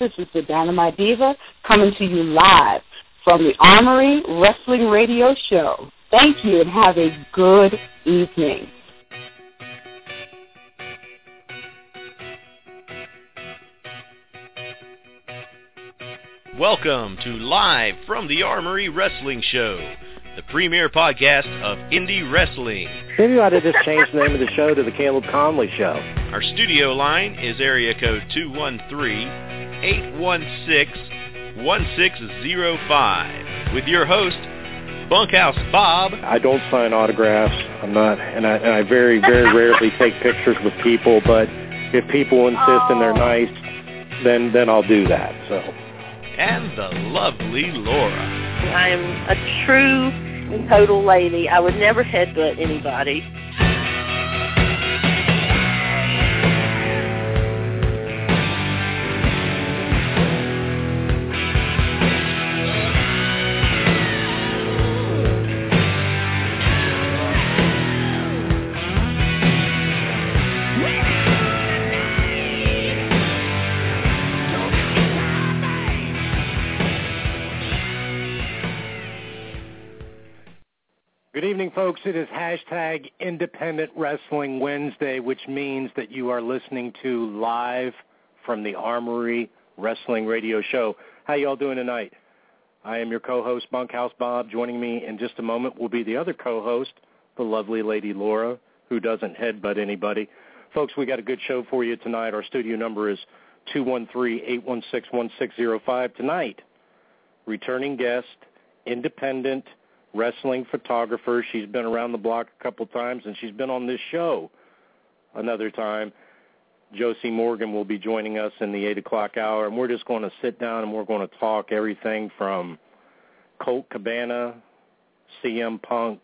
This is the Dynamite Diva coming to you live from the Armory Wrestling Radio Show. Thank you and have a good evening. Welcome to Live from the Armory Wrestling Show, the premier podcast of indie wrestling. Maybe you ought to just change the name of the show to the Caleb Conley Show. Our studio line is area code 213-816-1605 with your host, Bunkhouse Bob. I don't sign autographs. I'm not, and I, and I very, very rarely take pictures with people. But if people insist and they're oh. nice, then then I'll do that. So. And the lovely Laura. I am a true and total lady. I would never headbutt anybody. Evening, folks. It is hashtag Independent Wrestling Wednesday, which means that you are listening to live from the Armory Wrestling Radio Show. How y'all doing tonight? I am your co-host, Bunkhouse Bob. Joining me in just a moment will be the other co-host, the lovely lady Laura, who doesn't headbutt anybody. Folks, we got a good show for you tonight. Our studio number is 213-816-1605. Tonight, returning guest, independent wrestling photographer. She's been around the block a couple times, and she's been on this show another time. Josey Morgan will be joining us in the 8 o'clock hour, and we're just going to sit down and we're going to talk everything from Colt Cabana, CM Punk,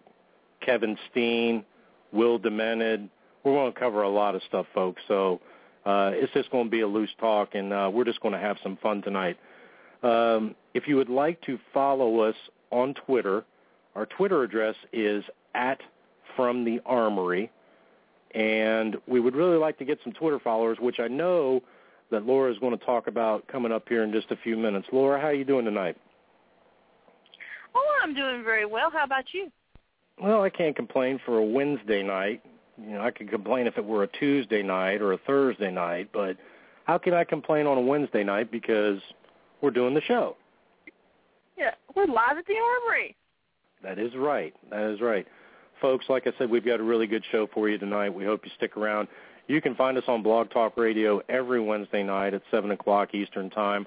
Kevin Steen, Will Demented. We're going to cover a lot of stuff, folks. So uh, it's just going to be a loose talk, and uh, we're just going to have some fun tonight. Um, if you would like to follow us on Twitter, our Twitter address is at From the Armory, and we would really like to get some Twitter followers, which I know that Laura is going to talk about coming up here in just a few minutes. Laura, how are you doing tonight? Oh, I'm doing very well. How about you? Well, I can't complain for a Wednesday night. You know, I could complain if it were a Tuesday night or a Thursday night, but how can I complain on a Wednesday night because we're doing the show? Yeah, we're live at the Armory. That is right. That is right. Folks, like I said, we've got a really good show for you tonight. We hope you stick around. You can find us on Blog Talk Radio every Wednesday night at 7 o'clock Eastern Time.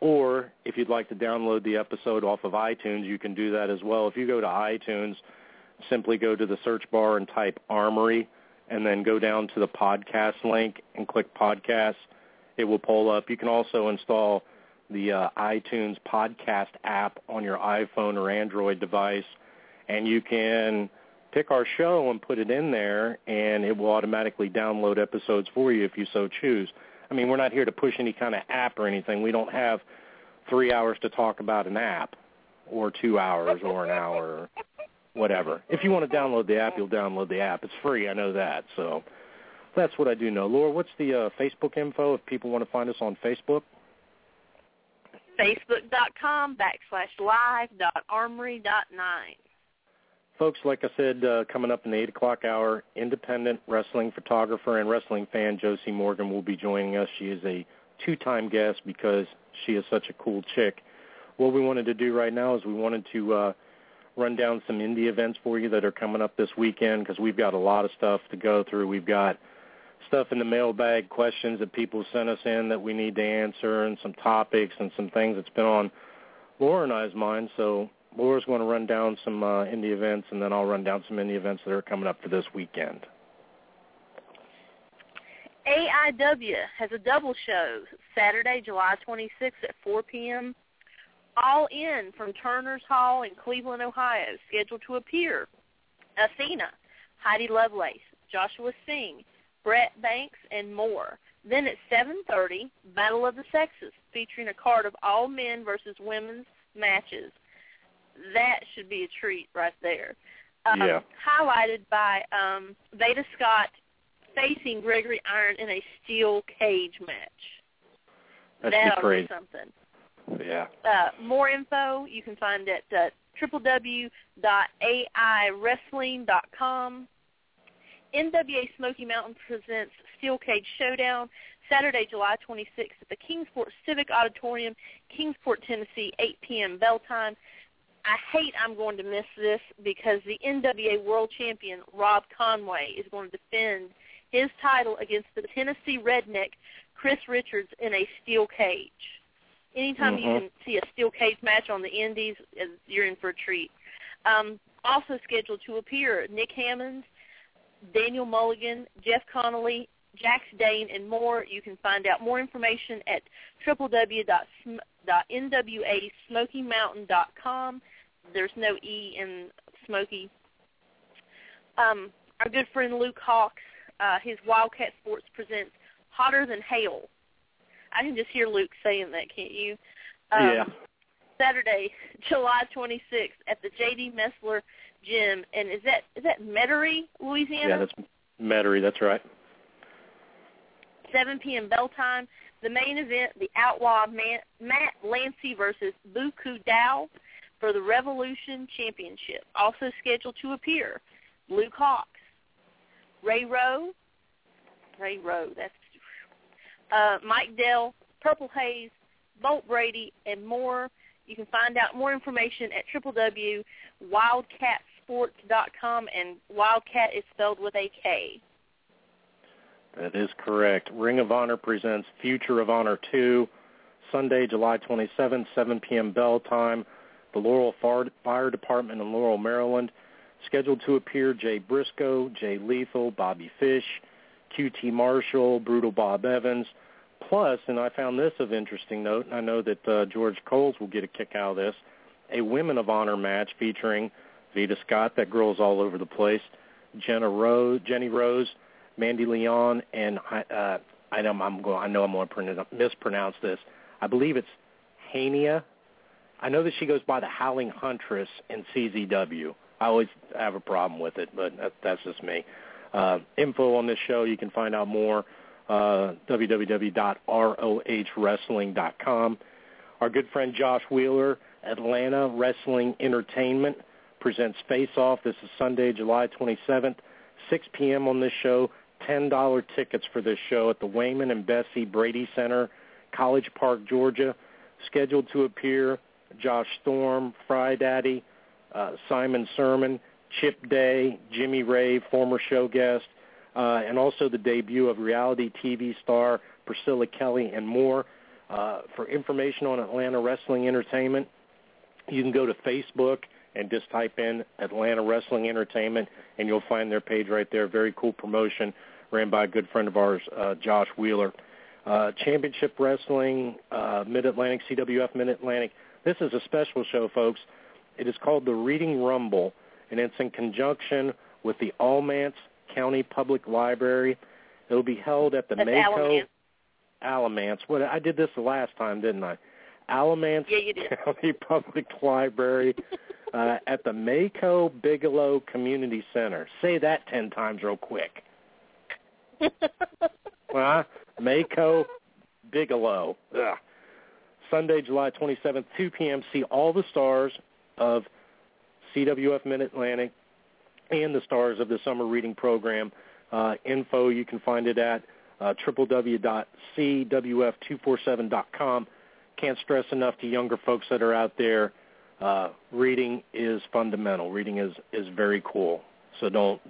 Or if you'd like to download the episode off of iTunes, you can do that as well. If you go to iTunes, simply go to the search bar and type Armory and then go down to the podcast link and click podcast. It will pull up. You can also install the uh, iTunes podcast app on your iPhone or Android device, and you can pick our show and put it in there, and it will automatically download episodes for you if you so choose. I mean, we're not here to push any kind of app or anything. We don't have three hours to talk about an app or two hours or an hour or whatever. If you want to download the app, you'll download the app. It's free. I know that. So that's what I do know. Laura, what's the uh, Facebook info if people want to find us on Facebook? Facebook.com backslash live dot armory dot nine. Folks, like I said, uh, coming up in the 8 o'clock hour, independent wrestling photographer and wrestling fan Josey Morgan will be joining us. She is a two-time guest because she is such a cool chick. What we wanted to do right now is we wanted to uh, run down some indie events for you that are coming up this weekend because we've got a lot of stuff to go through. We've got stuff in the mailbag, questions that people sent us in that we need to answer, and some topics and some things that's been on Laura and I's mind. So Laura's going to run down some uh, indie events, and then I'll run down some indie events that are coming up for this weekend. AIW has a double show Saturday, July 26th at 4 p.m. All in from Turner's Hall in Cleveland, Ohio, scheduled to appear Athena, Heidi Lovelace, Joshua Singh, Brett Banks, and more. Then at 7.30, Battle of the Sexes, featuring a card of all men versus women's matches. That should be a treat right there. Um, Yeah. Highlighted by um, Veda Scott facing Gregory Iron in a steel cage match. That that should ought be crazy. be something. Yeah. Uh, more info you can find at uh, www.aiwrestling.com. NWA Smoky Mountain presents Steel Cage Showdown Saturday, July 26th at the Kingsport Civic Auditorium, Kingsport, Tennessee, 8 p.m. bell time. I hate I'm going to miss this because the NWA World Champion Rob Conway is going to defend his title against the Tennessee Redneck Chris Richards in a steel cage. Anytime you Mhm. can see a steel cage match on the Indies, uh, you're in for a treat. Um, also scheduled to appear Nick Hammonds, Daniel Mulligan, Jeff Connolly, Jax Dane, and more. You can find out more information at www.nwaSmokyMountain.com. There's no E in Smoky. Um, our good friend Luke Hawks, uh, his Wildcat Sports presents Hotter Than Hail. I can just hear Luke saying that, can't you? Um, yeah. Saturday, July 26th at the J.D. Meisler Gym, and is that is that Metairie, Louisiana? Yeah, that's Metairie. That's right. 7 p.m. bell time. The main event, the Outlaw Man, Matt Lancie versus Buku Dow for the Revolution Championship. Also scheduled to appear, Luke Hawks, Ray Rowe, Ray Rowe, that's uh, Mike Dell, Purple Haze, Bolt Brady, and more. You can find out more information at www.wildcatsports.com, and Wildcat is spelled with a K. That is correct. Ring of Honor presents Future of Honor 2, Sunday, July 27th, 7 p.m. bell time. The Laurel Fire Fire Department in Laurel, Maryland. Scheduled to appear Jay Briscoe, Jay Lethal, Bobby Fish, QT Marshall, Brutal Bob Evans. Plus, and I found this of interesting note, and I know that uh, George Coles will get a kick out of this, a Women of Honor match featuring Veda Scott, that girl's all over the place, Jenna Rose, Jenny Rose, Mandy Leon, and uh, I know I'm going. I know I'm going to mispronounce this. I believe it's Hania. I know that she goes by the Howling Huntress in CZW. I always have a problem with it, but that, that's just me. Uh, info on this show, you can find out more. Uh, www.rohwrestling.com. Our good friend Josh Wheeler, Atlanta Wrestling Entertainment, presents Face Off. This is Sunday, July 27th, 6 p.m. on this show. $10 tickets for this show at the Wayman and Bessie Brady Center, College Park, Georgia. Scheduled to appear Josh Storm, Fry Daddy, uh, Simon Sermon, Chip Day, Jimmy Rave, former show guest, uh, and also the debut of reality TV star Priscilla Kelly and more. Uh, for information on Atlanta Wrestling Entertainment, you can go to Facebook and just type in Atlanta Wrestling Entertainment, and you'll find their page right there. Very cool promotion ran by a good friend of ours, uh, Josh Wheeler. Uh, Championship Wrestling, uh, Mid-Atlantic, CWF Mid-Atlantic. This is a special show, folks. It is called the Reading Rumble, and it's in conjunction with the Almance County Public Library. It'll be held at the That's Mako Alamance. Alamance. What I did this the last time, didn't I? Alamance Yeah, you did. County Public Library uh, at the Mayco Bigelow Community Center. Say that ten times real quick. Huh? Mayco Bigelow. Ugh. Sunday, July 27th, 2 p.m. See all the stars of CWF Mid-Atlantic and the stars of the summer reading program. Uh, info, you can find it at uh, www.cwf247.com. Can't stress enough to younger folks that are out there, uh, reading is fundamental. Reading is, is very cool. So don't,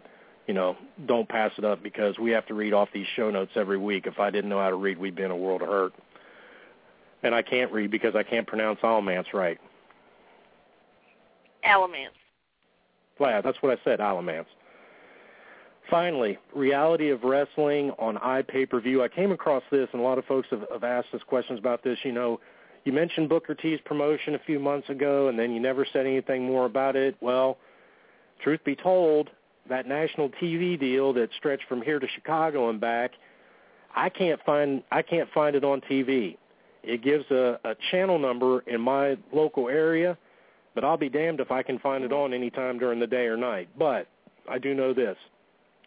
you know, don't pass it up because we have to read off these show notes every week. If I didn't know how to read, we'd be in a world of hurt. And I can't read because I can't pronounce Alamance right. Alamance. Yeah, that's what I said, Alamance. Finally, reality of wrestling on iPay-per-view. I came across this, and a lot of folks have, have asked us questions about this. You know, you mentioned Booker T's promotion a few months ago, and then you never said anything more about it. Well, truth be told, that national TV deal that stretched from here to Chicago and back, I can't find I can't find it on TV. It gives a, a channel number in my local area, but I'll be damned if I can find it on any time during the day or night. But I do know this.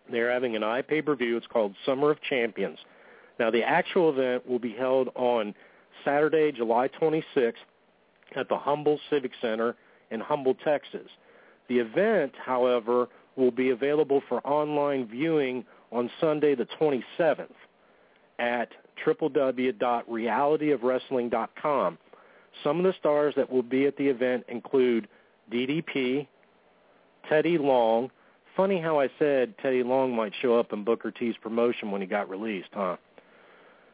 They're having an iPay-per-view. It's called Summer of Champions. Now, the actual event will be held on Saturday, July 26th at the Humble Civic Center in Humble, Texas. The event, however, will be available for online viewing on Sunday the 27th at www.realityofwrestling.com. Some of the stars that will be at the event include DDP, Teddy Long. Funny how I said Teddy Long might show up in Booker T's promotion when he got released, huh?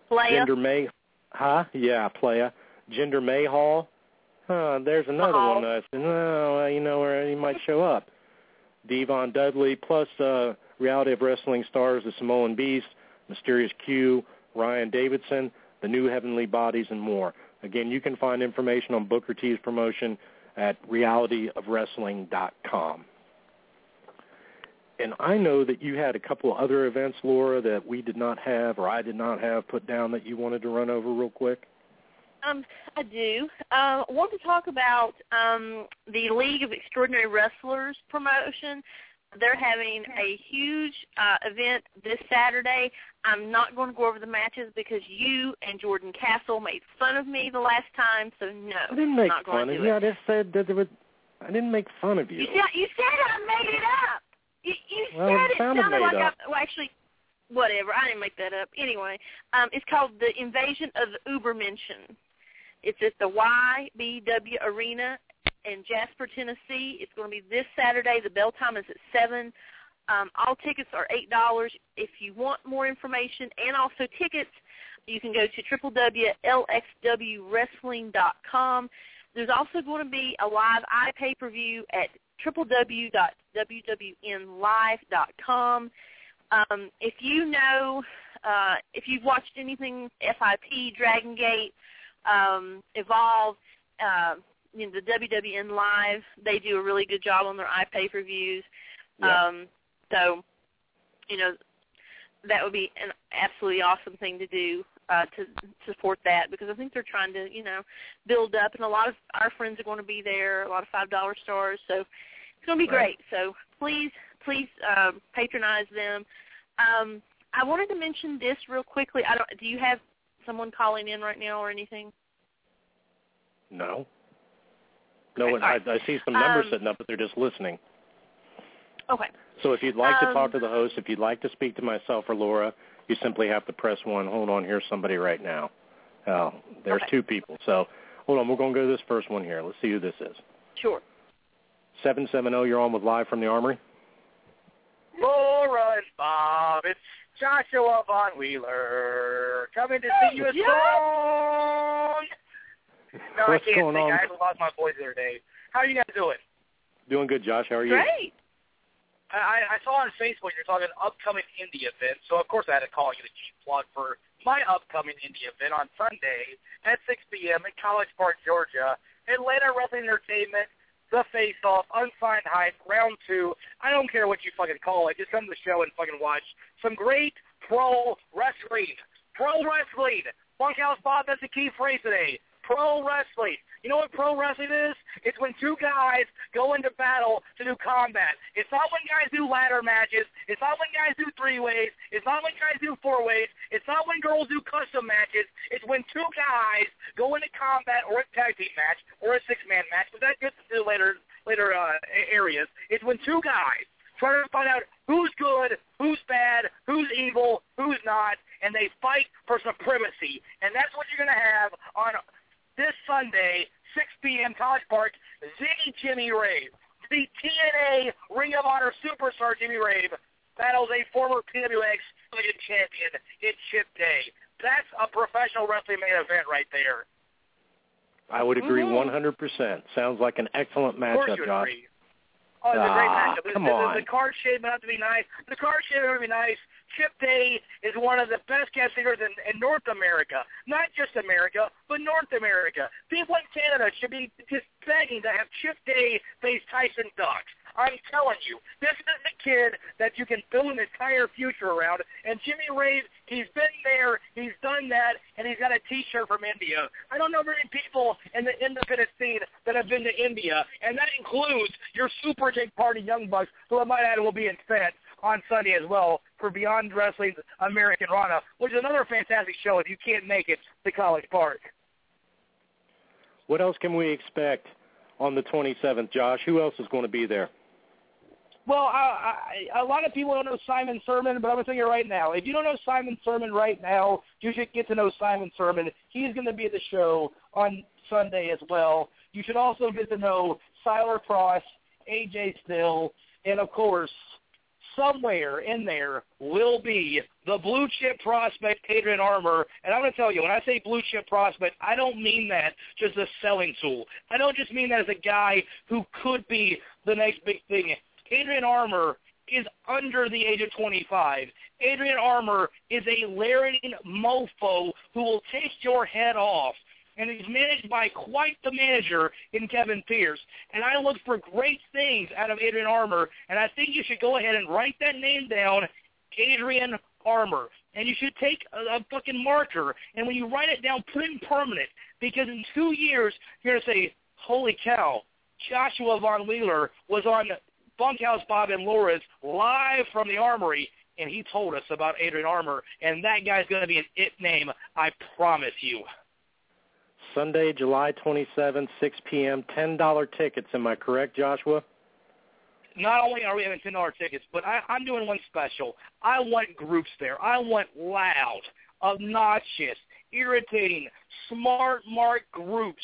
Playa. Jinder May, huh? Yeah, playa. Jinder Mahal. Huh, there's another Mahal. one. Said, no, you know where he might show up. Devon Dudley, plus uh, Reality of Wrestling stars the Samoan Beast, Mysterious Q, Ryan Davidson, the New Heavenly Bodies, and more. Again, you can find information on Booker T's promotion at realityofwrestling.com. And I know that you had a couple of other events, Laura, that we did not have or I did not have put down that you wanted to run over real quick. Um, I do. Uh, I want to talk about um, the League of Extraordinary Wrestlers promotion. They're having a huge uh, event this Saturday. I'm not going to go over the matches because you and Jordan Castle made fun of me the last time, so no, I didn't make not fun of you. it. I just said that there was, I didn't make fun of you. You said you said I made it up. You, you Well, said it it sounded like up. I well actually whatever. I didn't make that up. Anyway, um, it's called the Invasion of the Ubermenschen. It's at the YBW Arena in Jasper, Tennessee. It's going to be this Saturday. The bell time is at seven. Um, all tickets are eight dollars. If you want more information and also tickets, you can go to www.lxwwrestling.com. There's also going to be a live iPay per view at www.wwnlive.com. Um, if you know, uh, if you've watched anything FIP, Dragon Gate, um, Evolve, uh, you know, the WWN Live, they do a really good job on their iPay per views. Yeah. Um, so, you know, that would be an absolutely awesome thing to do uh, to support that because I think they're trying to, you know, build up, and a lot of our friends are going to be there, a lot of five dollar stars, so it's going to be Right. great. So please, please um, patronize them. Um, I wanted to mention this real quickly. I don't. Do you have someone calling in right now or anything? No. No, Okay, and all I. I see some numbers Um, sitting up, but they're just listening. Okay. So if you'd like to Um, talk to the host, if you'd like to speak to myself or Laura, you simply have to press one. Hold on, here's somebody right now. Uh, there's Okay. two people. So hold on, we're going to go to this first one here. Let's see who this is. Sure. 770, you're on with Live from the Armory. Laura and Bob, it's Joshua Von Wheeler coming to see you a Yeah. song. No, What's I can't going sing. on? I actually lost my voice the other day. How are you guys doing? Doing good, Josh. How are you? Great. I, I saw on Facebook you're talking upcoming indie event, so of course I had to call you the cheap plug for my upcoming indie event on Sunday at 6 p.m. at College Park, Georgia. Atlanta Wrestling Entertainment, The Face Off, Unsigned Hype, Round 2. I don't care what you fucking call it. Just come to the show and fucking watch some great pro wrestling. Pro wrestling. Bunkhouse Bob, that's the key phrase today. Pro wrestling. You know what pro wrestling is? It's when two guys go into battle to do combat. It's not when guys do ladder matches. It's not when guys do three ways. It's not when guys do four ways. It's not when girls do custom matches. It's when two guys go into combat or a tag team match or a six man match. But that gets to later later uh, areas. It's when two guys try to find out who's good, who's bad, who's evil, who's not, and they fight for supremacy. And that's what you're going to have on this Sunday, 6 p.m. College Park, Ziggy Jimmy Rave. The TNA Ring of Honor superstar Jimmy Rave battles a former PWX champion in Chip Day. That's a professional wrestling main event right there. I would agree Mhm. 100%. Sounds like an excellent Of course matchup, you Josh. agree. Oh, it's a great Ah, matchup. Come the, on. The, card shape have to be nice. The card shape have to be nice. Chip Day is one of the best guest singers in, in North America. Not just America, but North America. People in Canada should be just begging to have Chip Day face Tyson Dux. I'm telling you, this is the kid that you can build an entire future around. And Jimmy Rave, he's been there, he's done that, and he's got a T-shirt from India. I don't know many people in the independent scene that have been to India, and that includes your Superkick Party Young Bucks, who I might add will be in Fed on Sunday as well for Beyond Wrestling's Americanrana, which is another fantastic show if you can't make it to College Park. What else can we expect on the 27th, Josh? Who else is going to be there? Well, I, I, a lot of people don't know Simon Sermon, but I'm going to tell you right now. If you don't know Simon Sermon right now, you should get to know Simon Sermon. He's going to be at the show on Sunday as well. You should also get to know Siler Cross, AJ Still, and of course, somewhere in there will be the blue chip prospect Adrian Armour. And I'm going to tell you, when I say blue chip prospect, I don't mean that just a selling tool. I don't just mean that as a guy who could be the next big thing. Adrian Armour is under the age of 25. Adrian Armour is a Larian mofo who will take your head off. And he's managed by quite the manager in Kevin Pierce. And I look for great things out of Adrian Armour, and I think you should go ahead and write that name down, Adrian Armour. And you should take a, a fucking marker, and when you write it down, put it in permanent. Because in two years, you're going to say, holy cow, Joshua Von Wheeler was on Bunkhouse Bob and Laura's live from the Armory, and he told us about Adrian Armour, and that guy's going to be an it name, I promise you. Sunday, July 27th, 6 p.m., $10 tickets. Am I correct, Joshua? Not only are we having $10 tickets, but I, I'm doing one special. I want groups there. I want loud, obnoxious, irritating, smart mark groups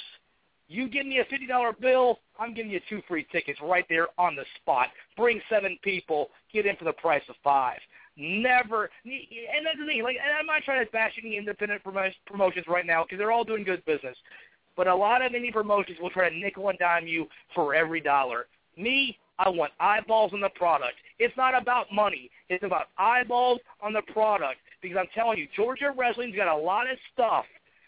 you give me a $50 bill, I'm giving you two free tickets right there on the spot. Bring seven people, get in for the price of five. Never, and that's the thing. Like, and I'm not trying to bash any independent promotions right now because they're all doing good business. But a lot of indie promotions will try to nickel and dime you for every dollar. Me, I want eyeballs on the product. It's not about money. It's about eyeballs on the product. Because I'm telling you, Georgia Wrestling's got a lot of stuff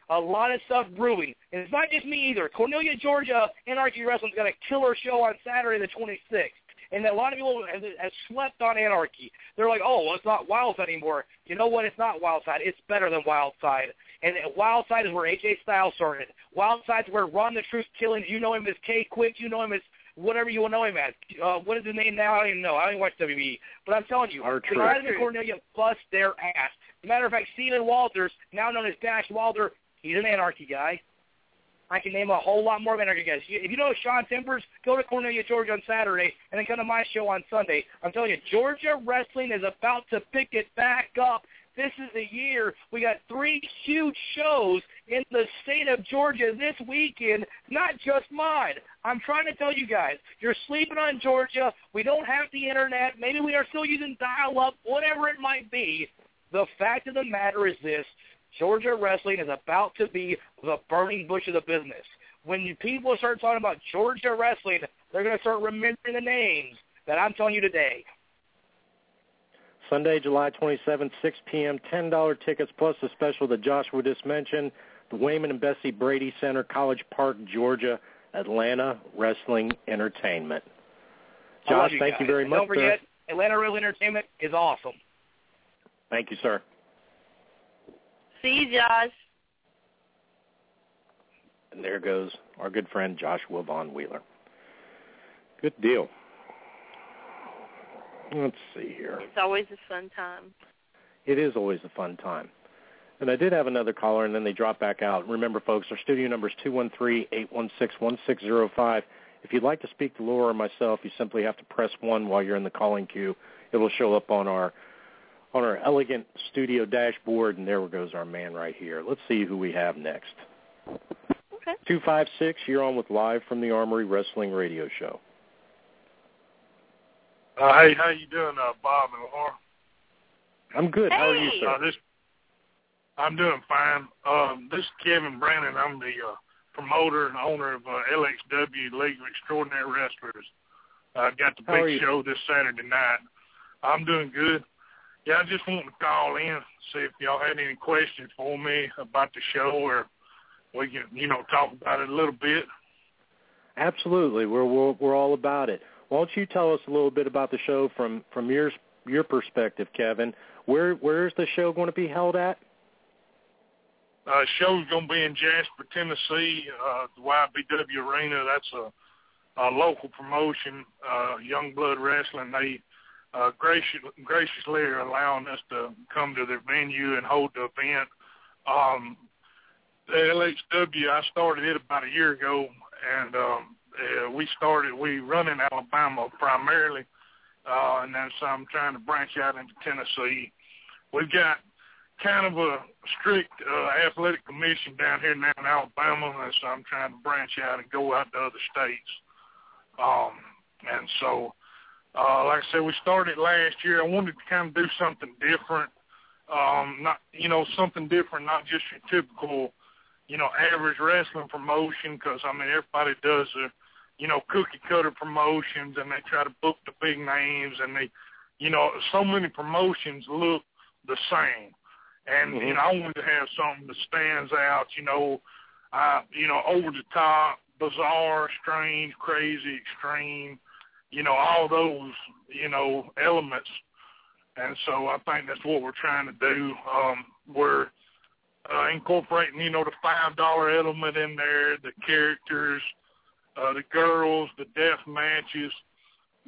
a lot of stuff brewing. And it's not just me either. Cornelia, Georgia, NRG Wrestling's got a killer show on Saturday the 26th. And a lot of people have, have slept on Anarchy. They're like, oh, well, it's not Wildside anymore. You know what? It's not Wildside. It's better than Wildside. And Wildside is where AJ Styles started. Wildside's where Ron the Truth Killings, you know him as K-Kwik, you know him as whatever you will know him as. Uh, what is his name now? I don't even know. I don't even watch WWE. But I'm telling you, guys in Cornelia bust their ass. As a matter of fact, Steven Walters, now known as Dash Wilder, He's an anarchy guy. I can name a whole lot more of anarchy guys. If you know Sean Timbers, go to Cornelia, Georgia on Saturday, and then come to my show on Sunday. I'm telling you, Georgia wrestling is about to pick it back up. This is the year. We got three huge shows in the state of Georgia this weekend, not just mine. I'm trying to tell you guys, you're sleeping on Georgia. We don't have the internet. Maybe we are still using dial-up, whatever it might be. The fact of the matter is this. Georgia wrestling is about to be the burning bush of the business. When people start talking about Georgia wrestling, they're going to start remembering the names that I'm telling you today. Sunday, July 27th, 6 p.m., $10 tickets plus the special that Joshua just mentioned, the Wayman and Bessie Brady Center, College Park, Georgia, Atlanta Wrestling Entertainment. Josh, you thank guys. you very and much, Don't forget, sir. Atlanta Wrestling Entertainment is awesome. Thank you, sir. See you, Josh. And there goes our good friend Joshua Von Wheeler. Good deal. Let's see here. It's always a fun time. It is always a fun time. And I did have another caller, and then they dropped back out. Remember, folks, our studio number is 213-816-1605. If you'd like to speak to Laura or myself, you simply have to press 1 while you're in the calling queue. It will show up on our on our elegant studio dashboard, and there goes our man right here. Let's see who we have next. Okay. 256, you're on with Live from the Armory Wrestling Radio Show. Uh, hey, how you doing, uh, Bob and Laura? I'm good. How are you, sir? Uh, this, I'm doing fine. Um, this is Kevin Brandon. I'm the uh, promoter and owner of uh, LXW League of Extraordinary Wrestlers. I've got the How big show this Saturday night. I'm doing good. Yeah, I just want to call in see if y'all had any questions for me about the show, or we can, you know, talk about it a little bit. Absolutely. We're, we're we're all about it. Why don't you tell us a little bit about the show from from your your perspective, Kevin? Where where is the show going to be held at? Uh, show's going to be in Jasper, Tennessee, uh, the YBW Arena. That's a, a local promotion, uh, Young Blood Wrestling. They uh, gracious, graciously allowing us to come to their venue and hold the event. Um, LHW I started it about a year ago, and um, uh, we started, we run in Alabama primarily, uh, and then so I'm trying to branch out into Tennessee. We've got kind of a strict uh, athletic commission down here now in Alabama, and so I'm trying to branch out and go out to other states. Um, and so, uh, like I said, we started last year. I wanted to kind of do something different, um, not you know something different, not just your typical, you know, average wrestling promotion. Because I mean, everybody does a, you know, cookie cutter promotions, and they try to book the big names, and they, you know, so many promotions look the same. And Mhm. you know, I wanted to have something that stands out. You know, uh, you know, over the top, bizarre, strange, crazy, extreme. You know, all those you know elements. And so I think that's what we're trying to do. Um, we're uh, incorporating, you know, the five dollar element in there, the characters, uh, the girls, the death matches,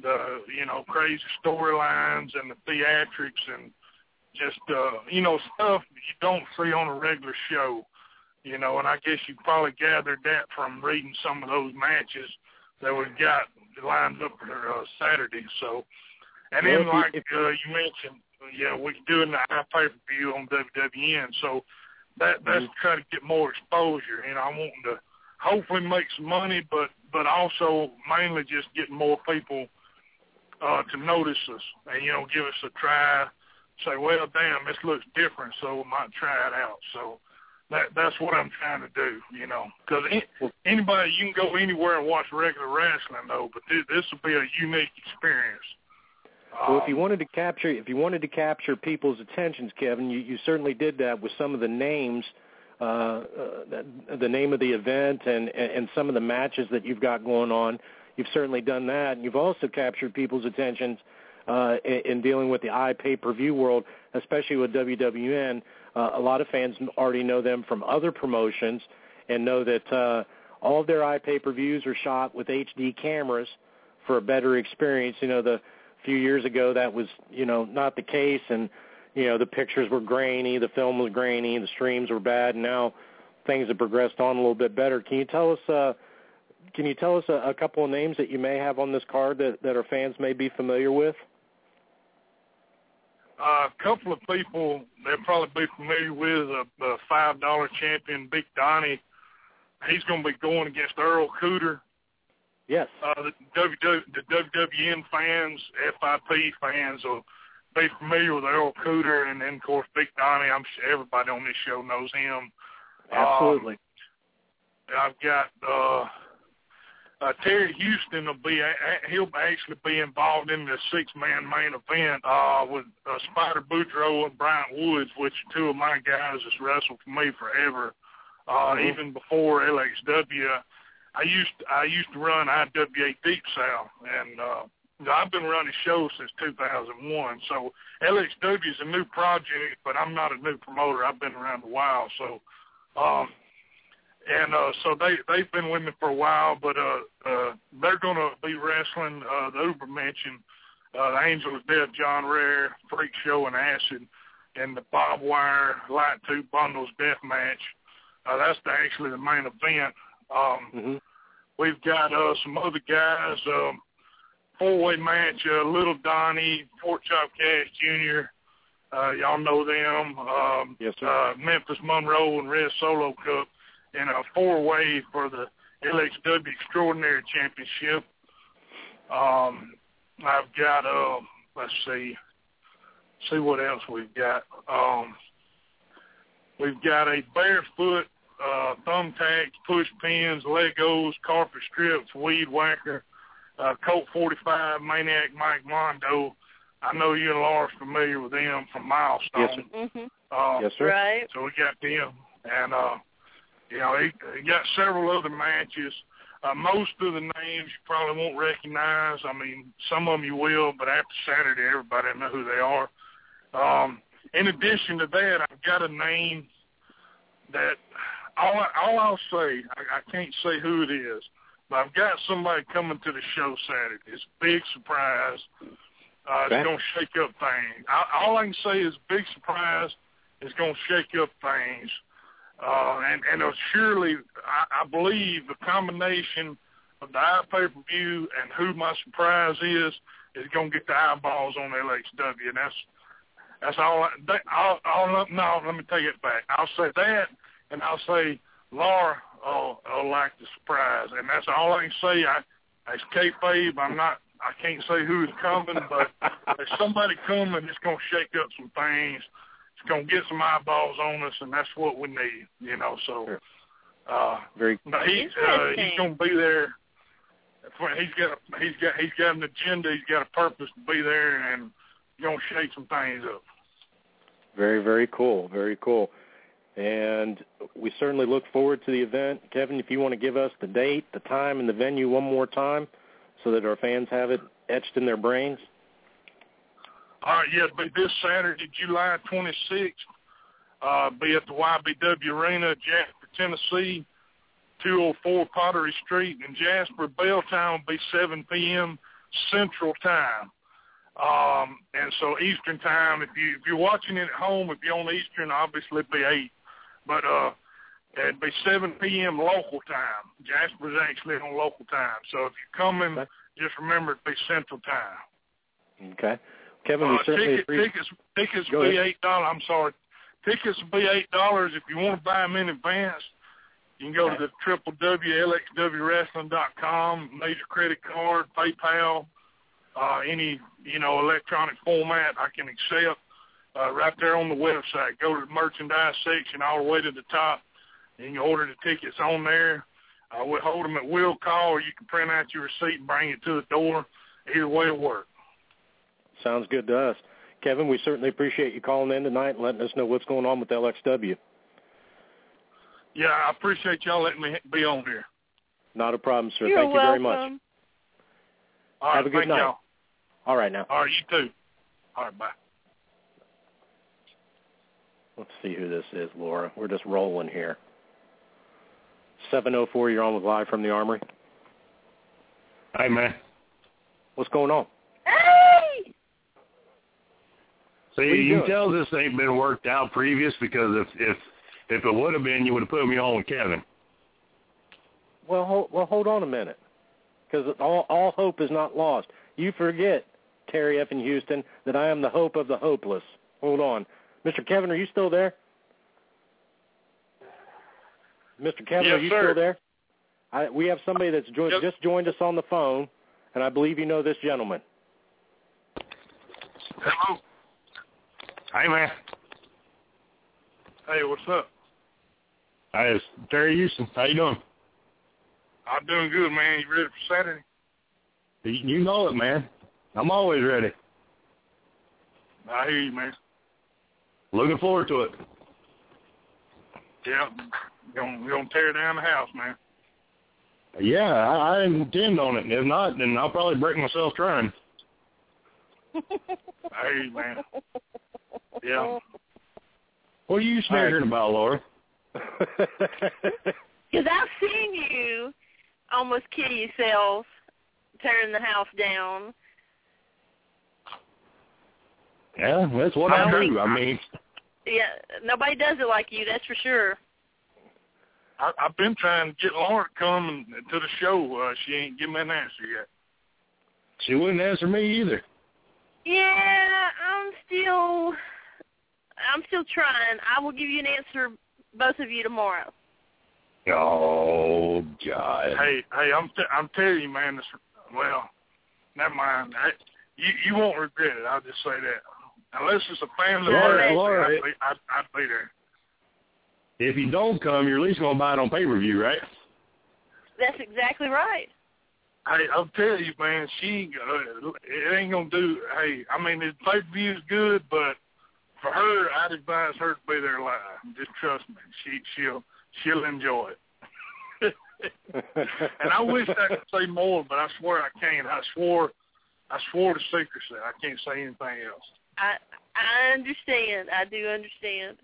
the you know crazy storylines, and the theatrics, and just uh, you know stuff you don't see on a regular show. You know, and I guess you probably gathered that from reading some of those matches that we've got lined up for uh, Saturday. So, and Well, then if like if- uh, you mentioned, yeah, we're doing the pay per view on WWN. So that that's Mhm. to try to get more exposure. You know, I'm wanting to hopefully make some money, but but also mainly just getting more people uh, to notice us and you know give us a try. Say, well, damn, this looks different, so we might try it out. So that that's what I'm trying to do. You know, because anybody you can go anywhere and watch regular wrestling though, but this, this will be a unique experience. Well, if you Um, wanted to capture, if you wanted to capture people's attentions, Kevin, you, you certainly did that with some of the names, uh, uh, the, the name of the event, and and some of the matches that you've got going on. You've certainly done that, and you've also captured people's attentions uh, in, in dealing with the i pay per view world, especially with WWN. Uh, a lot of fans already know them from other promotions and know that uh, all of their i pay per views are shot with HD cameras for a better experience. You know the few years ago that was you know not the case and you know the pictures were grainy the film was grainy the streams were bad and now things have progressed on a little bit better can you tell us uh can you tell us a, a couple of names that you may have on this card that that our fans may be familiar with Uh, a couple of people they'll probably be familiar with a, a five dollar champion, Big Donnie. He's going to be going against Earl Cooter. yes Uh, the, WW, the WWN fans, FIP fans will be familiar with Earl Cooter, and then of course Big Donnie. I'm sure everybody on this show knows him. absolutely I've got uh, uh, Terry Houston will be he'll actually be involved in the six man main event uh, with uh, Spider Boudreaux and Bryant Woods, which are two of my guys that's wrestled for me forever. Uh, Mhm. Even before LXW, I used I used to run IWA Deep South, and uh, I've been running shows since 2001. So LXW is a new project, but I'm not a new promoter. I've been around a while, so. Um, and uh, so they they've been with me for a while, but uh, uh, they're going to be wrestling uh, the Ubermenschen, uh, the Angel of Death, John Rare, Freak Show, and Acid, and the Bob Wire Light Tube Bundles Death Match. Uh, that's the, actually the main event. Um, hmm We've got uh, some other guys. Um, four-way match: uh, Little Donnie, Fort Chop Cash Jr. Uh, y'all know them. Um, yes sir uh, Memphis Monroe and Red Solo Cup in a four-way for the LXW Extraordinary Championship. Um, I've got uh, let's see, see what else we've got. Um, we've got a barefoot uh, thumbtacks, push pins, Legos, carpet strips, weed whacker, uh, Colt 45, Maniac Mike Mondo. I know you and Laura's familiar with them from Milestone. Yes, sir. Mhm. Uh, yes sir Right. so we got them, and uh, you know, he, he got several other matches. Uh, most of the names you probably won't recognize. I mean, some of them you will, but after Saturday, everybody will know who they are. Um, in addition to that, I've got a name that all, I, all I'll say, I, I can't say who it is, but I've got somebody coming to the show Saturday. It's a big surprise. Uh, Okay. It's going to shake up things. I, all I can say is big surprise. It's going to shake up things. Uh, and and uh, surely, I, I believe the combination of the eye pay per view and who my surprise is is going to get the eyeballs on LXW, and that's that's all. I, that, I'll, I'll no, let me take it back. I'll say that, and I'll say Laura will, will like the surprise, and that's all I can say. I, it's kayfabe. I'm not. I can't say who's coming, but there's somebody coming that's going to shake up some things. It's going to get some eyeballs on us, and that's what we need. You know, so. Uh, Very. But he, uh, he's going to be there he's got a, he's got he's got an agenda. He's got a purpose to be there, and gonna shake some things up. Very very cool. Very cool. And we certainly look forward to the event. Kevin, if you want to give us the date, the time, and the venue one more time, so that our fans have it etched in their brains. All right, yeah, but this Saturday, July 26th, uh, be at the YBW Arena, Jasper, Tennessee. 204 Pottery Street in Jasper. Bell time will be 7 p.m. Central Time. Um, and so Eastern Time, if you if you're watching it at home, if you're on Eastern, obviously it'd be eight. But uh, it'd be 7 p.m. local time. Jasper's actually on local time. So if you're coming, just remember it'd be Central Time. Okay, Kevin, we uh, certainly ticket, appreciate. Tickets tickets will be eight dollars. I'm sorry, tickets will be eight dollars if you want to buy them in advance. You can go to the www.lxwwrestling.com, major credit card, PayPal, uh, any, you know, electronic format I can accept. Uh, right there on the website. Go to the merchandise section all the way to the top, and you order the tickets on there. Uh, we'll hold them at will call, or you can print out your receipt and bring it to the door. Either way will work. Sounds good to us. Kevin, we certainly appreciate you calling in tonight and letting us know what's going on with LXW. Yeah, I appreciate y'all letting me be on here. Not a problem, sir. You're Thank you very much. All right, Have a good thank night. Y'all. All right now. All right, you too. All right, bye. Let's see who this is, Laura. We're just rolling here. 704, you're on with Live from the Armory. Hi, man. What's going on? Hey! See, you you doing? tell this ain't been worked out previous because if if if it would have been, you would have put me on with Kevin. Well, hold, well, hold on a minute, because all, all hope is not lost. You forget, Terry F. in Houston, that I am the hope of the hopeless. Hold on. Mr. Kevin, are you still there? Mr. Kevin, Yes, are you sir. still there? I, we have somebody that's jo- Yep. just joined us on the phone, and I believe you know this gentleman. Hello. Hey, man. Hey, what's up? Hey, it's Terry Houston. How you doing? I'm doing good, man. You ready for Saturday? You know it, man. I'm always ready. I hear you, man. Looking forward to it. Yeah, gonna gonna tear down the house, man. Yeah, I, I intend on it. If not, then I'll probably break myself trying. I hear you, man. Yeah. What are you sniggering about, Laura? Because I've seen you almost kill yourself tearing the house down. Yeah, that's what I, I do. think- I mean, Yeah, nobody does it like you, that's for sure. I, I've been trying to get Laura to come to the show. Uh, she ain't given me an answer yet. she wouldn't answer me either. Yeah, I'm still I'm still trying. I will give you an answer both of you tomorrow. Oh God. Hey, hey, I'm t- I'm telling you, man. This, well, never mind. I, you you won't regret it. I'll just say that. Unless it's a family Laura, emergency, Laura, I'd, be, I'd, I'd be there. If you don't come, you're at least gonna buy it on pay per view, right? That's exactly right. Hey, I'll tell you, man. She ain't gonna- it ain't gonna do. Hey, I mean, the pay per view is good, but for her, I'd advise her to be there live. Just trust me. She she'll she'll enjoy it. and I wish I could say more, but I swear I can't. I swore, I swore to secrecy. I can't say anything else. I I understand. I do understand.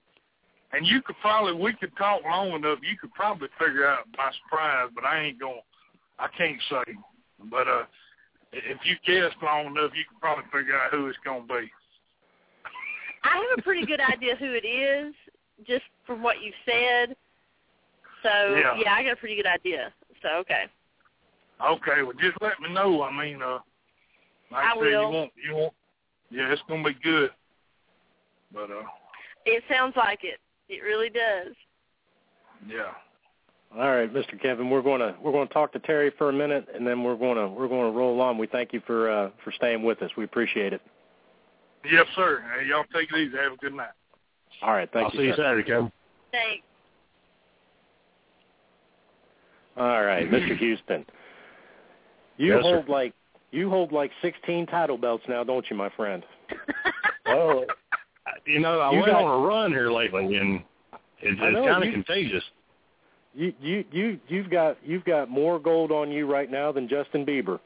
And you could probably, we could talk long enough. You could probably figure out my surprise, but I ain't going. to I can't say. But uh, if you guess long enough, you could probably figure out who it's going to be. I have a pretty good idea who it is. just from what you've said. So Yeah. yeah, I got a pretty good idea. So okay. Okay, well, just let me know. I mean, uh, like I I, said, will. you won't, you won't. Yeah, it's gonna be good. But uh, It sounds like it. It really does. yeah. All right, Mr. Kevin, we're going to we're going to talk to Terry for a minute, and then we're going to we're going to roll on. We thank you for uh, for staying with us. We appreciate it. Yes, sir. Hey, y'all take it easy. Have a good night. All right, thank I'll you. see you sir. Saturday, Kevin. Thanks. All right, Mr. Houston. You Yes, sir. hold like you hold like 16 title belts now, don't you, my friend? Well, you know, I You went got- on a run here lately, and it's, it's kind of you- contagious. You you you you've got you've got more gold on you right now than Justin Bieber.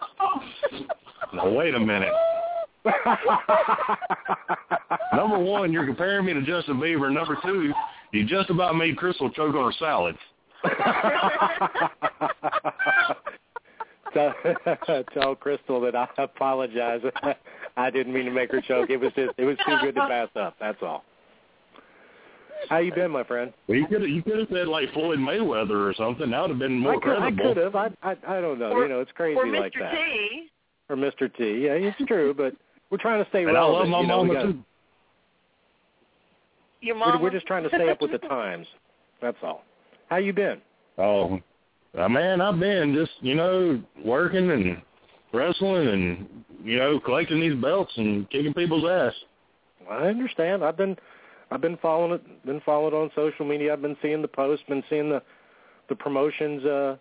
Now, wait a minute. Number one, you're comparing me to Justin Bieber. Number two, you just about made Crystal choke on her salad. tell, tell Crystal that I apologize. I didn't mean to make her choke. It was just it was too good to pass up. That's all. How you been, my friend? Well, you could have you could have said like Floyd Mayweather or something. That would have been more I could, I could have. I, I I don't know. Or- you know, it's crazy Or like Mr. that. T. Or Mr. T. Yeah, it's true, but we're trying to stay And I relevant. love my you know, we mama gotta- too. Your We're, mama. we're just trying to stay up with the times. That's all. How you been? Oh, uh, man, I've been just you know working and wrestling and you know collecting these belts and kicking people's ass. I understand. I've been I've been following it been following it on social media. I've been seeing the posts, been seeing the the promotions uh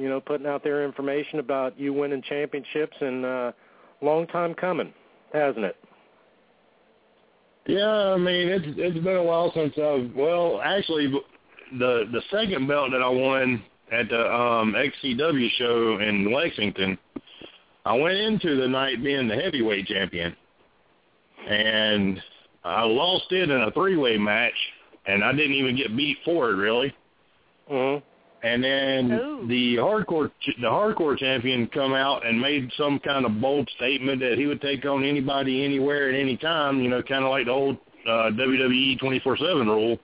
you know, putting out their information about you winning championships and uh long time coming, hasn't it? Yeah, I mean it's it's been a while since I've well actually the the second belt that I won at the um XCW show in Lexington, I went into the night being the heavyweight champion, and I lost it in a three way match, and I didn't even get beat for it really. Mhm. And then Ooh. the hardcore ch- the hardcore champion come out and made some kind of bold statement that he would take on anybody, anywhere, at any time. You know, kind of like the old uh, WWE twenty four seven rule.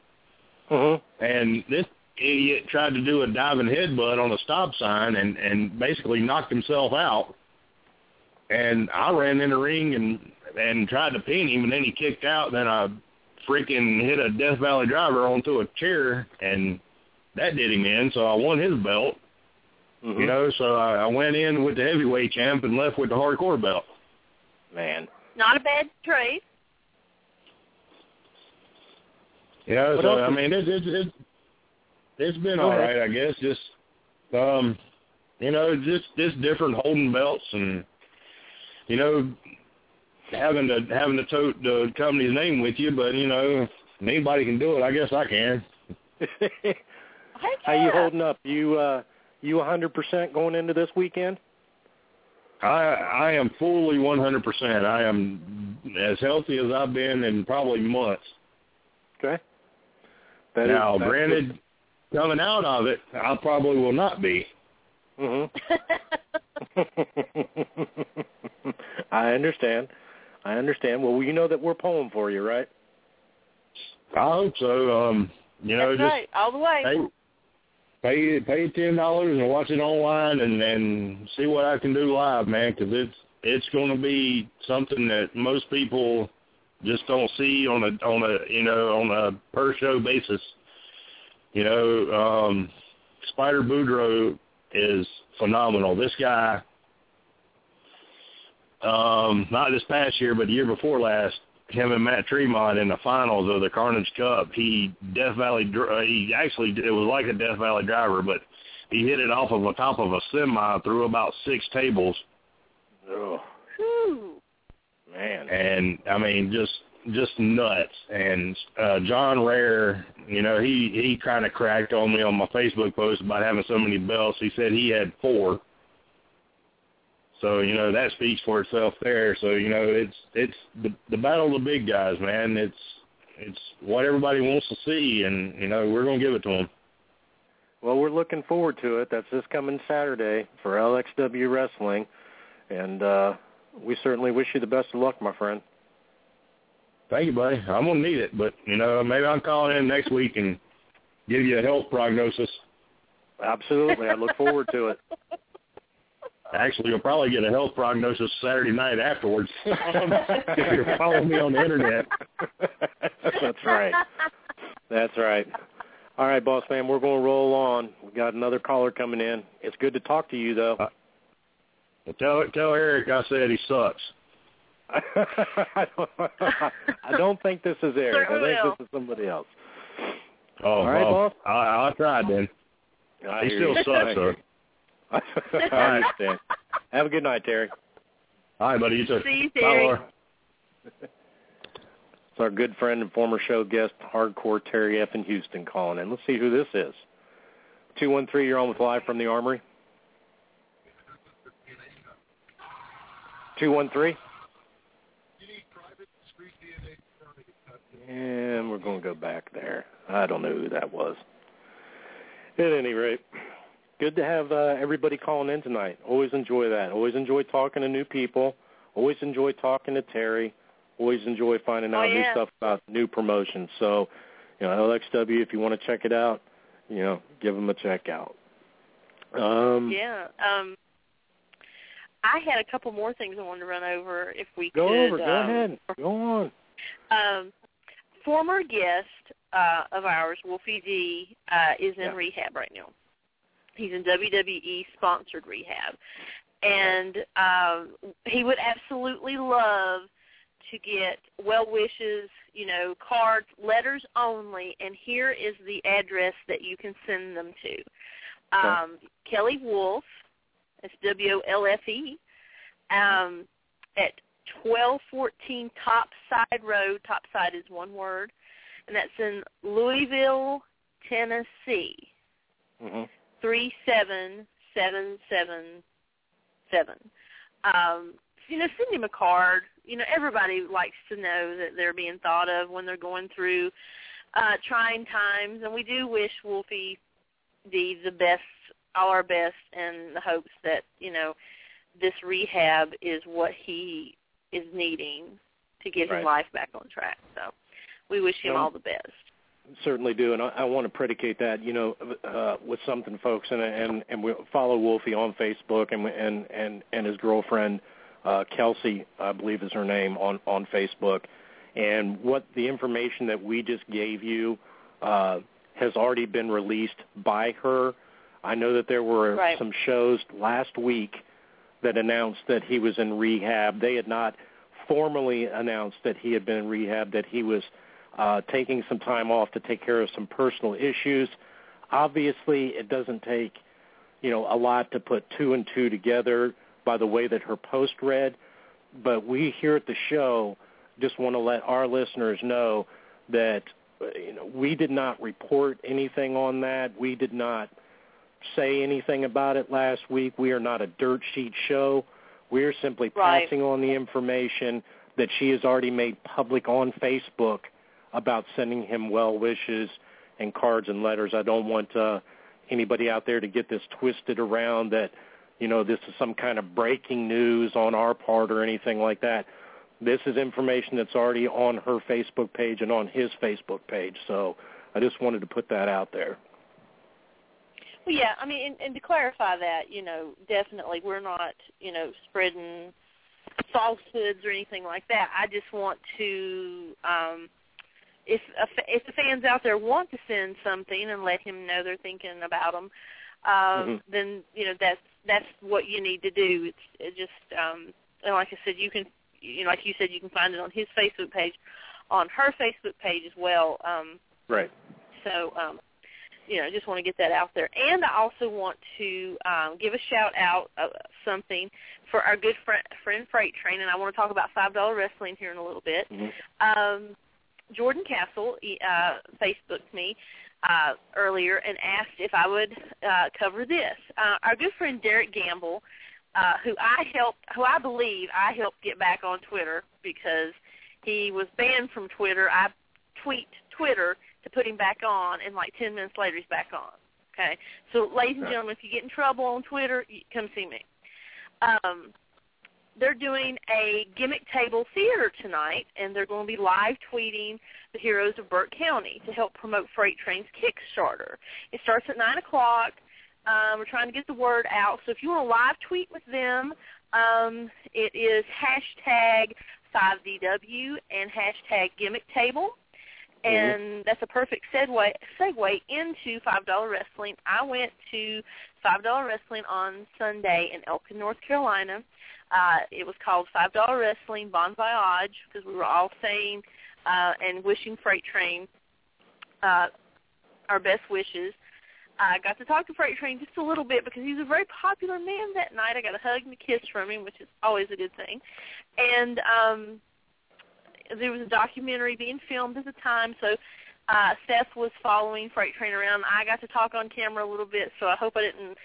Mhm. And this idiot tried to do a diving headbutt on a stop sign and and basically knocked himself out. And I ran in the ring and and tried to pin him, and then he kicked out. Then I freaking hit a Death Valley driver onto a chair, and that did him in. So I won his belt. Mhm. You know, so I, I went in with the heavyweight champ and left with the hardcore belt. man. Not a bad trade. Yeah, What so else I mean it's it's it's it's been Go all ahead. right, I guess. Just um, you know, just just different holding belts and you know having to having to tote the company's name with you, but you know, if anybody can do it, I guess I can. Heck How you holding up? You uh you 100% going into this weekend? I I am fully 100%. I am as healthy as I've been in probably months. Okay. That is- now, that's granted, coming out of it, I probably will not be. good. Mhm. I understand. I understand. Well, you know that we're pulling for you, right? I hope so. Um, you know, That's just right. All the way. pay pay pay ten dollars and watch it online and and see what I can do live, man, because it's it's going to be something that most people just don't see on a on a you know on a per show basis. You know, um, Spider Boudreaux is phenomenal. This guy, um, not this past year, but the year before last, him and Matt Tremont in the finals of the Carnage Cup. He Death Valley. dr- Uh, he actually it was like a Death Valley driver, but he hit it off of the top of a semi through about six tables, Oh, Whew. man. and I mean just just nuts. And uh, John Rare, you know, he he kind of cracked on me on my Facebook post about having so many belts. He said he had four. So you know that speaks for itself there. So you know it's it's the the battle of the big guys, man. It's it's what everybody wants to see, and you know we're gonna give it to them. Well, we're looking forward to it. That's this coming Saturday for LXW Wrestling, and uh we certainly wish you the best of luck, my friend. Thank you, buddy. I'm gonna need it, but you know, maybe I'm calling in next week and give you a health prognosis. Absolutely, I look forward to it. Actually, you'll probably get a health prognosis Saturday night afterwards if you're following me on the internet. That's right. That's right. All right, boss man, we're going to roll on. We got another caller coming in. It's good to talk to you, though. Uh, well, tell tell Eric I said he sucks. I, don't, I don't think this is Eric. I think this is somebody else. Oh, All right, well, boss. I, I tried then. I he still you. sucks, though. I understand. Have a good night, Terry. All right, buddy. You too. See you, Bye, Terry. Laura. It's our good friend and former show guest, Hardcore Terry F. in Houston, calling in. Let's see who this is. 213, you're on with Live from the Armory. 213? And we're going to go back there. I don't know who that was. At any rate, good to have uh, everybody calling in tonight. Always enjoy that. Always enjoy talking to new people. Always enjoy talking to Terry. Always enjoy finding Oh, out new stuff about new promotions. So, you know, LXW, if you want to check it out, you know, give them a check out. Um, Yeah. Um, I had a couple more things I wanted to run over if we Go could. over. Go um, ahead. Go on. Um, former guest uh, of ours, Wolfie D, uh, is in Yeah. rehab right now. He's in WWE sponsored rehab, and um, he would absolutely love to get well wishes, you know, cards, letters only. And here is the address that you can send them to. Um, Kelly Wolf, that's W O L F E, um, at 1214 Topside Road. Topside is one word, and that's in Louisville, Tennessee. hmm Three seven seven seven seven. Um, you know, send him a card. You know, everybody likes to know that they're being thought of when they're going through uh, trying times, and we do wish Wolfie D the best, all our best, in the hopes that you know this rehab is what he is needing to get Right. his life back on track. So we wish him all the best. Certainly do, and I, I want to predicate that, you know, uh, with something, folks, and and and we follow Wolfie on Facebook, and and and and his girlfriend uh, Kelsey, I believe is her name, on on Facebook, and what the information that we just gave you uh, has already been released by her. I know that there were Right. some shows last week that announced that he was in rehab. They had not formally announced that he had been in rehab, that he was uh, taking some time off to take care of some personal issues. Obviously, it doesn't take, you know, a lot to put two and two together by the way that her post read. But we here at the show just want to let our listeners know that you know we did not report anything on that. We did not say anything about it last week. We are not a dirt sheet show. We are simply Right. passing on the information that she has already made public on Facebook about sending him well wishes and cards and letters. I don't want uh, anybody out there to get this twisted around that you know this is some kind of breaking news on our part or anything like that. This is information that's already on her Facebook page and on his Facebook page. So I just wanted to put that out there. Well, yeah, I mean, and, and to clarify that, you know, definitely we're not, you know, spreading falsehoods or anything like that. I just want to, um, if a, if the fans out there want to send something and let him know they're thinking about him, um, Mhm. then you know that's that's what you need to do. It's it just, um, and like I said, you can, you know, like you said, you can find it on his Facebook page, on her Facebook page as well. Um, Right. so, um, you know, I just want to get that out there. And I also want to um, give a shout out of something for our good friend, friend Freight Train, and I want to talk about Five Dollar Wrestling here in a little bit. Mhm. Um, Jordan Castle uh, Facebooked me uh, earlier and asked if I would uh, cover this. Uh, our good friend Derek Gamble, uh, who I helped, who I believe I helped get back on Twitter because he was banned from Twitter. I tweet Twitter to put him back on, and like 10 minutes later he's back on. Okay, so ladies and gentlemen, if you get in trouble on Twitter, come see me. Um, they're doing a gimmick table theater tonight, and they're going to be live tweeting the heroes of Burke County to help promote Freight Train's Kickstarter. It starts at 9 o'clock. Um, we're trying to get the word out. So if you want to live tweet with them, um, it is hashtag 5DW and hashtag gimmick table. And mm-hmm. that's a perfect segue, segue into $5 Wrestling. I went to $5 Wrestling on Sunday in Elkin, North Carolina. Uh, it was called $5 Wrestling Bon Voyage because we were all saying uh, and wishing Freight Train uh, our best wishes. I got to talk to Freight Train just a little bit because he's a very popular man that night. I got a hug and a kiss from him, which is always a good thing. And um, there was a documentary being filmed at the time, so uh, Seth was following Freight Train around. I got to talk on camera a little bit, so I hope I didn't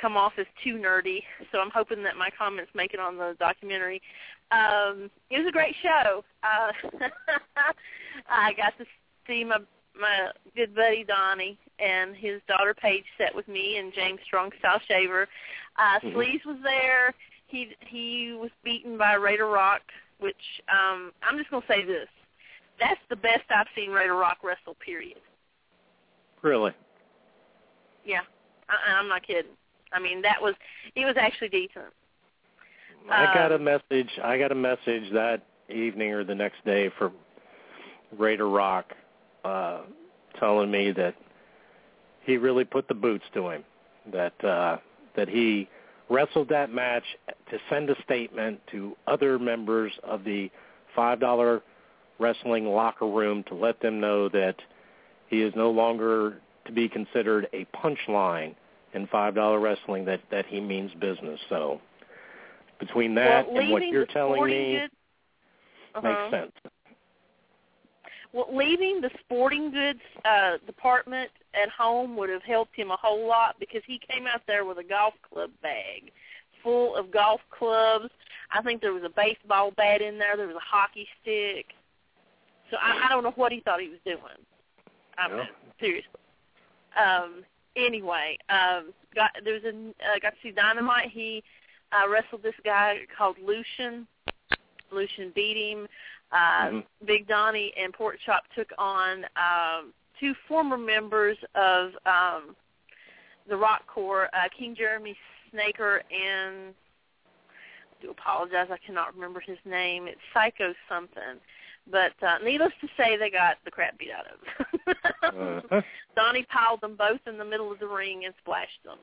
come off as too nerdy. So I'm hoping that my comments make it on the documentary. Um, it was a great show. Uh, I got to see my my good buddy Donnie and his daughter Paige sat with me and James Strong Style Shaver. Uh, mm-hmm. Sleaze was there. He he was beaten by Raider Rock, which um, I'm just gonna say this. That's the best I've seen Raider Rock wrestle. Period. Really? Yeah, I, I'm not kidding. I mean, that was he was actually decent. I got a um, message. I got a message that evening or the next day from Raider Rock, uh, telling me that he really put the boots to him. That uh, that he wrestled that match to send a statement to other members of the five dollar wrestling locker room to let them know that he is no longer to be considered a punchline in five dollar wrestling that that he means business. So between that well, and what you're telling me good, uh-huh. makes sense. Well, leaving the sporting goods uh, department at home would have helped him a whole lot because he came out there with a golf club bag full of golf clubs. I think there was a baseball bat in there. There was a hockey stick. So I, I don't know what he thought he was doing. I mean, seriously. Um, anyway, um, got there was a uh, got to see Dynamite. He uh, wrestled this guy called Lucian. Lucian beat him. Uh, mm-hmm. Big Donnie and Pork Chop took on um, two former members of um, the Rock Corps, uh, King Jeremy Snaker and I do apologize, I cannot remember his name. It's Psycho something. But uh, needless to say, they got the crap beat out of them. uh-huh. Donnie piled them both in the middle of the ring and splashed them.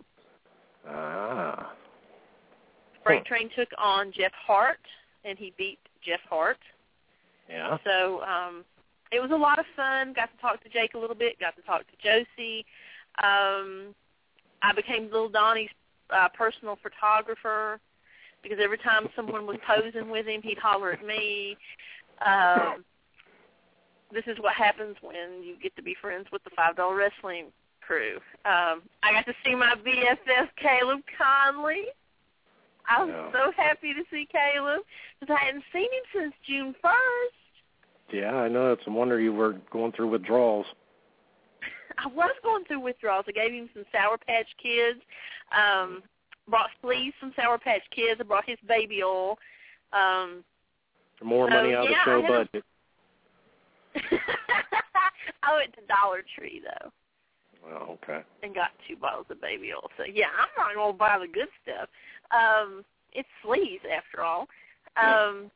Ah. Freight Train took on Jeff Hart, and he beat Jeff Hart. Yeah. So um, it was a lot of fun. Got to talk to Jake a little bit. Got to talk to Josey. Um, I became Little Donnie's uh, personal photographer because every time someone was posing with him, he'd holler at me. Um, this is what happens when you get to be friends with the Five Dollar Wrestling crew. Um, I got to see my BFF Caleb Conley. I was yeah. so happy to see Caleb because I hadn't seen him since June first. Yeah, I know. It's a wonder you were going through withdrawals. I was going through withdrawals. I gave him some Sour Patch Kids. Um, brought Sleaze some Sour Patch Kids. I brought his baby oil. Um, More so, money out yeah, of the show budget. I went to Dollar Tree though. Well, okay. And got two bottles of baby oil. So yeah, I'm not gonna buy the good stuff. Um, it's Sleaze after all. Um,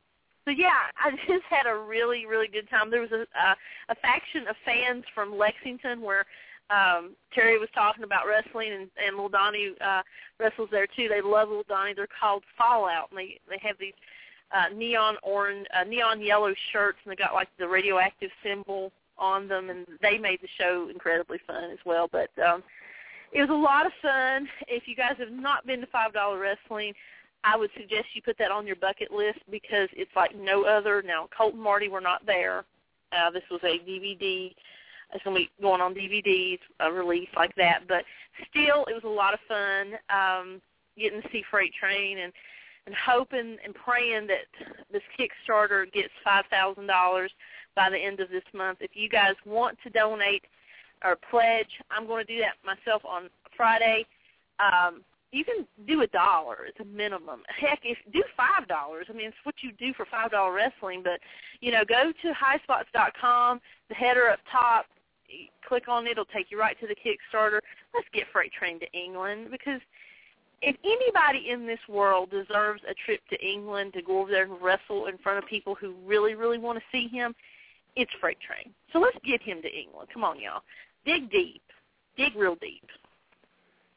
so yeah, I just had a really really good time. There was a a, a faction of fans from Lexington where um Terry was talking about wrestling and and Little Donnie uh wrestles there too. They love Little Donnie. They're called Fallout and they they have these uh neon orange uh, neon yellow shirts and they got like the radioactive symbol on them and they made the show incredibly fun as well. But um it was a lot of fun. If you guys have not been to five dollar wrestling, I would suggest you put that on your bucket list because it's like no other. Now, Colt and Marty were not there. Uh, this was a DVD. It's going to be going on DVDs, a release like that. But still, it was a lot of fun um, getting to see Freight Train and and hoping and praying that this Kickstarter gets five thousand dollars by the end of this month. If you guys want to donate or pledge, I'm going to do that myself on Friday. Um, you can do a dollar. It's a minimum. Heck, if do five dollars. I mean, it's what you do for five dollar wrestling. But you know, go to highspots.com. The header up top. Click on it. It'll take you right to the Kickstarter. Let's get Freight Train to England because if anybody in this world deserves a trip to England to go over there and wrestle in front of people who really, really want to see him, it's Freight Train. So let's get him to England. Come on, y'all. Dig deep. Dig real deep.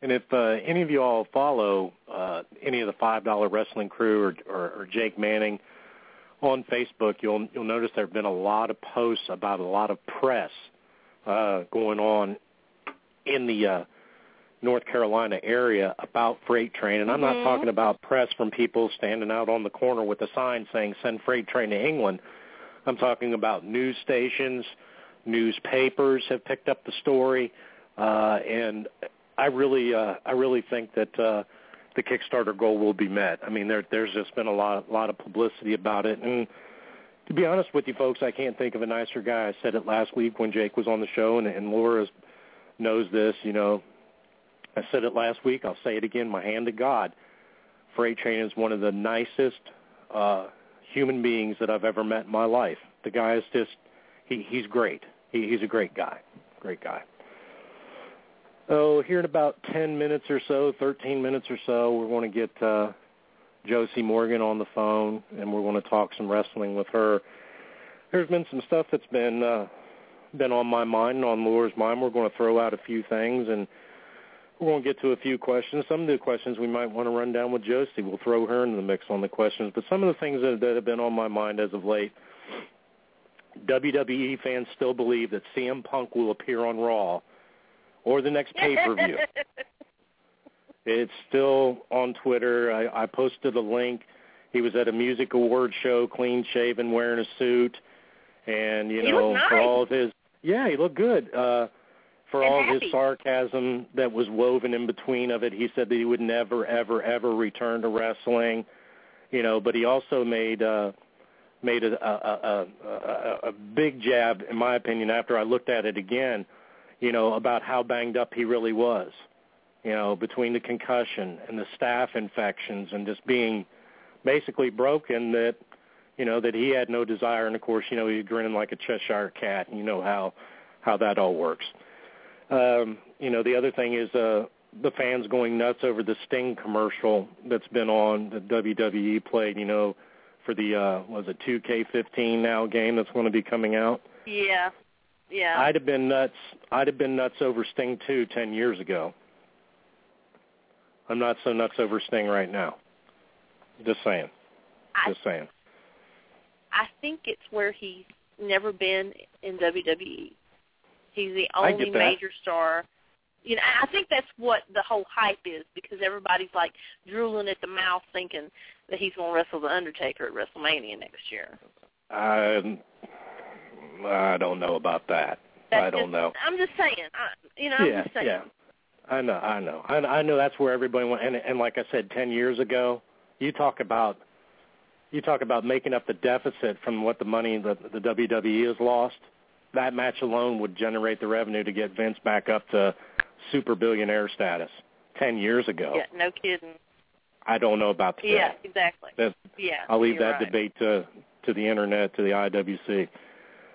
And if uh, any of you all follow uh, any of the Five Dollar Wrestling Crew or, or, or Jake Manning on Facebook, you'll you'll notice there have been a lot of posts about a lot of press uh, going on in the uh, North Carolina area about Freight Train, and I'm mm-hmm. not talking about press from people standing out on the corner with a sign saying "Send Freight Train to England." I'm talking about news stations, newspapers have picked up the story, uh, and I really, uh, I really think that uh, the Kickstarter goal will be met. I mean, there, there's just been a lot, lot of publicity about it, and to be honest with you folks, I can't think of a nicer guy. I said it last week when Jake was on the show, and, and Laura knows this. You know, I said it last week. I'll say it again. My hand to God. Freight Train is one of the nicest uh, human beings that I've ever met in my life. The guy is just, he, he's great. He, he's a great guy. Great guy. Oh, here in about 10 minutes or so, 13 minutes or so, we're going to get uh, Josey Morgan on the phone, and we're going to talk some wrestling with her. There's been some stuff that's been uh, been on my mind and on Laura's mind. We're going to throw out a few things, and we're going to get to a few questions. Some of the questions we might want to run down with Josey. We'll throw her into the mix on the questions. But some of the things that, that have been on my mind as of late, WWE fans still believe that CM Punk will appear on Raw – or the next pay-per-view. it's still on Twitter. I, I posted a link. He was at a music award show, clean shaven, wearing a suit, and you he know, nice. for all of his yeah, he looked good. Uh for and all happy. his sarcasm that was woven in between of it, he said that he would never, ever, ever return to wrestling. You know, but he also made uh made a a, a, a, a big jab, in my opinion, after I looked at it again you know, about how banged up he really was, you know, between the concussion and the staph infections and just being basically broken that, you know, that he had no desire. And of course, you know, he's grinning like a Cheshire cat. And you know how how that all works. Um, you know, the other thing is uh, the fans going nuts over the Sting commercial that's been on the WWE played. You know, for the uh, was it 2K15 now game that's going to be coming out. Yeah. Yeah. I'd have been nuts. I'd have been nuts over Sting too ten years ago. I'm not so nuts over Sting right now. Just saying. I, Just saying. I think it's where he's never been in WWE. He's the only major star. You know, I think that's what the whole hype is because everybody's like drooling at the mouth, thinking that he's going to wrestle the Undertaker at WrestleMania next year. I I don't know about that. That's I don't just, know. I'm just saying. I, you know, I'm yeah, just saying. yeah. I know, I know, I, I know. That's where everybody went. And, and like I said, ten years ago, you talk about you talk about making up the deficit from what the money that the WWE has lost. That match alone would generate the revenue to get Vince back up to super billionaire status. Ten years ago. Yeah, no kidding. I don't know about today. Yeah, exactly. That's, Yeah. I'll leave that right. debate to to the internet, to the IWC.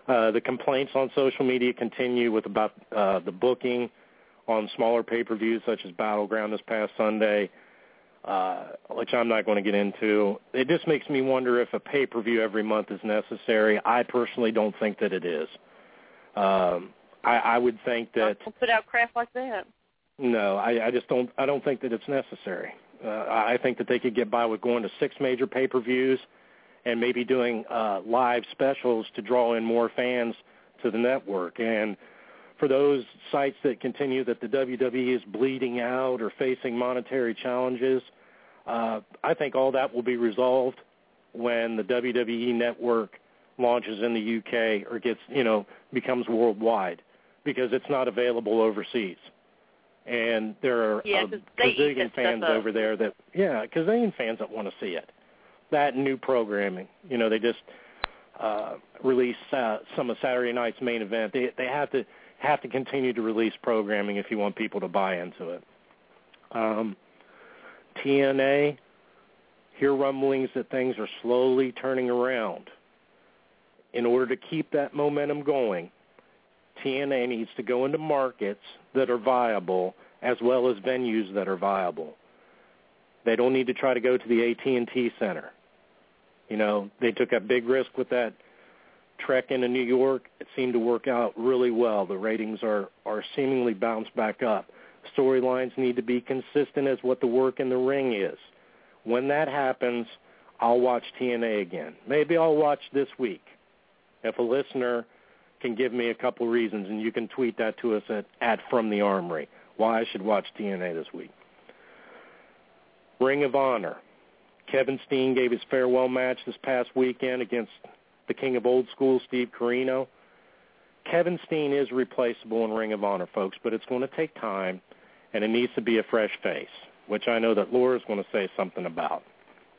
Uh, the complaints on social media continue with about uh, the booking on smaller pay-per-views such as Battleground this past Sunday, uh, which I'm not going to get into. It just makes me wonder if a pay-per-view every month is necessary. I personally don't think that it is. Um, I, I would think that Don't put out crap like that. no, I, I just don't. I don't think that it's necessary. Uh, I think that they could get by with going to six major pay-per-views and maybe doing uh, live specials to draw in more fans to the network. And for those sites that continue that the WWE is bleeding out or facing monetary challenges, uh, I think all that will be resolved when the WWE network launches in the UK or gets, you know, becomes worldwide because it's not available overseas. And there are Yeah, a 'cause they eat gazillion that stuff fans over there that, yeah, gazillion fans that want to see it. That new programming. You know, they just uh, release uh, some of Saturday night's main event. They they have to have to continue to release programming if you want people to buy into it. Um, TNA, hear rumblings that things are slowly turning around. In order to keep that momentum going, TNA needs to go into markets that are viable as well as venues that are viable. They don't need to try to go to the AT&T Center. You know, they took a big risk with that trek into New York. It seemed to work out really well. The ratings are are seemingly bounced back up. Storylines need to be consistent as what the work in the ring is. When that happens, I'll watch TNA again. Maybe I'll watch this week. If a listener can give me a couple reasons, and you can tweet that to us at, at From the Armory, why I should watch TNA this week. Ring of Honor. Kevin Steen gave his farewell match this past weekend against the king of old school, Steve Corino. Kevin Steen is replaceable in Ring of Honor, folks, but it's going to take time, and it needs to be a fresh face, which I know that Laura's going to say something about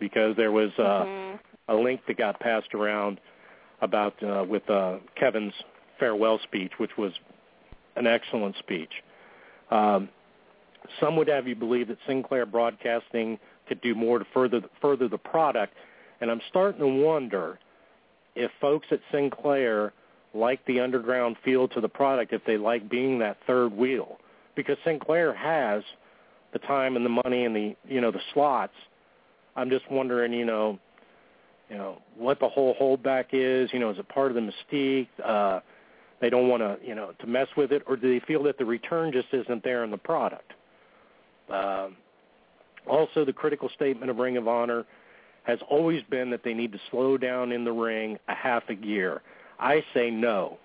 because there was uh, mm-hmm. a link that got passed around about uh, with uh, Kevin's farewell speech, which was an excellent speech. Um, some would have you believe that Sinclair Broadcasting could do more to further further the product, and I'm starting to wonder if folks at Sinclair like the underground feel to the product, if they like being that third wheel, because Sinclair has the time and the money and the you know the slots. I'm just wondering, you know, you know what the whole holdback is. You know, is it part of the mystique? Uh, they don't want to you know to mess with it, or do they feel that the return just isn't there in the product? Uh, also, the critical statement of Ring of Honor has always been that they need to slow down in the ring a half a gear. I say no.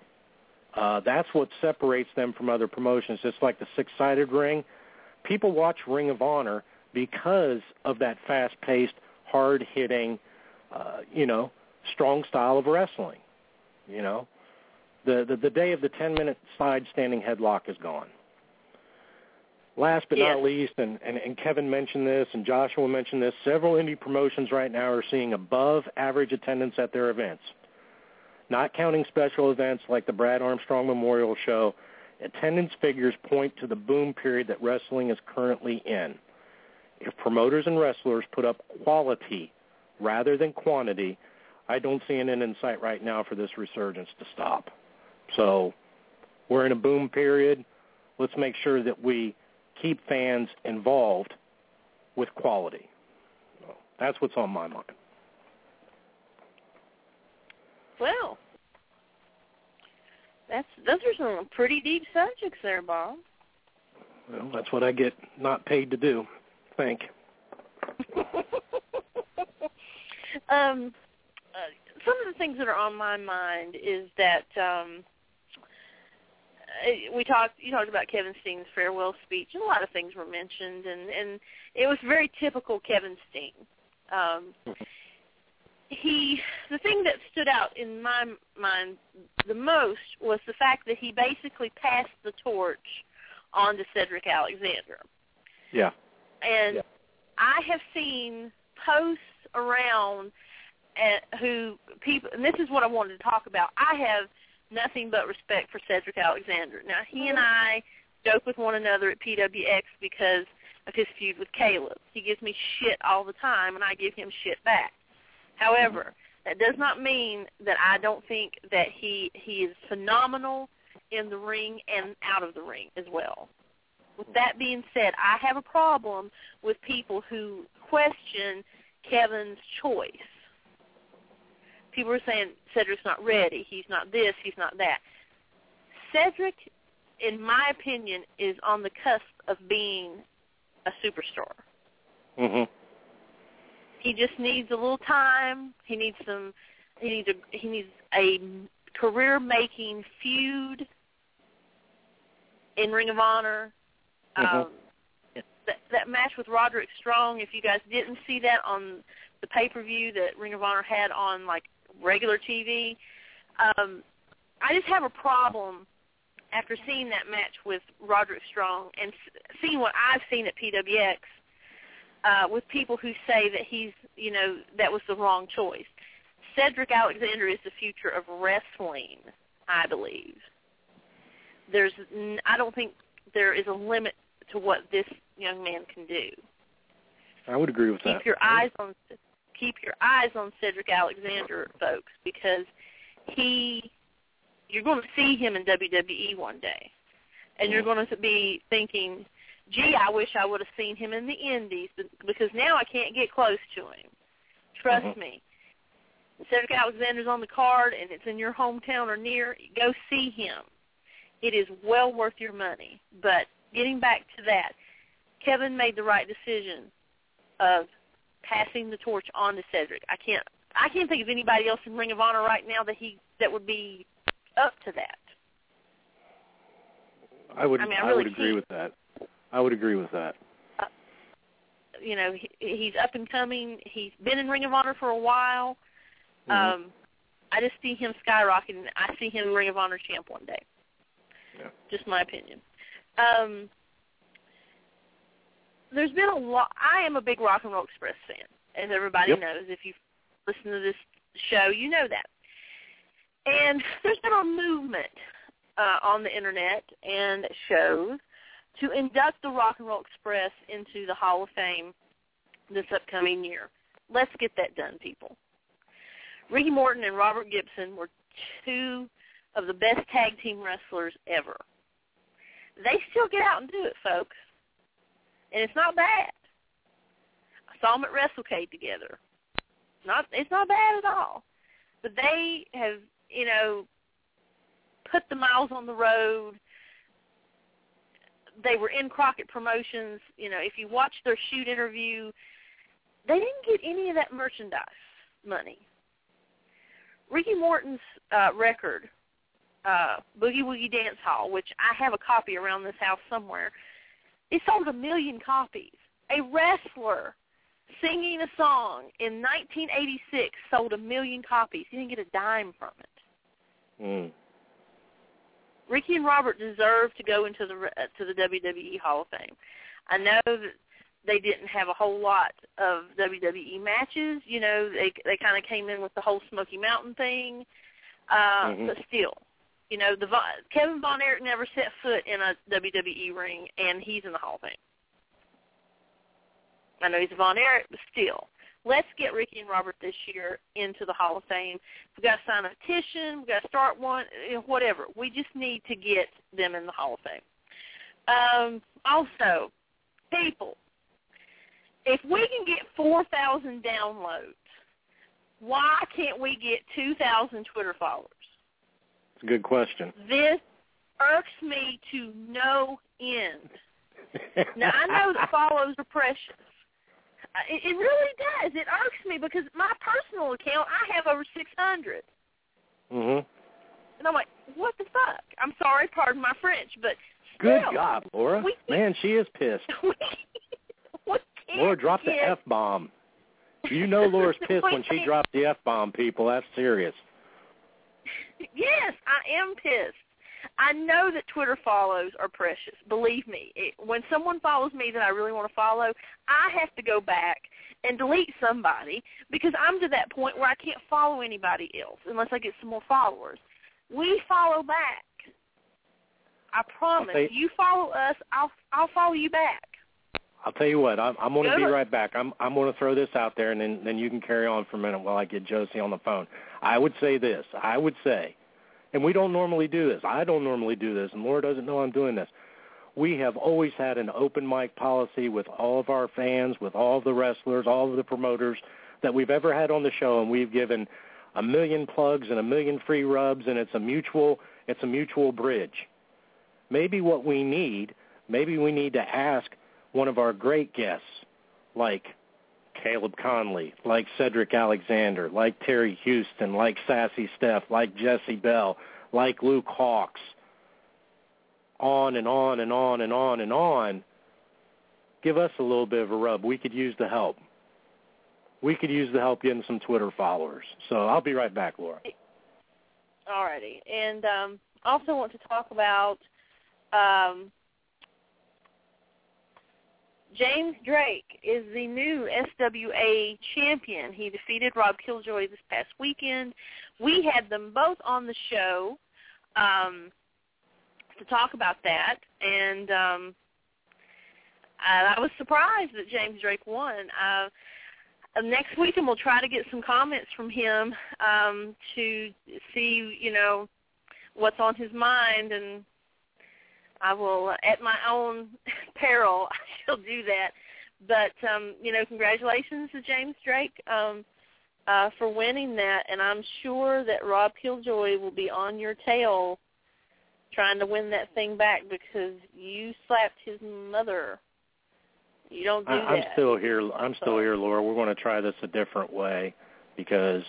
Uh, that's what separates them from other promotions. Just like the six-sided ring, people watch Ring of Honor because of that fast-paced, hard-hitting, Uh, you know, strong style of wrestling. You know, the the, the day of the 10-minute side standing headlock is gone. Last but yes. not least, and, and, and Kevin mentioned this and Joshua mentioned this, several indie promotions right now are seeing above average attendance at their events. Not counting special events like the Brad Armstrong Memorial Show, attendance figures point to the boom period that wrestling is currently in. If promoters and wrestlers put up quality rather than quantity, I don't see an end in sight right now for this resurgence to stop. So we're in a boom period. Let's make sure that we keep fans involved with quality. That's what's on my mind. Well, that's those are some pretty deep subjects there, Bob. Well, that's what I get not paid to do. Thank. um, uh, some of the things that are on my mind is that um, we talked you talked about Kevin Steen's farewell speech and a lot of things were mentioned and and it was very typical Kevin Steen. Um he the thing that stood out in my mind the most was the fact that he basically passed the torch on to Cedric Alexander. Yeah. And yeah. I have seen posts around at who people and this is what I wanted to talk about. I have nothing but respect for Cedric Alexander. Now, he and mm-hmm. I joke with one another at PWX because of his feud with Caleb. He gives me shit all the time, and I give him shit back. However, mm-hmm. that does not mean that I don't think that he he is phenomenal in the ring and out of the ring as well. With that being said, I have a problem with people who question Kevin's choice people are saying Cedric's not ready. He's not this. He's not that. Cedric, in my opinion, is on the cusp of being a superstar. Mhm. He just needs a little time. He needs some. He needs a. He needs a career-making feud in Ring of Honor. Mm-hmm. Um, that, that match with Roderick Strong. If you guys didn't see that on the pay-per-view that Ring of Honor had on like regular TV. Um, I just have a problem after seeing that match with Roderick Strong and seeing what I've seen at PWX uh, with people who say that he's, you know, that was the wrong choice. Cedric Alexander is the future of wrestling, I believe. There's, I don't think there is a limit to what this young man can do. I would agree with keep that. your eyes on keep your eyes on Cedric Alexander, folks, because he you're going to see him in WWE one day, and you're going to be thinking, "Gee, I wish I would have seen him in the Indies," because now I can't get close to him. Trust Mhm. me. Cedric Alexander's on the card, and it's in your hometown or near. Go see him. It is well worth your money. But getting back to that, Kevin made the right decision of passing the torch on to Cedric. I can't I can't think of anybody else in Ring of Honor right now that he that would be up to that. I would. I mean, I really would agree can't. with that. I would agree with that. You know, he, he's up and coming. He's been in Ring of Honor for a while. Mhm. Um I just see him skyrocketing. I see him Ring of Honor champ one day. Yeah. Just my opinion. Um there's been a lot I am a big Rock and Roll Express fan, as everybody Yep. knows. If you've listened to this show, you know that. And there's been a movement uh, on the internet and shows to induct the Rock and Roll Express into the Hall of Fame this upcoming year. Let's get that done, people. Ricky Morton and Robert Gibson were two of the best tag team wrestlers ever. They still get out and do it, folks. And it's not bad. I saw them at WrestleCade together. Not it's not bad at all. But they have, you know, put the miles on the road. They were in Crockett Promotions. You know, if you watch their shoot interview, they didn't get any of that merchandise money. Ricky Morton's uh, record, uh, Boogie Woogie Dance Hall, which I have a copy around this house somewhere, it sold a million copies. A wrestler singing a song in 1986 sold a million copies. He didn't get a dime from it. Mm. Ricky and Robert deserve to go into the uh, to the WWE Hall of Fame. I know that they didn't have a whole lot of WWE matches. You know, they they kind of came in with the whole Smoky Mountain thing, uh, Mhm. but still, you know, the Kevin Von Erich never set foot in a WWE ring, and he's in the Hall of Fame. I know he's a Von Erich, but still, let's get Ricky and Robert this year into the Hall of Fame. We've got to sign a petition. We've got to start one, whatever. We just need to get them in the Hall of Fame. Um, also, people, if we can get 4,000 downloads, why can't we get 2,000 Twitter followers? It's a good question. This irks me to no end. Now, I know that follows are precious. It, it really does. It irks me because my personal account, I have over 600. mhm. And I'm like, what the fuck? I'm sorry, pardon my French, but Good still, God, Laura. Man, she is pissed. we, we Laura dropped the f bomb. You know Laura's pissed when she drops the f bomb. People, that's serious. Yes, I am pissed. I know that Twitter follows are precious. Believe me, it, when someone follows me that I really want to follow, I have to go back and delete somebody because I'm to that point where I can't follow anybody else unless I get some more followers. We follow back. I promise. you follow us, I'll I'll follow you back. I'll tell you what. I'm, I'm going to be right back. I'm I'm going to throw this out there, and then then you can carry on for a minute while I get Josey on the phone. I would say this. I would say, and we don't normally do this. I don't normally do this, and Laura doesn't know I'm doing this. We have always had an open mic policy with all of our fans, with all of the wrestlers, all of the promoters that we've ever had on the show, and we've given a million plugs and a million free rubs, and it's a mutual it's a mutual bridge. Maybe what we need, maybe we need to ask one of our great guests, like Caleb Conley, like Cedric Alexander, like Terry Houston, like Sassy Steph, like Jesse Bell, like Luke Hawx, on and on and on and on and on. Give us a little bit of a rub. We could use the help. We could use the help getting some Twitter followers. So I'll be right back, Laura. Alrighty, and um, I also want to talk about um, James Drake is the new SWA champion. He defeated Rob Killjoy this past weekend. We had them both on the show um, to talk about that, and um, I, was surprised that James Drake won. Uh, next week, and we'll try to get some comments from him um, to see, you know, what's on his mind, and I will, uh, at my own peril, I shall do that. But um, you know, congratulations to James Drake um, uh, for winning that, and I'm sure that Rob Killjoy will be on your tail trying to win that thing back because you slapped his mother. You don't do I, that. I'm still here. I'm still here, Laura. We're going to try this a different way because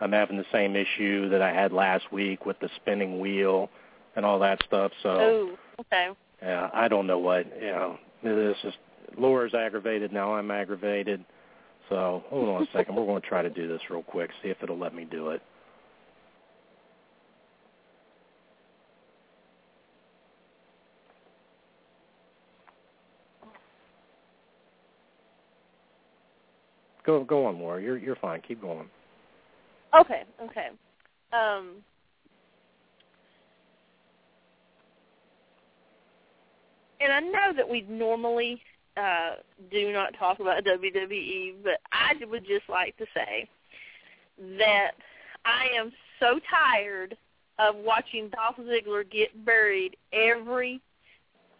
I'm having the same issue that I had last week with the spinning wheel and all that stuff. So, oh, okay. Yeah, I don't know what you know. This is Laura's aggravated now. I'm aggravated. So hold on a second. We're going to try to do this real quick. See if it'll let me do it. Go go on, Laura. You're you're fine. Keep going. Okay, okay. Um, and I know that we normally uh, do not talk about WWE, but I would just like to say that I am so tired of watching Dolph Ziggler get buried every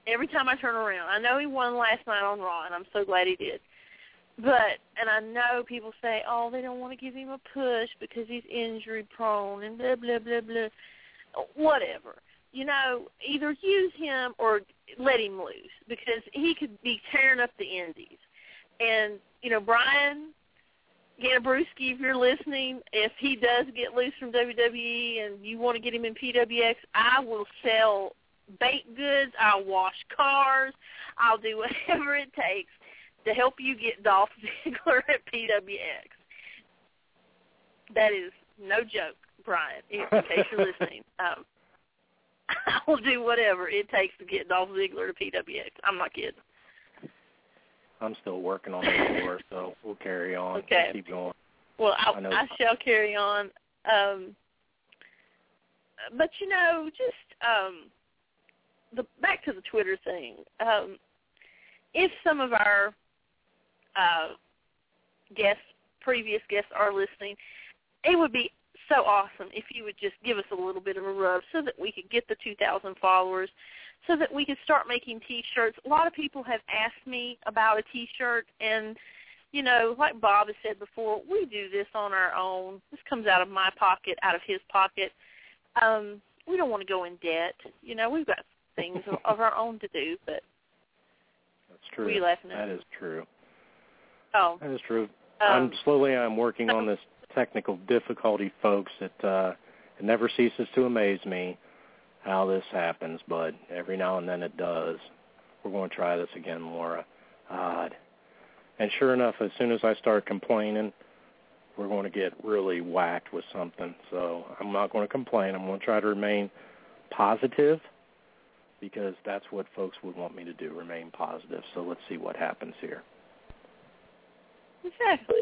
every time I turn around. I know he won last night on Raw, and I'm so glad he did. But and I know people say, oh, they don't want to give him a push because he's injury prone and blah blah blah blah. Whatever. You know, either use him or let him loose because he could be tearing up the indies. And you know, Brian Ganabruski, if you're listening, if he does get loose from WWE and you want to get him in PWX, I will sell baked goods. I'll wash cars. I'll do whatever it takes to help you get Dolph Ziggler at PWX. That is no joke, Brian, in case you're listening. Um, I will do whatever it takes to get Dolph Ziggler to PWX. I'm not kidding. I'm still working on it more, so we'll carry on. Okay. Keep going. Well, I, I. I shall carry on. Um, but you know, just um, the back to the Twitter thing. Um, if some of our uh, guests, previous guests, are listening, it would be so awesome if you would just give us a little bit of a rub so that we could get the 2,000 followers, so that we could start making T-shirts. A lot of people have asked me about a T-shirt, and you know, like Bob has said before, we do this on our own. This comes out of my pocket, out of his pocket. Um, we don't want to go in debt. You know, we've got things of, our own to do, but That's true. Laughing at That is true. oh, That is true. um, I'm slowly I'm working on this technical difficulty, folks. It uh it never ceases to amaze me how this happens, but every now and then it does. We're going to try this again, Laura. Odd. And sure enough, as soon as I start complaining, we're going to get really whacked with something. So I'm not going to complain. I'm going to try to remain positive because that's what folks would want me to do, remain positive. So let's see what happens here. exactly.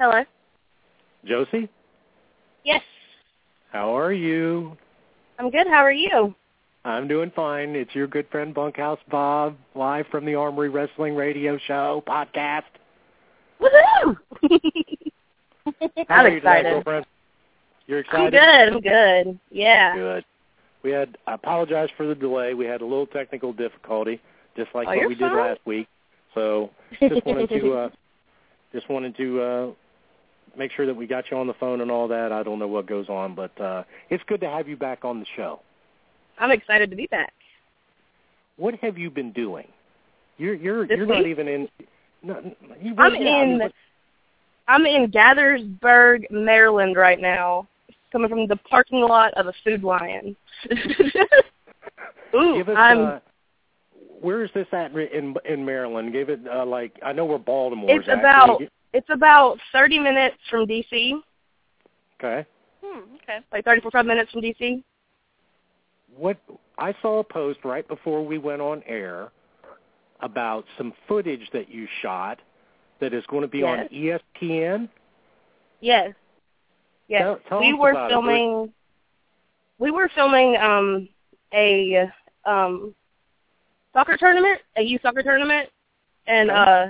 Hello. Josey, Yes, how are you? I'm good. How are you? I'm doing fine. It's your good friend Bunkhouse Bob, live from the Armory Wrestling Radio Show podcast. Woohoo! How I'm are you today, excited. girlfriend? You're I'm good. I'm good. Yeah. Good. We had. I apologize for the delay. We had a little technical difficulty, just like Oh, what you're we did last week. So just wanted to. uh Just wanted to uh make sure that we got you on the phone and all that. I don't know what goes on, but uh it's good to have you back on the show. I'm excited to be back. What have you been doing? You're you're This you're not even in. No, you, I'm yeah, I mean, in I'm in Gaithersburg, Maryland right now, coming from the parking lot of a Food Lion. Ooh, us, I'm uh, where is this at in in Maryland? Give it uh, like I know where Baltimore It's at. About- it's about 30 minutes from DC, okay. Hmm, okay. like 30 45 minutes from DC. What I saw a post right before we went on air about some footage that you shot that is going to be on Yes. ESPN. Yes. Yes, Tell- tell we us were about it. filming. We were filming um a um soccer tournament, a youth soccer tournament, and Okay. uh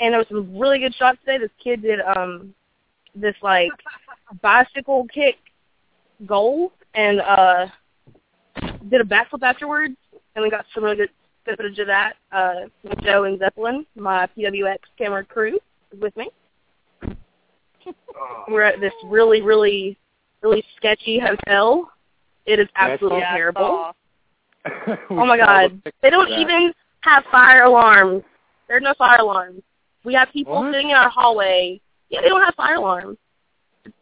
and there was some really good shots today. This kid did um this like bicycle kick goal and uh did a backflip afterwards, and we got some really good good footage of that. Uh, with Joe and Zeppelin, my PWX camera crew, is with me. We're at this really, really, really sketchy hotel. It is absolutely yeah, terrible. Oh my god. They don't even have fire alarms. There's no fire alarms. We have people What? sitting in our hallway. Yeah, they don't have fire alarms.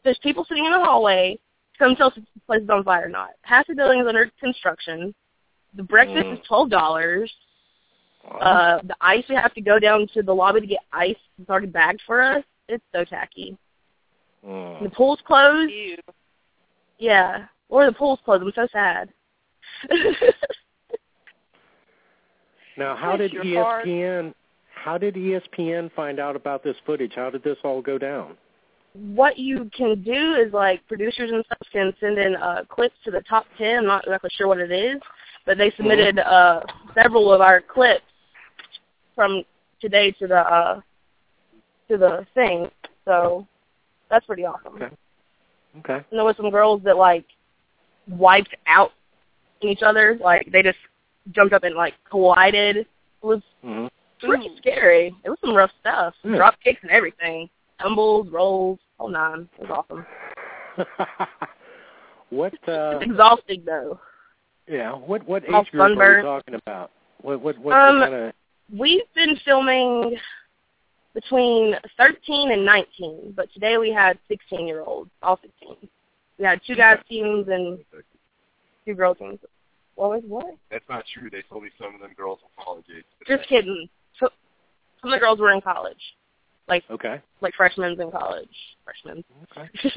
There's people sitting in the hallway. Come tell us if the place is on fire or not. Half the building is under construction. The breakfast Mm. is twelve dollars. Uh, the ice we have to go down to the lobby to get ice. It's already bagged for us. It's so tacky. Mm. The pool's closed. Ew. Yeah. Or the pool's closed. I'm so sad. Now, how Bless did your heart. How did ESPN find out about this footage? How did this all go down? what you can do is like producers and stuff can send in uh, clips to the top ten. I'm not exactly sure what it is, but they submitted uh, several of our clips from today to the uh, to the thing. So that's pretty awesome. Okay. Okay. And there was some girls that like wiped out each other, like they just jumped up and like collided. It was hmm pretty scary. It was some rough stuff. Yeah. Drop kicks and everything. Tumbles, rolls, whole nine. It was awesome. what? Uh, It's exhausting though. yeah. What? What All age group are we talking about? What? What? What, Um, what kind of? We've been filming between 13 and 19, but today we had 16 year olds, all 16. We had two guys teams and two girl teams. What was what? That's not true. They told me some of them girls were college age. Just kidding. So, some of the girls were in college, like Okay. like freshmen in college. Freshmen. Okay.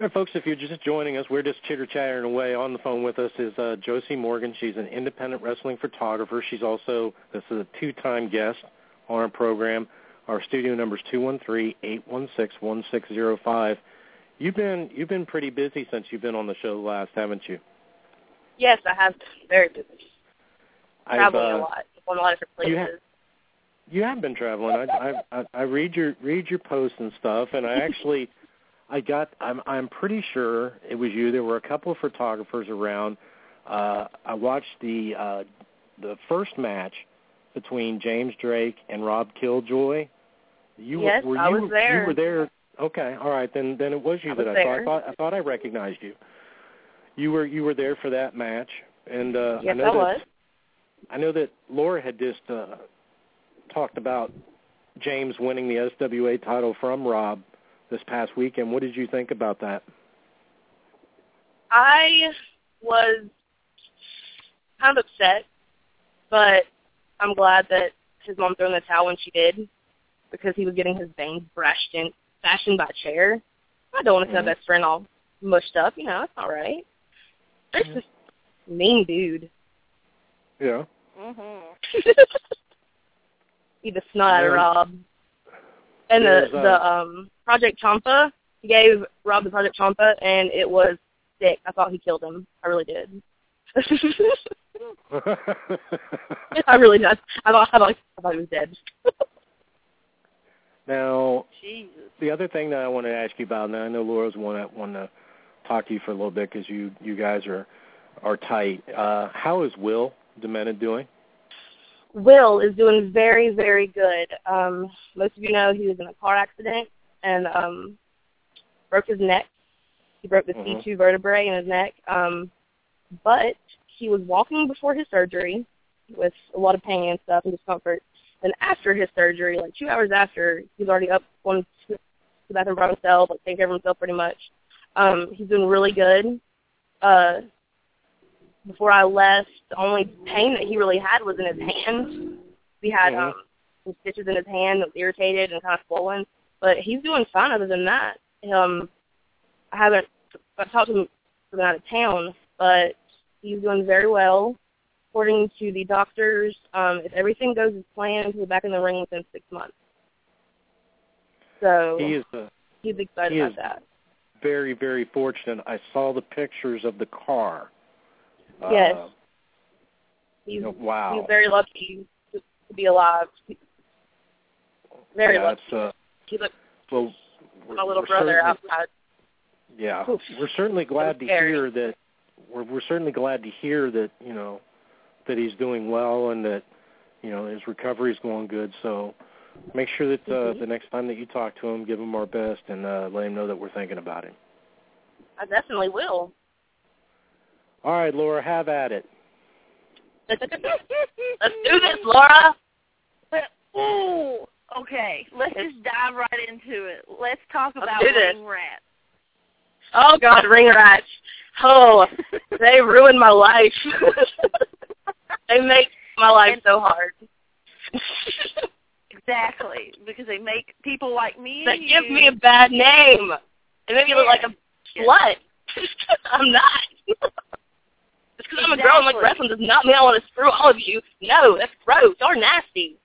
All right, folks, if you're just joining us, we're just chitter chattering away. On the phone with us is uh, Josey Morgan. She's an independent wrestling photographer. She's also this is a two-time guest on our program. Our studio number is two one three eight one six one six zero five. You've been you've been pretty busy since you've been on the show last, haven't you? yes, I have been very busy. I've, Traveling uh, a lot, on a lot of different places. You have been traveling. I, I I I read your read your posts and stuff, and I actually I got I'm I'm pretty sure it was you. There were a couple of photographers around. Uh, I watched the uh, the first match between James Drake and Rob Killjoy. You were- Yes, were, I you, was there. You were there. Okay, all right. Then then it was you I that was I there. thought. I thought I thought I recognized you. You were you were there for that match, and uh, yes, I know I that was. I know that Laura had just uh, talked about James winning the SWA title from Rob this past weekend. What did you think about that? I was kind of upset, but I'm glad that his mom threw in the towel when she did because he was getting his veins brushed in, fashioned by a chair. I don't want to see Mhm. my best friend all mushed up. You know, it's all right. That's just mean dude. Yeah. Mhm. He the snot out of Rob. And the uh, the um Project Champa, he gave Rob the Project Champa, and it was sick. I thought he killed him. I really did. I really did. I thought I thought, I thought he was dead. now, Jesus. the other thing that I want to ask you about, and I know Laura's one that want to talk to you for a little bit because you you guys are are tight. Uh, how is Will Demented doing? Will is doing very, very good. Um, most of you know he was in a car accident and um, broke his neck. He broke the Mhm. C2 vertebrae in his neck. Um, but he was walking before his surgery with a lot of pain and stuff and discomfort. Then after his surgery, like two hours after, he's already up going to the bathroom by himself, like taking care of himself pretty much. Um, he's doing really good. Uh, before I left, the only pain that he really had was in his hand. He had Mhm. um, some stitches in his hand that was irritated and kind of swollen, but he's doing fine other than that. Um, I haven't I've talked to him from out of town, but he's doing very well. According to the doctors, um, if everything goes as planned, he'll be back in the ring within six months. So He is a he's excited He about that. very, very fortunate. I saw the pictures of the car. Yes. Uh, He's wow. he's very lucky to, to be alive. Very yeah, lucky. uh, like well, my little brother outside. Yeah, Oof. we're certainly glad to scary. hear that. We're we're certainly glad to hear that you know that he's doing well and that you know his recovery is going good. So make sure that uh, Mhm. the next time that you talk to him, give him our best and uh, let him know that we're thinking about him. I definitely will. All right, Laura, have at it. Let's do this, Laura. Ooh, okay. Let's just dive right into it. Let's talk Let's about ring rats. Oh God, ring rats. Oh, they ruin my life. they make my life so hard. Exactly, because they make people like me they give you me a bad name. They make me look like a Yes. slut. I'm not. Just because I'm a girl and like wrestling does not mean I want to screw all of you. No, that's gross. You're nasty.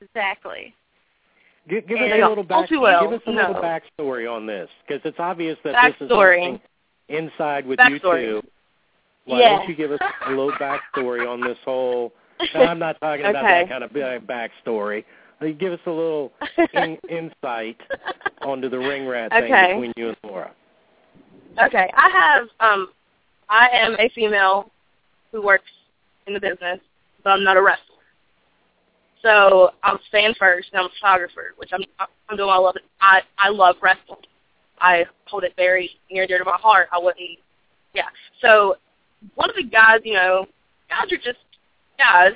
exactly. Give, give And us a little back. well, Give us a little no. backstory on this because it's obvious that this is Backstory. something inside with Backstory. you two. Why Yeah. don't you give us a little backstory on this whole? No, I'm not talking about Okay. that kind of big backstory. Uh, Give us a little in, insight onto the ring rat thing Okay. between you and Laura. Okay, I have um, I am a female who works in the business, but I'm not a wrestler. So I'm fan first, and I'm a photographer, which I'm I'm doing. I love it. I I love wrestling. I hold it very near dear to my heart. I wouldn't, yeah. So one of the guys, you know, guys are just guys,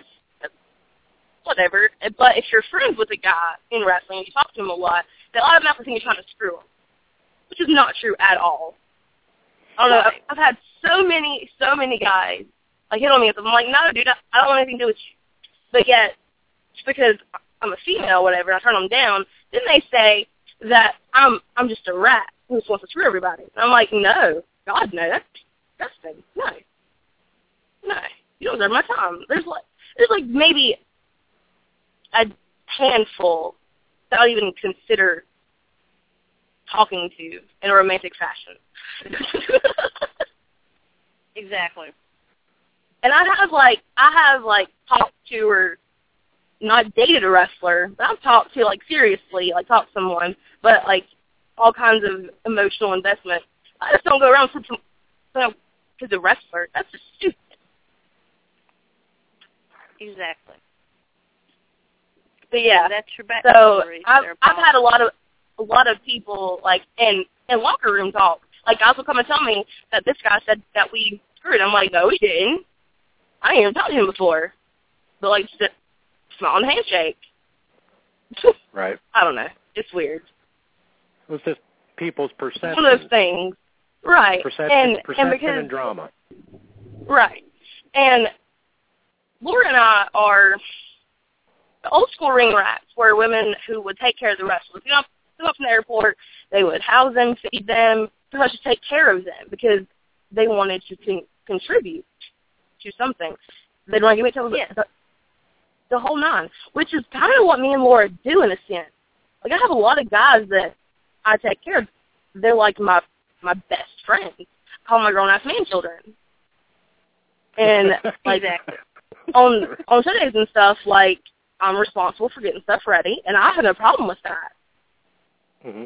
whatever. But if you're friends with a guy in wrestling you talk to him a lot, they automatically think you're trying to screw him, which is not true at all. I don't know. I've, I've had so many, so many guys like hit on me. And I'm like, no, dude, I, I don't want anything to do with you. But yet, just because I'm a female, or whatever, and I turn them down, then they say that I'm I'm just a rat who just wants to screw everybody. And I'm like, no, God, no, that's disgusting. No, no, you don't deserve my time. There's like there's like maybe a handful that I'd even consider talking to in a romantic fashion. Exactly. and I have like I have like talked to or not dated a wrestler, but I've talked to like seriously, like talked to someone, but like all kinds of emotional investment. I just don't go around for some you know, to the wrestler. That's just stupid. Exactly. But yeah, That's your so. I've I've had a lot of a lot of people like in in locker room talk. Like guys will come and tell me that this guy said that we screwed. I'm like, no, we didn't. I didn't even talk to him before. But like, just smile and handshake. Right. I don't know. It's weird. It was just people's perception. One of those things, right? Perception, and perception and because and drama. Right. And Laura and I are the old school ring rats where women who would take care of the wrestlers. You know, come up from the airport, they would house them, feed them, pretty much take care of them because they wanted to con- contribute to something. They'd want to give it to Yes. the, the whole nine, which is kind of what me and Laura do in a sense. Like I have a lot of guys that I take care of. They're like my my best friends. I call my grown ass man children. And like on on Sundays and stuff, like I'm responsible for getting stuff ready, and I have no problem with that. Hmm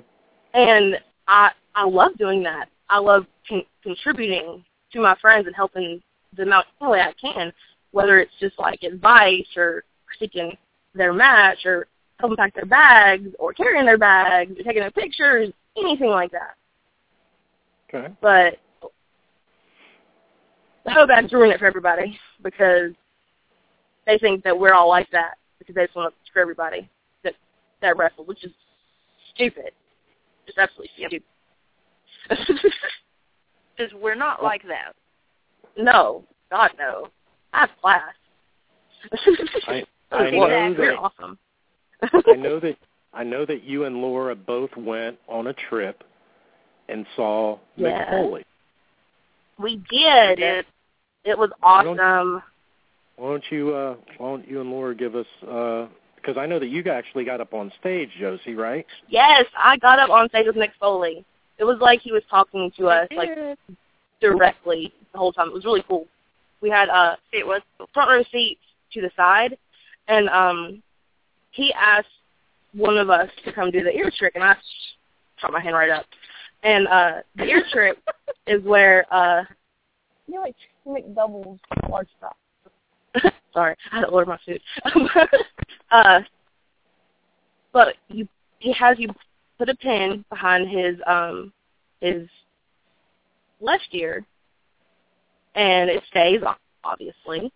And I I love doing that. I love con- contributing to my friends and helping them out any way I can, whether it's just like advice or critiquing their match or helping pack their bags or carrying their bags or taking their pictures, anything like that. Okay. But the hoe bags ruin it for everybody because they think that we're all like that because they just want to screw everybody that that wrestle, which is stupid. Just absolutely stupid. Because we're not like that. no, God no. I have class. I I We're know we're that awesome. I know that I know that you and Laura both went on a trip and saw Yes. Mick we did. It It was Why don't- awesome. Why don't you uh why don't you and Laura give us uh because I know that you actually got up on stage, Josey, right? Yes, I got up on stage with Mick Foley. It was like he was talking to us like directly the whole time. It was really cool. We had uh It was front row seats to the side, and um he asked one of us to come do the ear trick, and I shot my hand right up. And uh the ear trick is where uh you know like you make doubles large stop. Sorry, I had to order my food. uh, but you he has you put a pin behind his um his left ear, and it stays on, obviously.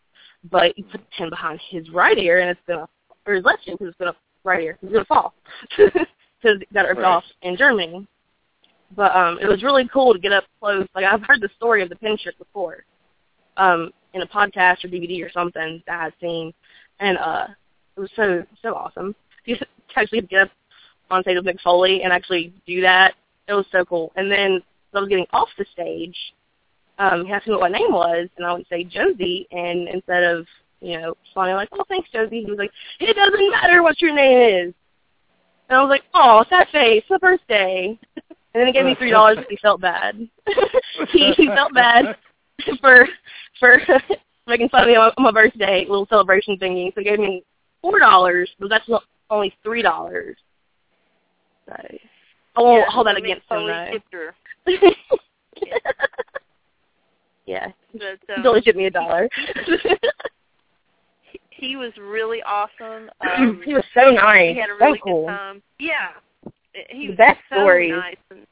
But you put the pin behind his right ear, and it's gonna or his left ear because it's gonna right ear He's gonna fall because it got ripped Right. off in Germany. But um, it was really cool to get up close. Like I've heard the story of the pin trick before, um, in a podcast or DVD or something that I've seen, and uh, it was so so awesome. You actually get up on stage with Mick Foley and actually do that. It was so cool. And then I was getting off the stage, um, he asked me what my name was, and I would say Josey. And instead of you know responding like, "Oh, thanks, Josey," he was like, "It doesn't matter what your name is." And I was like, "Oh, sad face, it's my birthday." And then he gave me three dollars because he felt bad. he, he felt bad for for making fun of me on my, birthday little celebration thingy. So he gave me four dollars, but that's only three dollars. So I won't yeah, hold that against him though. her. yeah, But, he um, only tipped me a dollar. he, he was really awesome. Um, he was so nice, he had a so really cool. good time. Yeah, he was best so stories. nice. And,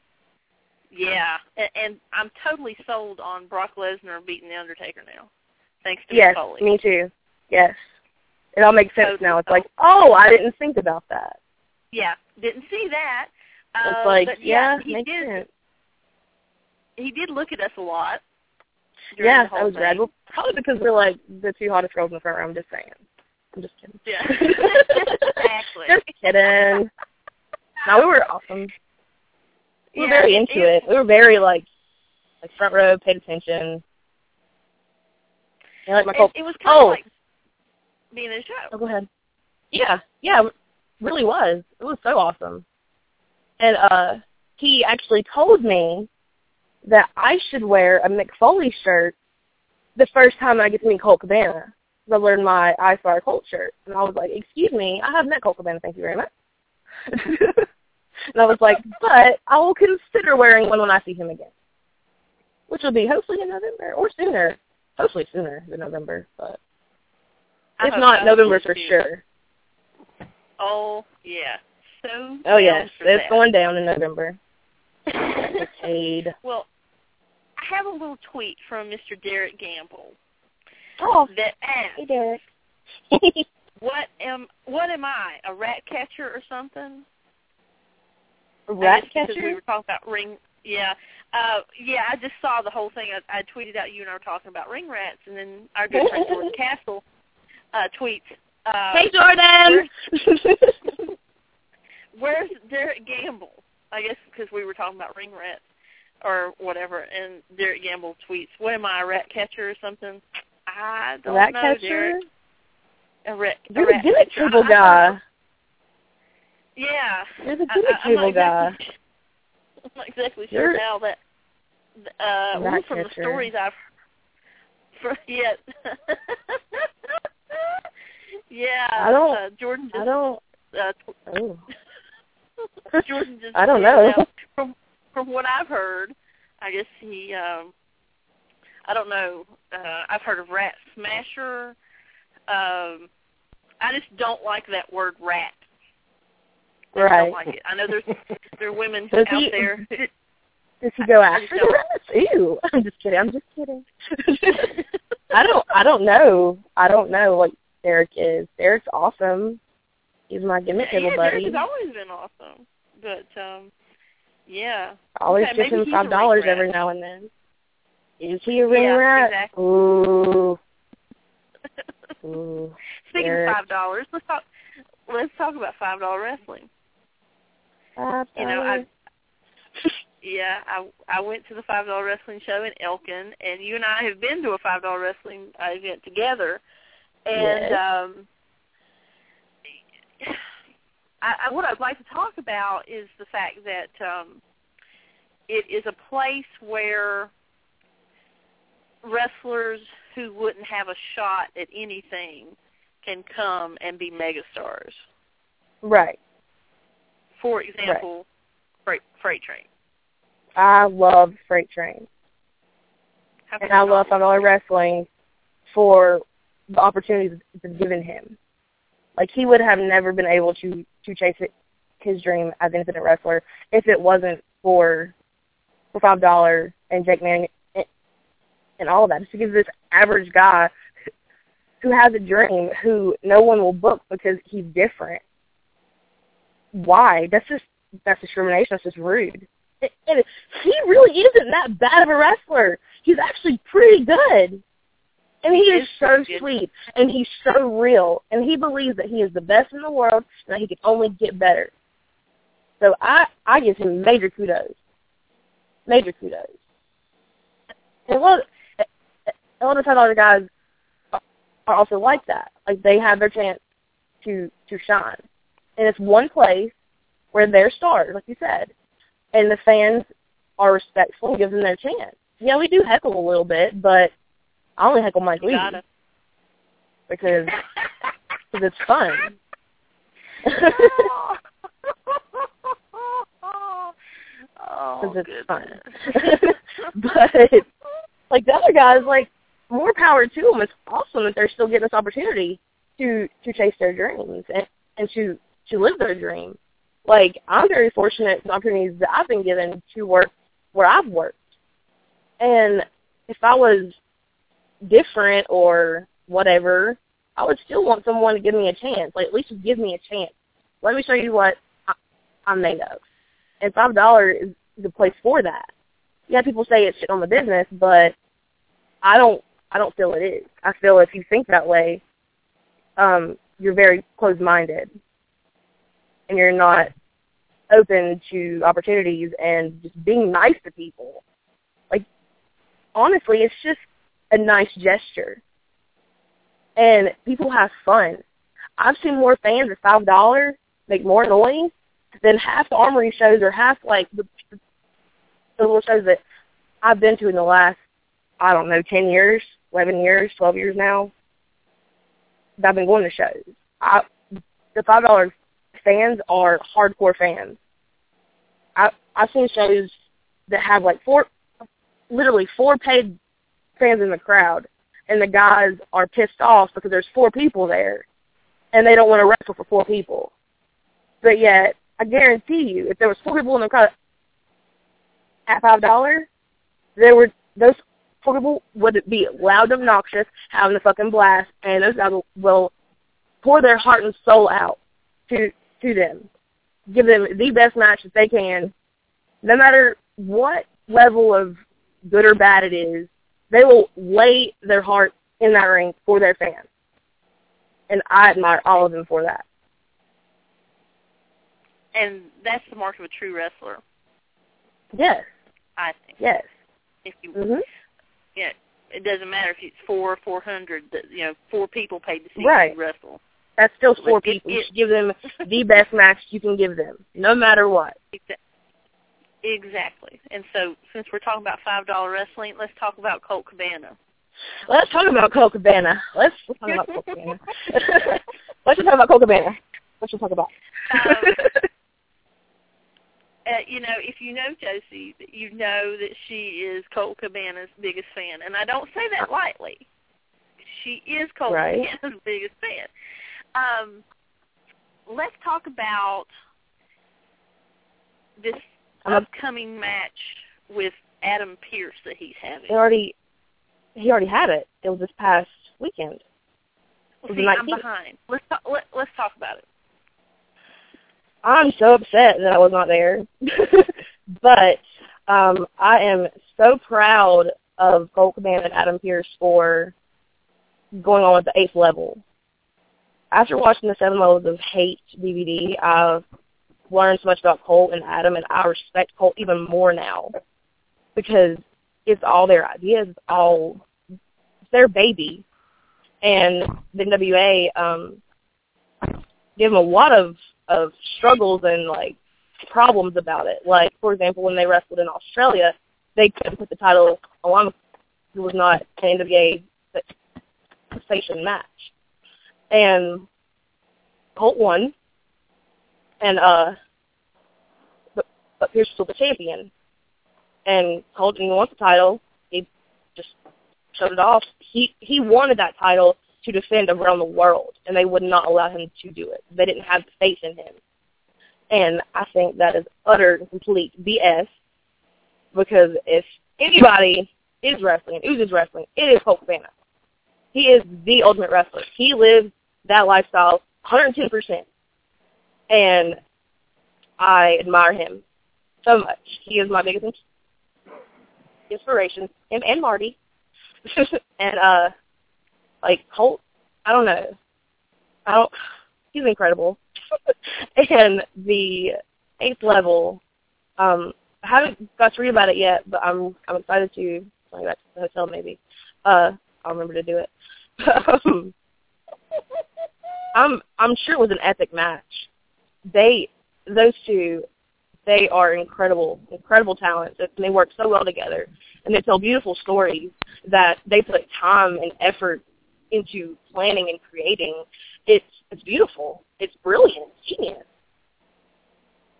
yeah, and, and I'm totally sold on Brock Lesnar beating the Undertaker now, thanks to Yes, Foley. me too. Yes, it all makes sense Totally now. It's sold. like, oh, I didn't think about that. Yeah, didn't see that. Uh, It's like, but yeah, he makes did. sense. He did look at us a lot. Yeah, the whole that was thing. rad. Well, probably because we're like the two hottest girls in the front row. I'm just saying. I'm just kidding. Yeah, exactly. just kidding. No, we were awesome. We were Yeah, very into it- it. We were very like, like front row, paid attention. Like my It, it was kind oh, of like being in a show. oh, go ahead. Yeah, yeah, really was. It was so awesome. And uh he actually told me that I should wear a Mick Foley shirt the first time I get to meet Colt Cabana. I learned my I Star Colt shirt. And I was like, excuse me, I have met Colt Cabana, thank you very much. and I was like, but I will consider wearing one when I see him again. Which will be hopefully in November or sooner. Hopefully sooner than November, but if not so. November for sure. Oh yeah, so. Oh yes, it's that. going down in November. Well, I have a little tweet from Mr. Derek Gamble Oh, that asks, hey Derek. "What am what am I? A rat catcher or something?" Rat because We catcher? were talking about ring. Yeah, uh, yeah. I just saw the whole thing. I, I tweeted out you and I were talking about ring rats, and then our good friend Jordan Castle uh, tweets. Uh, Hey Jordan. Where's Derek Gamble? I guess because we were talking about ring rats or whatever, and Derek Gamble tweets, "What am I, a rat catcher or something?" I don't rat know, catcher? Derek. A rat, a You're rat gimmick catcher. I- guy. Yeah. You're the I- gimmick I- I'm table guy. exactly- I'm not exactly sure You're- now that uh, well, from the stories I've for yet. yeah. I don't- Uh, Jordan just I don't. uh, Oh. Jordan just I don't know. out, from from what I've heard, I guess he um I don't know. Uh I've heard of rat smasher. Um I just don't like that word rat. I Right. don't like it. I know there's there are women Does out he- there who Does he go I after the Ew. I'm just kidding. I'm just kidding. I don't. I don't know. I don't know what Derek is. Derek's awesome. He's my gimmick table yeah, buddy. Derek has always been awesome. But um yeah. I always Okay, give him five dollars every now and then. Is he a ring Yeah, rat? exactly. Ooh. Ooh. Speaking Derek. of five dollars, let's talk let's talk about five dollar wrestling. Five You know, I yeah, I I went to the five dollar wrestling show in Elkin, and you and I have been to a five dollar wrestling uh, event together, and Yes. um, I, I, what I'd like to talk about is the fact that um, it is a place where wrestlers who wouldn't have a shot at anything can come and be megastars. Right. For example, right. Freight, freight Train. I love Freight Train. How and I love Dollar Wrestling for the opportunities it's been given him. Like he would have never been able to to chase it, his dream as an independent wrestler if it wasn't for for Five Dollar and Jake Manning and, and all of that. Just because this average guy who has a dream who no one will book because he's different. Why? That's just that's discrimination. That's just rude. And he really isn't that bad of a wrestler. He's actually pretty good. And he is so sweet, and he's so real, and he believes that he is the best in the world, and that he can only get better. So I I give him major kudos, major kudos. And a lot of, a lot of time other guys are also like that. Like they have their chance to to shine, and it's one place where they're stars, like you said, and the fans are respectful and give them their chance. Yeah, we do heckle a little bit, but I only heckle Mike Lee because cause it's fun. oh, Because it's fun. but like the other guys, like more power to them. It's awesome that they're still getting this opportunity to to chase their dreams and and to to live their dream. Like I'm very fortunate for the opportunities that I've been given to work where I've worked. And if I was different or whatever, I would still want someone to give me a chance. Like at least give me a chance. Let me show you what I'm made of. And five dollars is the place for that. Yeah, people say it's shit on the business, but I don't. I don't feel it is. I feel if you think that way, um, you're very closed-minded, and you're not open to opportunities and just being nice to people. Like, honestly, it's just a nice gesture, and people have fun. I've seen more fans at five dollars make more noise than half the armory shows or half like the, the little shows that I've been to in the last I don't know ten years, eleven years, twelve years now. That I've been going to shows. I the five dollar fans are hardcore fans. I I've seen shows that have like four, literally four paid fans in the crowd, and the guys are pissed off because there's four people there, and they don't want to wrestle for four people. But yet, I guarantee you, if there was four people in the crowd at five dollars, there were those four people would be loud, obnoxious, having a fucking blast, and those guys will pour their heart and soul out to to them, give them the best match that they can, no matter what level of good or bad it is. They will lay their heart in that ring for their fans, and I admire all of them for that. and that's the mark of a true wrestler, Yes, I think. yes. If you, Mhm. yeah, it doesn't matter if it's four or four hundred. that You know, four people paid to see Right. you wrestle. That's still four it- people. You it- should give them the best match you can give them, no matter what. Exactly. And so, since we're talking about five dollar wrestling, let's talk about Colt Cabana. Let's talk about Colt Cabana. Let's, let's talk about Colt Cabana. let's just talk about Colt Cabana. Let's just talk about. Um, uh, you know, if you know Josey, you know that she is Colt Cabana's biggest fan, and I don't say that lightly. She is Colt Right. Cabana's biggest fan. Um, let's talk about this upcoming match with Adam Pearce that he's having. He already, he already had it. It was this past weekend. Well, see, I'm behind. Let's talk, let, let's talk about it. I'm so upset that I was not there, but um, I am so proud of Colt Cabana and Adam Pearce for going on with the eighth level. After watching the Seven Levels of Hate DVD, I've learned so much about Colt and Adam, and I respect Colt even more now because it's all their ideas, it's all it's their baby, and the NWA um, gave them a lot of of struggles and like problems about it. Like for example, when they wrestled in Australia, they couldn't put the title on. It was not an NWA station match, and Colt won, and uh, but but Pearce still the champion, and Colt didn't want the title. He just shut it off. He he wanted that title to defend around the world, and they would not allow him to do it. They didn't have faith in him. And I think that is utter and complete BS because if anybody is wrestling, oozes wrestling, it is Colt Cabana. He is the ultimate wrestler. He lives that lifestyle 110%. And I admire him so much. He is my biggest inspiration, him and Marty. and uh like Colt, I don't know. I don't. He's incredible. and the eighth level, um, I haven't got to read about it yet, but I'm I'm excited to. Going back to the hotel, maybe. Uh, I'll remember to do it. um, I'm I'm sure it was an epic match. They those two, they are incredible, incredible talents, and they work so well together, and they tell beautiful stories that they put time and effort into planning and creating, it's it's beautiful. It's brilliant. It's genius.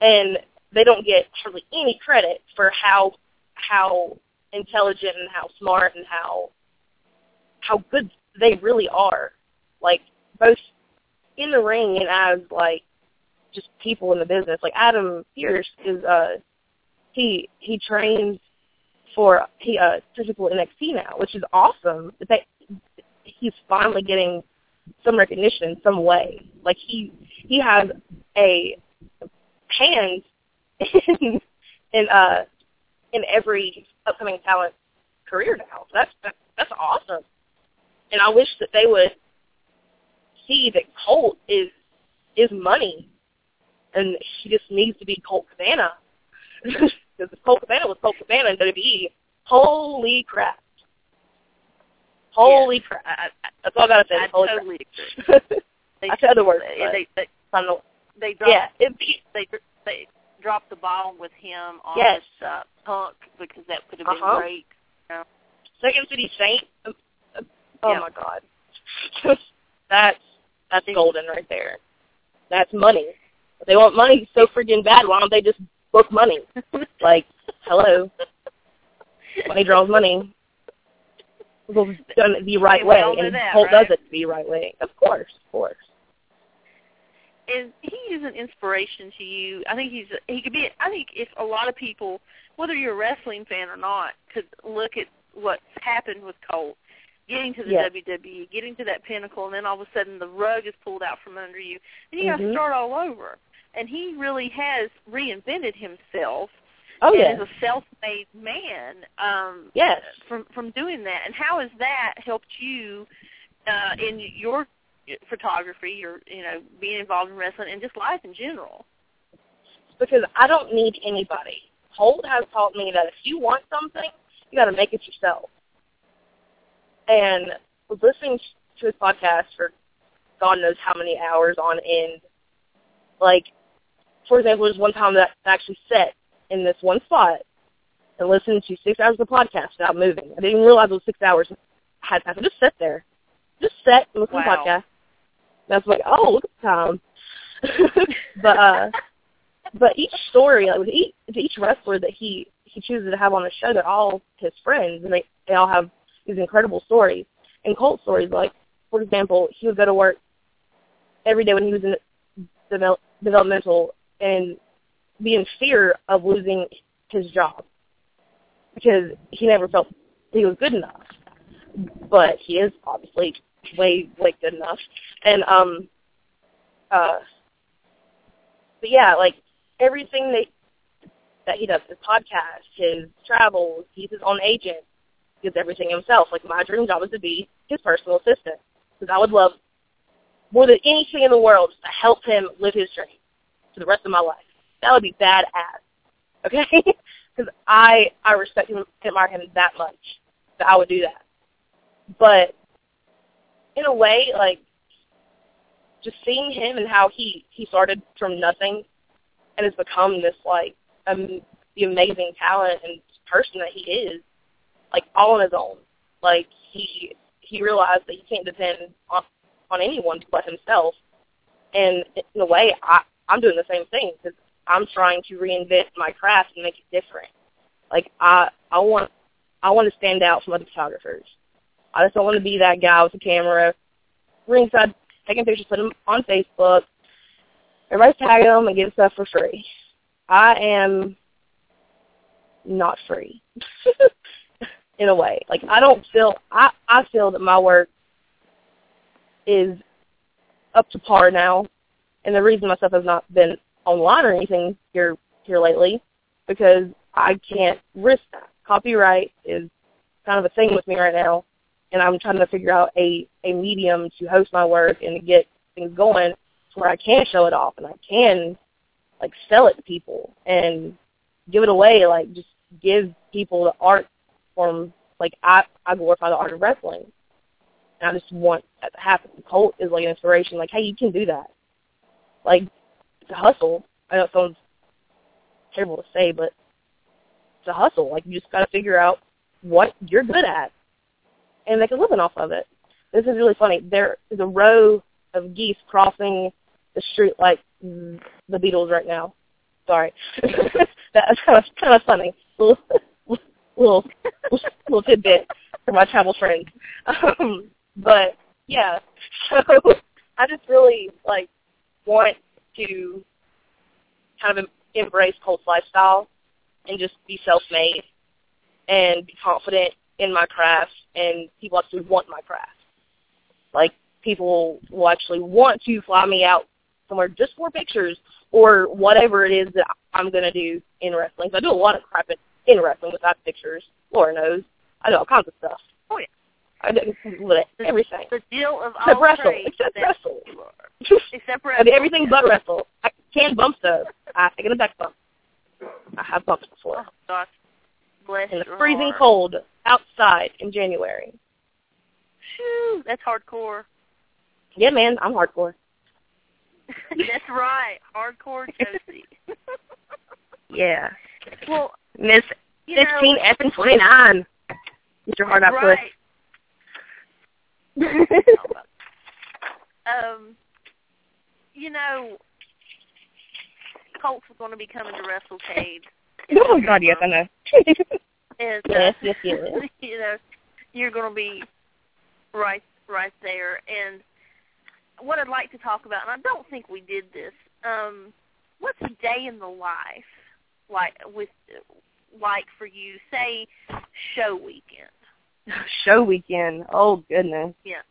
And they don't get hardly any credit for how how intelligent and how smart and how how good they really are. Like both in the ring and as like just people in the business. Like Adam Pearce is uh he he trains for he uh physical NXT now, which is awesome. They he's finally getting some recognition in some way. Like he he has a hand in in uh in every upcoming talent career now. So that's, that's awesome. And I wish that they would see that Colt is is money, and he just needs to be Colt Cabana. because if Colt Cabana was Colt Cabana in WWE, holy crap! Holy crap! I, I, that's all I gotta say. I Holy totally crap. agree. They, I said other words. They, they, they, I don't know. they dropped. Yeah, it, they they dropped the ball with him on Yes. this uh, punk because that could have been Uh-huh. great. You know? Second City Saint. Oh Yeah. my God, that's that's golden right there. That's money. If they want money so freaking bad, why don't they just book money? Like, hello, money draws money. Well, done it the right way, and that, Colt right? does it the right way. Of course, of course. and he is an inspiration to you. I think he's he could be. I think if a lot of people, whether you're a wrestling fan or not, could look at what's happened with Colt, getting to the Yes. WWE, getting to that pinnacle, and then all of a sudden the rug is pulled out from under you, and you got to start all over. And he really has reinvented himself Oh yeah, is a self-made man. Um, yes. from from doing that and how has that helped you uh in your photography your you know being involved in wrestling and just life in general because I don't need anybody. Colt has taught me that if you want something, you got to make it yourself. And was listening to his podcast for God knows how many hours on end. Like, for example, there's one time that I actually sat in this one spot and listened to six hours of the podcast without moving. I didn't even realize it was six hours. I had to just sit there, just sit and listen to the podcast. And I was like, oh, look at the time. but uh but each story, like with each, each wrestler that he he chooses to have on the show, they're all his friends, and they they all have these incredible stories. And Colt stories, like for example, he would go to work every day when he was in develop, developmental and be in fear of losing his job because he never felt he was good enough. But he is obviously way way good enough, and um uh but yeah, like everything that that he does, his podcast, his travels, he's his own agent, does everything himself. Like my dream job is to be his personal assistant because I would love more than anything in the world to help him live his dream for the rest of my life. That would be badass. Okay, because I I respect him admire him that much that I would do that. But in a way, like just seeing him and how he he started from nothing and has become this like um, the amazing talent and person that he is, like all on his own. Like he he realized that he can't depend on on anyone but himself. And in a way, I I'm doing the same thing because I'm trying to reinvent my craft and make it different. Like I I want I want to stand out from other photographers. I just don't want to be that guy with the camera, ringside, taking pictures, putting them on Facebook. Everybody's tagging them and getting stuff for free. I am not free in a way. Like I don't feel I I feel that my work is up to par now, and the reason my stuff has not been online or anything here here lately because I can't risk that. Copyright is kind of a thing with me right now, and I'm trying to figure out a a medium to host my work and to get things going where I can show it off and I can like sell it to people and give it away, like just give people the art form. Like I I glorify the art of wrestling, and I just want that to happen. Colt is like an inspiration. Like hey, you can do that. Like it's a hustle. I know it sounds terrible to say, but it's a hustle. Like you just got to figure out what you're good at and make a living off of it. This is really funny. There is a row of geese crossing the street like the Beatles right now. Sorry, that's kind of kind of funny. Little little tidbit for my travel friends. Um, but yeah, so I just really like want to kind of embrace Colt's lifestyle and just be self-made and be confident in my craft and people actually want my craft. Like people will actually want to fly me out somewhere just for pictures or whatever it is that I'm going to do in wrestling. So I do a lot of crap wrestling without pictures. Laura knows. I do all kinds of stuff. Oh, yeah. I do everything. The deal of except all wrestle. trades Except wrestle. Except I wrestle. do everything but wrestle. I can bump stuff. I've taken a back bump. I have bumped before. Oh, gosh. Bless In the freezing heart. cold outside in January. Phew, that's hardcore. Yeah, man, I'm hardcore. that's right. Hardcore Josey. Yeah. well, Miss 15 F and 29. Get your heart out right. um, you know, Colts is going to be coming to WrestleCade. oh, God, yes, I know. And, uh, yes, yes, yes. you know, you're going to be right, right there. And what I'd like to talk about, and I don't think we did this. Um, what's a day in the life like with like for you? Say show weekend. Show weekend. Oh, goodness. Yeah.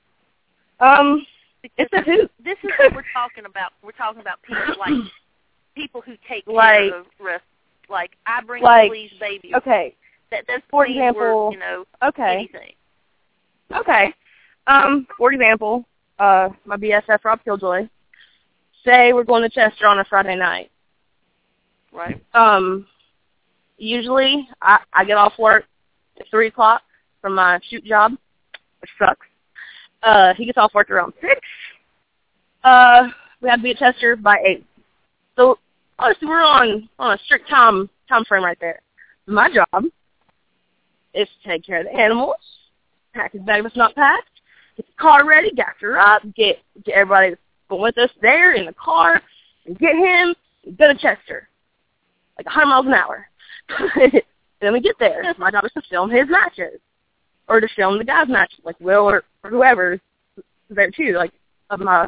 Um, Because it's a hoot. this is what we're talking about. We're talking about people like people who take care Like- of rest. Like I bring Like, Please baby. Okay, That that's for example- you know okay, anything. okay. Um, for example, uh, my BFF Rob Killjoy. Say we're going to Chester on a Friday night. Right. Um, usually I, I get off work at three o'clock from my shoot job, which sucks. Uh, he gets off work around six. Uh, we have to be at Chester by eight. So honestly, we're on on a strict time time frame right there. My job is to take care of the animals, pack his bag it's not packed, get the car ready, her up, get get everybody that's going with us there in the car, and get him go to Chester like 100 miles an hour. and then we get there. My job is to film his matches, or to film the guys' matches, like Will or, or whoever there too, like of my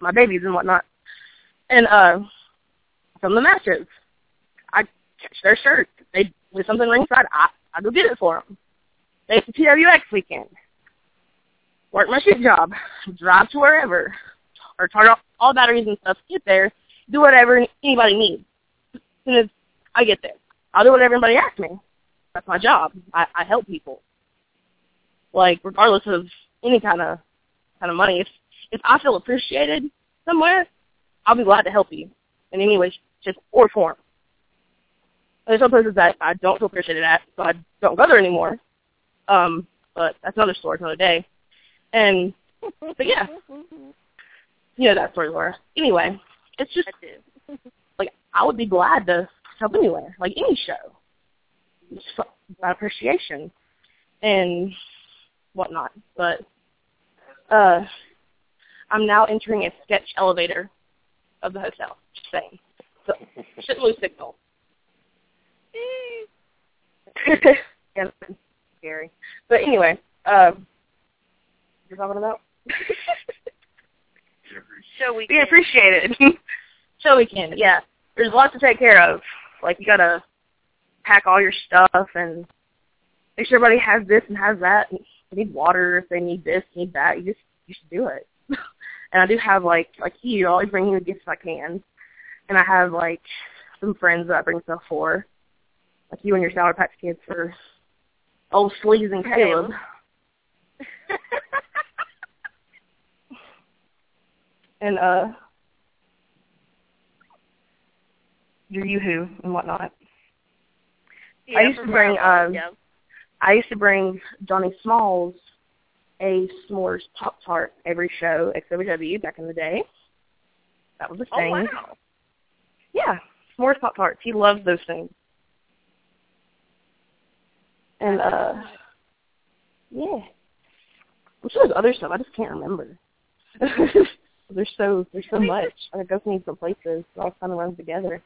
my babies and whatnot. And uh, film the matches. I catch their shirts. They with something ringside. I I go get it for them. It's the TWX weekend. Work my shoot job. Drive to wherever, or charge off all batteries and stuff. Get there. Do whatever anybody needs soon as I get there. I'll do what everybody asks me. That's my job. I, I help people. Like regardless of any kind of kind of money. If if I feel appreciated somewhere, I'll be glad to help you in any way, shape, or form. There's some places that I don't feel appreciated at, so I don't go there anymore. Um, but that's another story, for another day. And but yeah, you know that story, Laura. Anyway, it's just I do. like I would be glad to help anywhere, like any show. Just my appreciation and whatnot. But uh I'm now entering a sketch elevator of the hotel. Just saying. So shouldn't lose signal. yeah, scary. But anyway, um you're talking about? So we We appreciate it. so we can, yeah. There's lots to take care of. Like you gotta pack all your stuff and make sure everybody has this and has that. And they need water if they need this, need that. You just you should do it. and I do have like like you, I always bring you the gifts I can. And I have like some friends that I bring stuff for. Like you and your Sour Patch Kids for old Sleaze and Caleb. and uh your yoo-hoo and whatnot. yeah, used to bring, my- um, yeah. I used to bring Johnny Smalls a s'mores Pop Tart every show at WW back in the day. That was a thing. Oh thing. wow. Yeah, s'mores Pop Tarts. He loves those things. And uh yeah. I'm sure there's other stuff. I just can't remember. there's so there's so much. I go to some places. It all kind of runs together.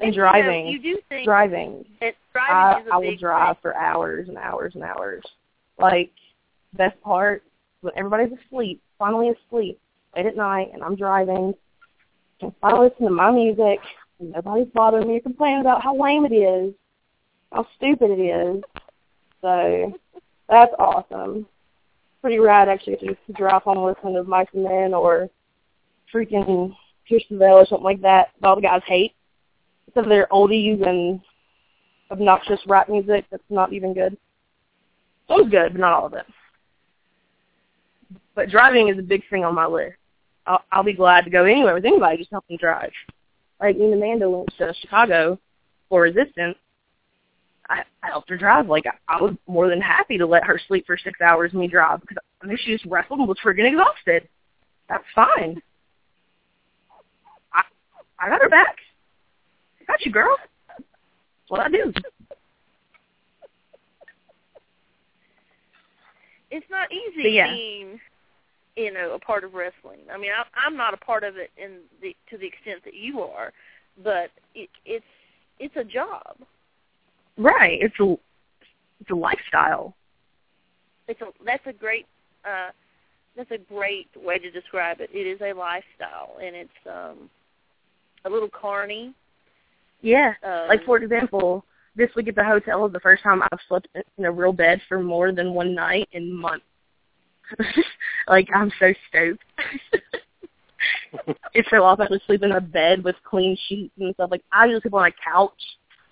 And, you know, driving, you do think driving. that I, driving is a I will big drive thing. for hours and hours and hours. Like best part when everybody's asleep, finally asleep, late at night, and I'm driving, and finally listen to my music, and nobody's bothering me or complaining about how lame it is, how stupid it is. So that's awesome. Pretty rad actually to just drive home listening to Mice and Men or freaking Pierce the Veil or something like that. that all the guys hate. Because they're oldies and obnoxious rap music that's not even good. Some's good, but not all of it. But driving is a big thing on my list. I'll, I'll be glad to go anywhere with anybody, just help them drive. Like and Amanda went to Chicago for Resistance. I, I helped her drive. Like I, I was more than happy to let her sleep for six hours and me drive because I knew she just wrestled and was friggin' exhausted. That's fine. I I got her back. Got you, girl. That's what I do. It's not easy But yeah. being, you know, a part of wrestling. I mean, I, I'm not a part of it in the to the extent that you are, but it, it's it's a job. Right. It's a it's a lifestyle. It's a that's a great uh, that's a great way to describe it. It is a lifestyle, and it's um, a little carny. Yeah. Um, Like for example, this week at the hotel is the first time I've slept in a real bed for more than one night in months. like I'm so stoked. it's so awesome to sleep in a bed with clean sheets and stuff. Like I usually sleep on a couch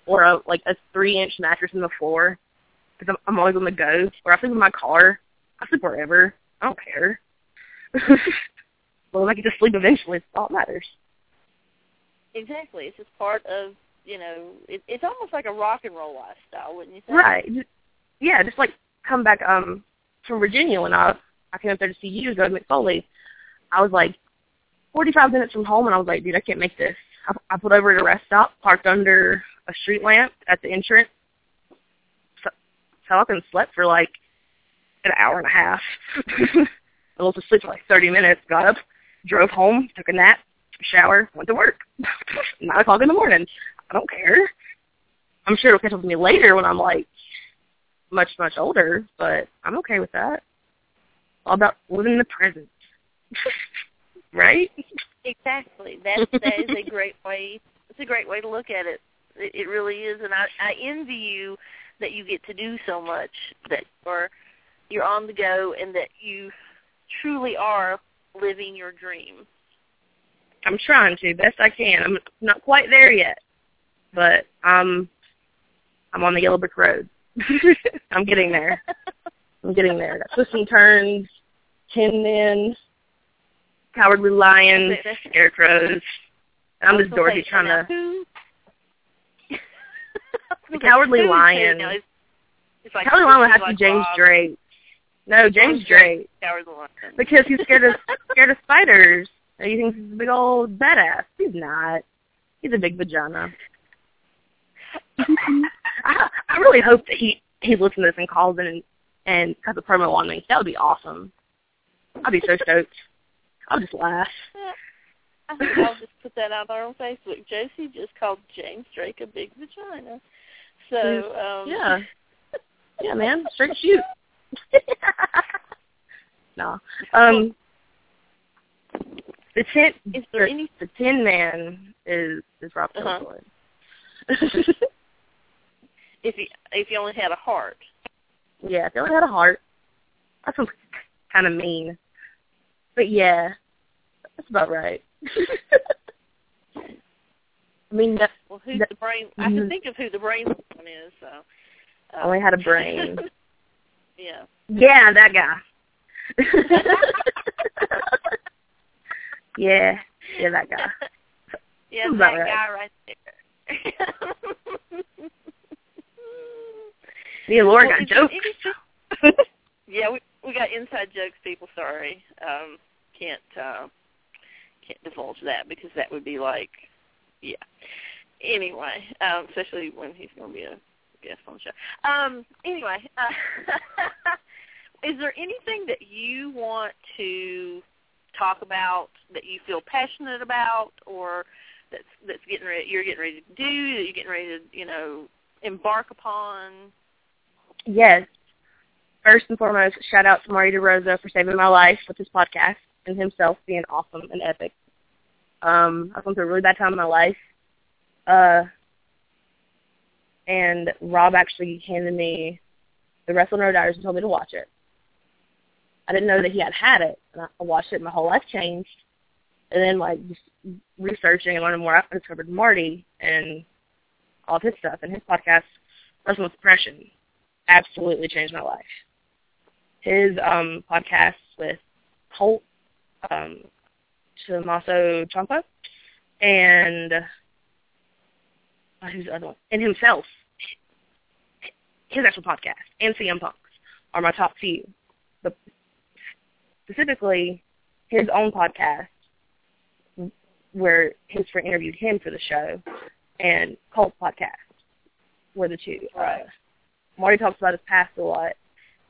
or a like a three inch mattress in the floor because I'm, I'm always on the go. Or I sleep in my car. I sleep wherever. I don't care. well, if I get to sleep eventually. It's all that matters. exactly. It's just part of you know. It, it's almost like a rock and roll lifestyle, wouldn't you say? Right. Yeah, just like come back um from Virginia when I I came up there to see you go to Mick Foley. I was like forty five minutes from home and I was like, dude, I can't make this. I, I pulled over at a rest stop, parked under a street lamp at the entrance. So, up and slept for like an hour and a half. I was asleep for like thirty minutes, got up, drove home, took a nap, shower, went to work. Nine o'clock in the morning. I don't care. I'm sure it'll catch up with me later when I'm like much, much older, but I'm okay with that. All about living in the present. right? Exactly. That that is a great way. It's a great way to look at it. It, it really is, and I, I envy you that you get to do so much. That you're you're on the go, and that you truly are living your dream. I'm trying to, best I can. I'm not quite there yet. But I'm I'm on the yellow brick road. I'm getting there. I'm getting there. Got twists and turns, tin men, cowardly lions, scarecrows. I'm just Dorothy trying to the cowardly lion. It's- like Cowardly lion would have to be James. Drake. No, James Drake. The Lion. Because he's scared of scared of spiders. And he thinks he's a big old badass. He's not. He's a big vagina. I, I really hope that he he listens to this and calls in and, and cuts a promo on me. That would be awesome. I'd be so stoked. I'll just laugh. I think I'll just put that out there on Facebook. Josey just called James Drake a big vagina. So um yeah, yeah, man, straight shoot. no, um, the tin is there the, any the Tin Man is is Rob Uh-huh. If you if you only had a heart. yeah, if you only had a heart. That's kind of mean, but yeah, that's about right. I mean, that Well, who's the brain? I can think of who the brain one is. So uh, only had a brain. yeah. Yeah, that guy. yeah, yeah, that guy. Yeah, that right. guy right there. Me and Laura Well, got jokes. any- yeah, we we got inside jokes, people. Sorry, um, can't uh, can't divulge that because that would be like, yeah. Anyway, um, especially when he's going to be a guest on the show. Um, anyway, uh, is there anything that you want to talk about that you feel passionate about, or that's that's getting ready, you're getting ready to do, that you're getting ready to, you know, embark upon? Yes. First and foremost, shout out to Marty DeRosa for saving my life with his podcast and himself being awesome and epic. Um, I've gone through a really bad time in my life. Uh, and Rob actually handed me the Wrestle No Diaries and told me to watch it. I didn't know that he had had it, and I watched it, and my whole life changed. And then, like, just researching and learning more, I discovered Marty and all of his stuff, and his podcast, Wrestling with Depression, absolutely changed my life. His um, podcast with Colt, um, Ciampa, and uh, who's the other one? And himself. His actual podcast and CM Punk's are my top few. But specifically, his own podcast, where his friend interviewed him for the show, and Colt podcast were the two. Right. Uh, Marty talks about his past a lot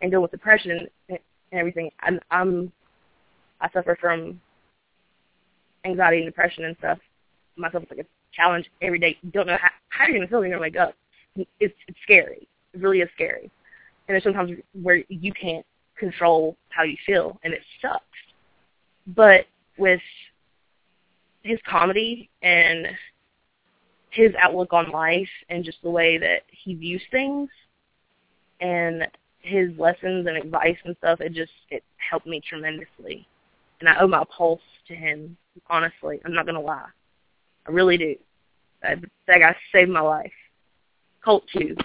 and deal with depression and everything. I'm, I'm I suffer from anxiety and depression and stuff. Myself, it's like a challenge every day. Don't know how, how you're to feel when you're to wake up. It's, it's scary. It really is scary. And there's sometimes where you can't control how you feel, and it sucks. But with his comedy and his outlook on life and just the way that he views things and his lessons and advice and stuff, it just it helped me tremendously. And I owe my pulse to him, honestly. I'm not gonna lie. I really do. That, that guy saved my life. Colt too.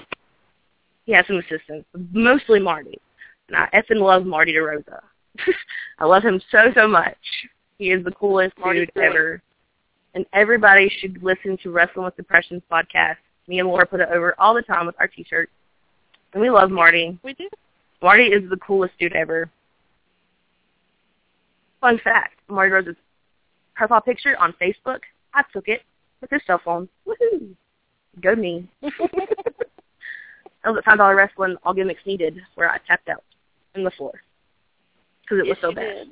He has some assistants, mostly Marty. And I effing love Marty DeRosa. I love him so so much. He is the coolest Marty's dude ever. And everybody should listen to Wrestling with Depression's podcast. Me and Laura put it over all the time with our t-shirts. And we love Marty. We do. Marty is the coolest dude ever. Fun fact, Marty DeRosa's profile picture on Facebook, I took it with his cell phone. Woohoo! Go me. I was at Five Dollar Wrestling All Gimmicks Needed, where I tapped out in the floor because it yes, was so bad.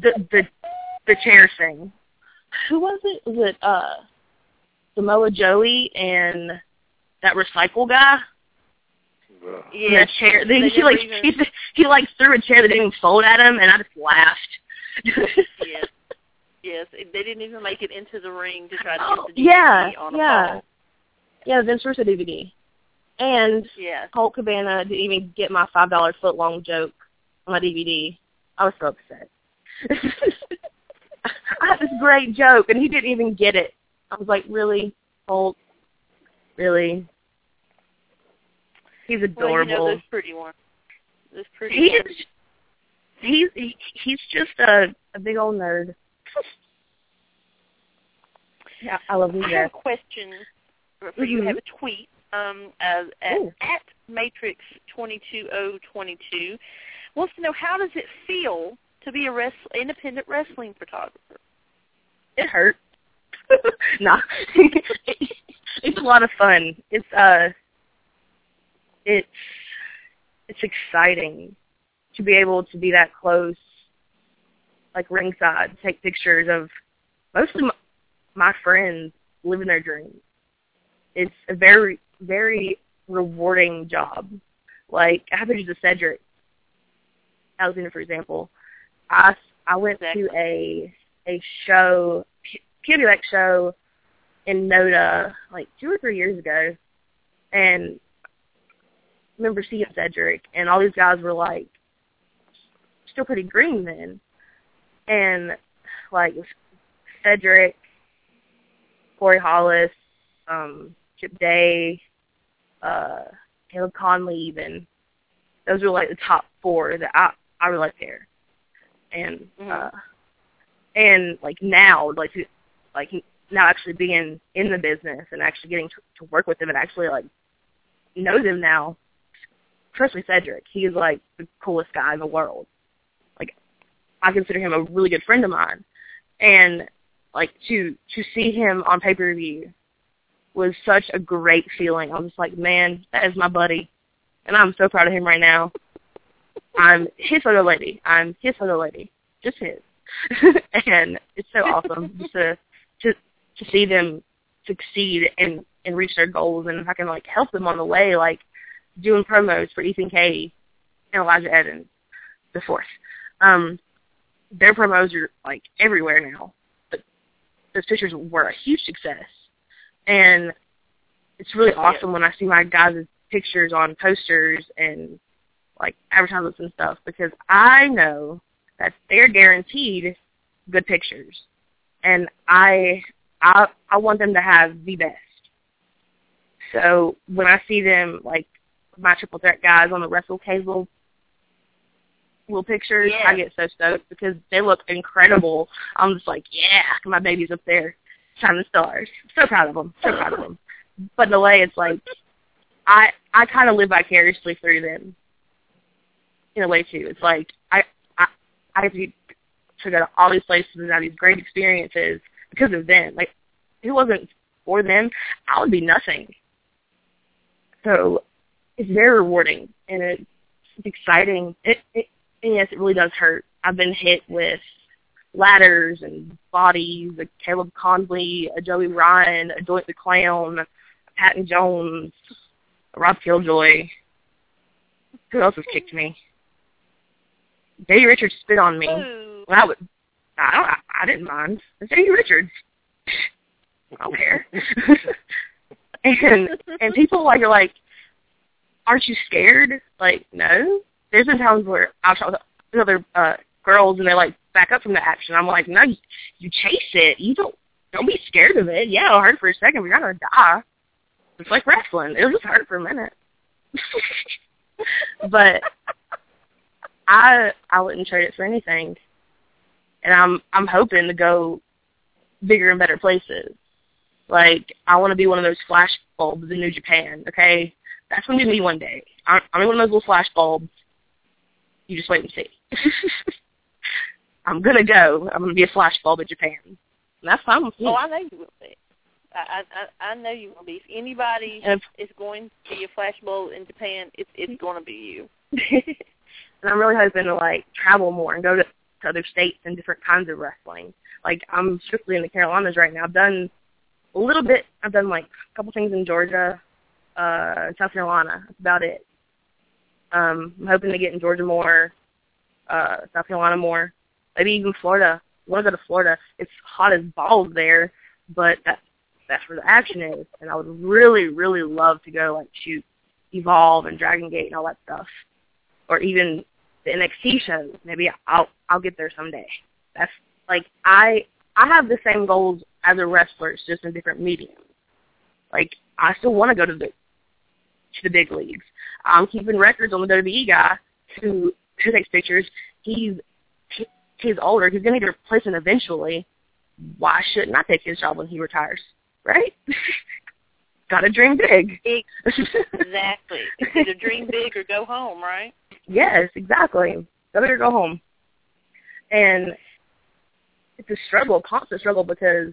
The the the chair thing. Who was it? Was it uh Samoa Joey and that recycle guy? Ugh. in Yes. the chair. Then he like never he, even- he like threw a chair that didn't even fold at him, and I just laughed. yes. Yes. They didn't even make it into the ring to try to Oh, get the DVD yeah, on a yeah. fall. yeah, the Vince Russo DVD. And Yes. Colt Cabana didn't even get my five dollar foot long joke on my DVD. I was so upset. I had this great joke, and he didn't even get it. I was like, really, Colt? Really? He's Well, adorable. you know those pretty ones. Those pretty He ones. is. He's he, he's just a a big old nerd. yeah, I love him I have a question for you. Mhm. have a tweet um, uh, at, Ooh. at Matrix 22022 wants to know how does it feel to be a rest, independent wrestling photographer? It hurt. nah, it's a lot of fun. It's uh, it's it's exciting to be able to be that close, like ringside, take pictures of mostly my, my friends living their dreams. It's a very very rewarding job. Like I have pictures of Cedric Alexander, for example. I I went to a a show, PWX show in Noda like two or three years ago, and remember seeing Cedric, and all these guys were like still pretty green then, and like Cedric, Corey Hollis, um, Chip Day, uh, Caleb Conley, even those were like the top four that I I really like there, and mm-hmm. uh, and like now like like now actually being in the business and actually getting to, to work with them and actually like know them now. Especially Cedric, he is like the coolest guy in the world. Like I consider him a really good friend of mine, and like to to see him on pay per view was such a great feeling. I was like, man, that is my buddy, and I'm so proud of him right now. I'm his photo lady. I'm his photo lady, just his, and it's so awesome just to to to see them succeed and and reach their goals, and if I can like help them on the way, like doing promos for Ethan Kay and Elijah Evans, the fourth. Um, their promos are like everywhere now. But those pictures were a huge success, and it's really awesome when I see my guys' pictures on posters and like advertisements and stuff because I know that they're guaranteed good pictures, and I I I want them to have the best. So when I see them like my triple threat guys on the Wrestle Casual little pictures, Yeah. I get so stoked because they look incredible. I'm just like, yeah, my baby's up there shining stars. So proud of them. So proud of them. But in a way, it's like I I kind of live vicariously through them. In a way too, it's like I I I get to, to go to all these places and have these great experiences because of them. Like if it wasn't for them, I would be nothing. So it's very rewarding and it's exciting. It, it and yes, it really does hurt. I've been hit with ladders and bodies, a Caleb Conley, a Joey Ryan, a Doit the Clown, a Patton Jones, a Rob Killjoy. Who else has kicked me? Davey Richards spit on me. Ooh. Well, I would. I don't. I, I didn't mind. It's Davey Richards. I don't care. and and people like are like, aren't you scared? Like, no. There's been times where I've shot with other uh, girls and they're like back up from the action. I'm like, no, you, chase it. You don't don't be scared of it. Yeah, it'll hurt for a second, but you're not gonna die. It's like wrestling. It'll just hurt for a minute. but I I wouldn't trade it for anything. And I'm I'm hoping to go bigger and better places. Like I want to be one of those flash bulbs in New Japan. Okay, that's gonna be me one day. I'm, I'm one of those little flash bulbs. You just wait and see. I'm gonna go. I'm gonna be a flash bulb in Japan. And that's fine with me. Oh, I know you will be. I I I know you will be. If anybody And is going to be a flashbulb in Japan, it's it's going to be you. and I'm really hoping to like travel more and go to, to other states and different kinds of wrestling. Like I'm strictly in the Carolinas right now. I've done a little bit. I've done like a couple things in Georgia, uh, South Carolina. That's about it. Um, I'm hoping to get in Georgia more, uh, South Carolina more, maybe even Florida. I want to go to Florida. It's hot as balls there, but that that's where the action is, and I would really, really love to go like shoot Evolve and Dragon Gate and all that stuff, or even the NXT shows. Maybe I'll I'll get there someday. That's like I I have the same goals as a wrestler, it's just in different mediums. Like I still want to go to the to the big leagues. Um, I'm keeping records on the WWE guy who who takes pictures. He's he's older. He's gonna get a replacement eventually. Why shouldn't I take his job when he retires? Right? gotta dream big. exactly. It's either dream big or go home, right? Yes, exactly. Go big or go home. And it's a struggle, a constant struggle because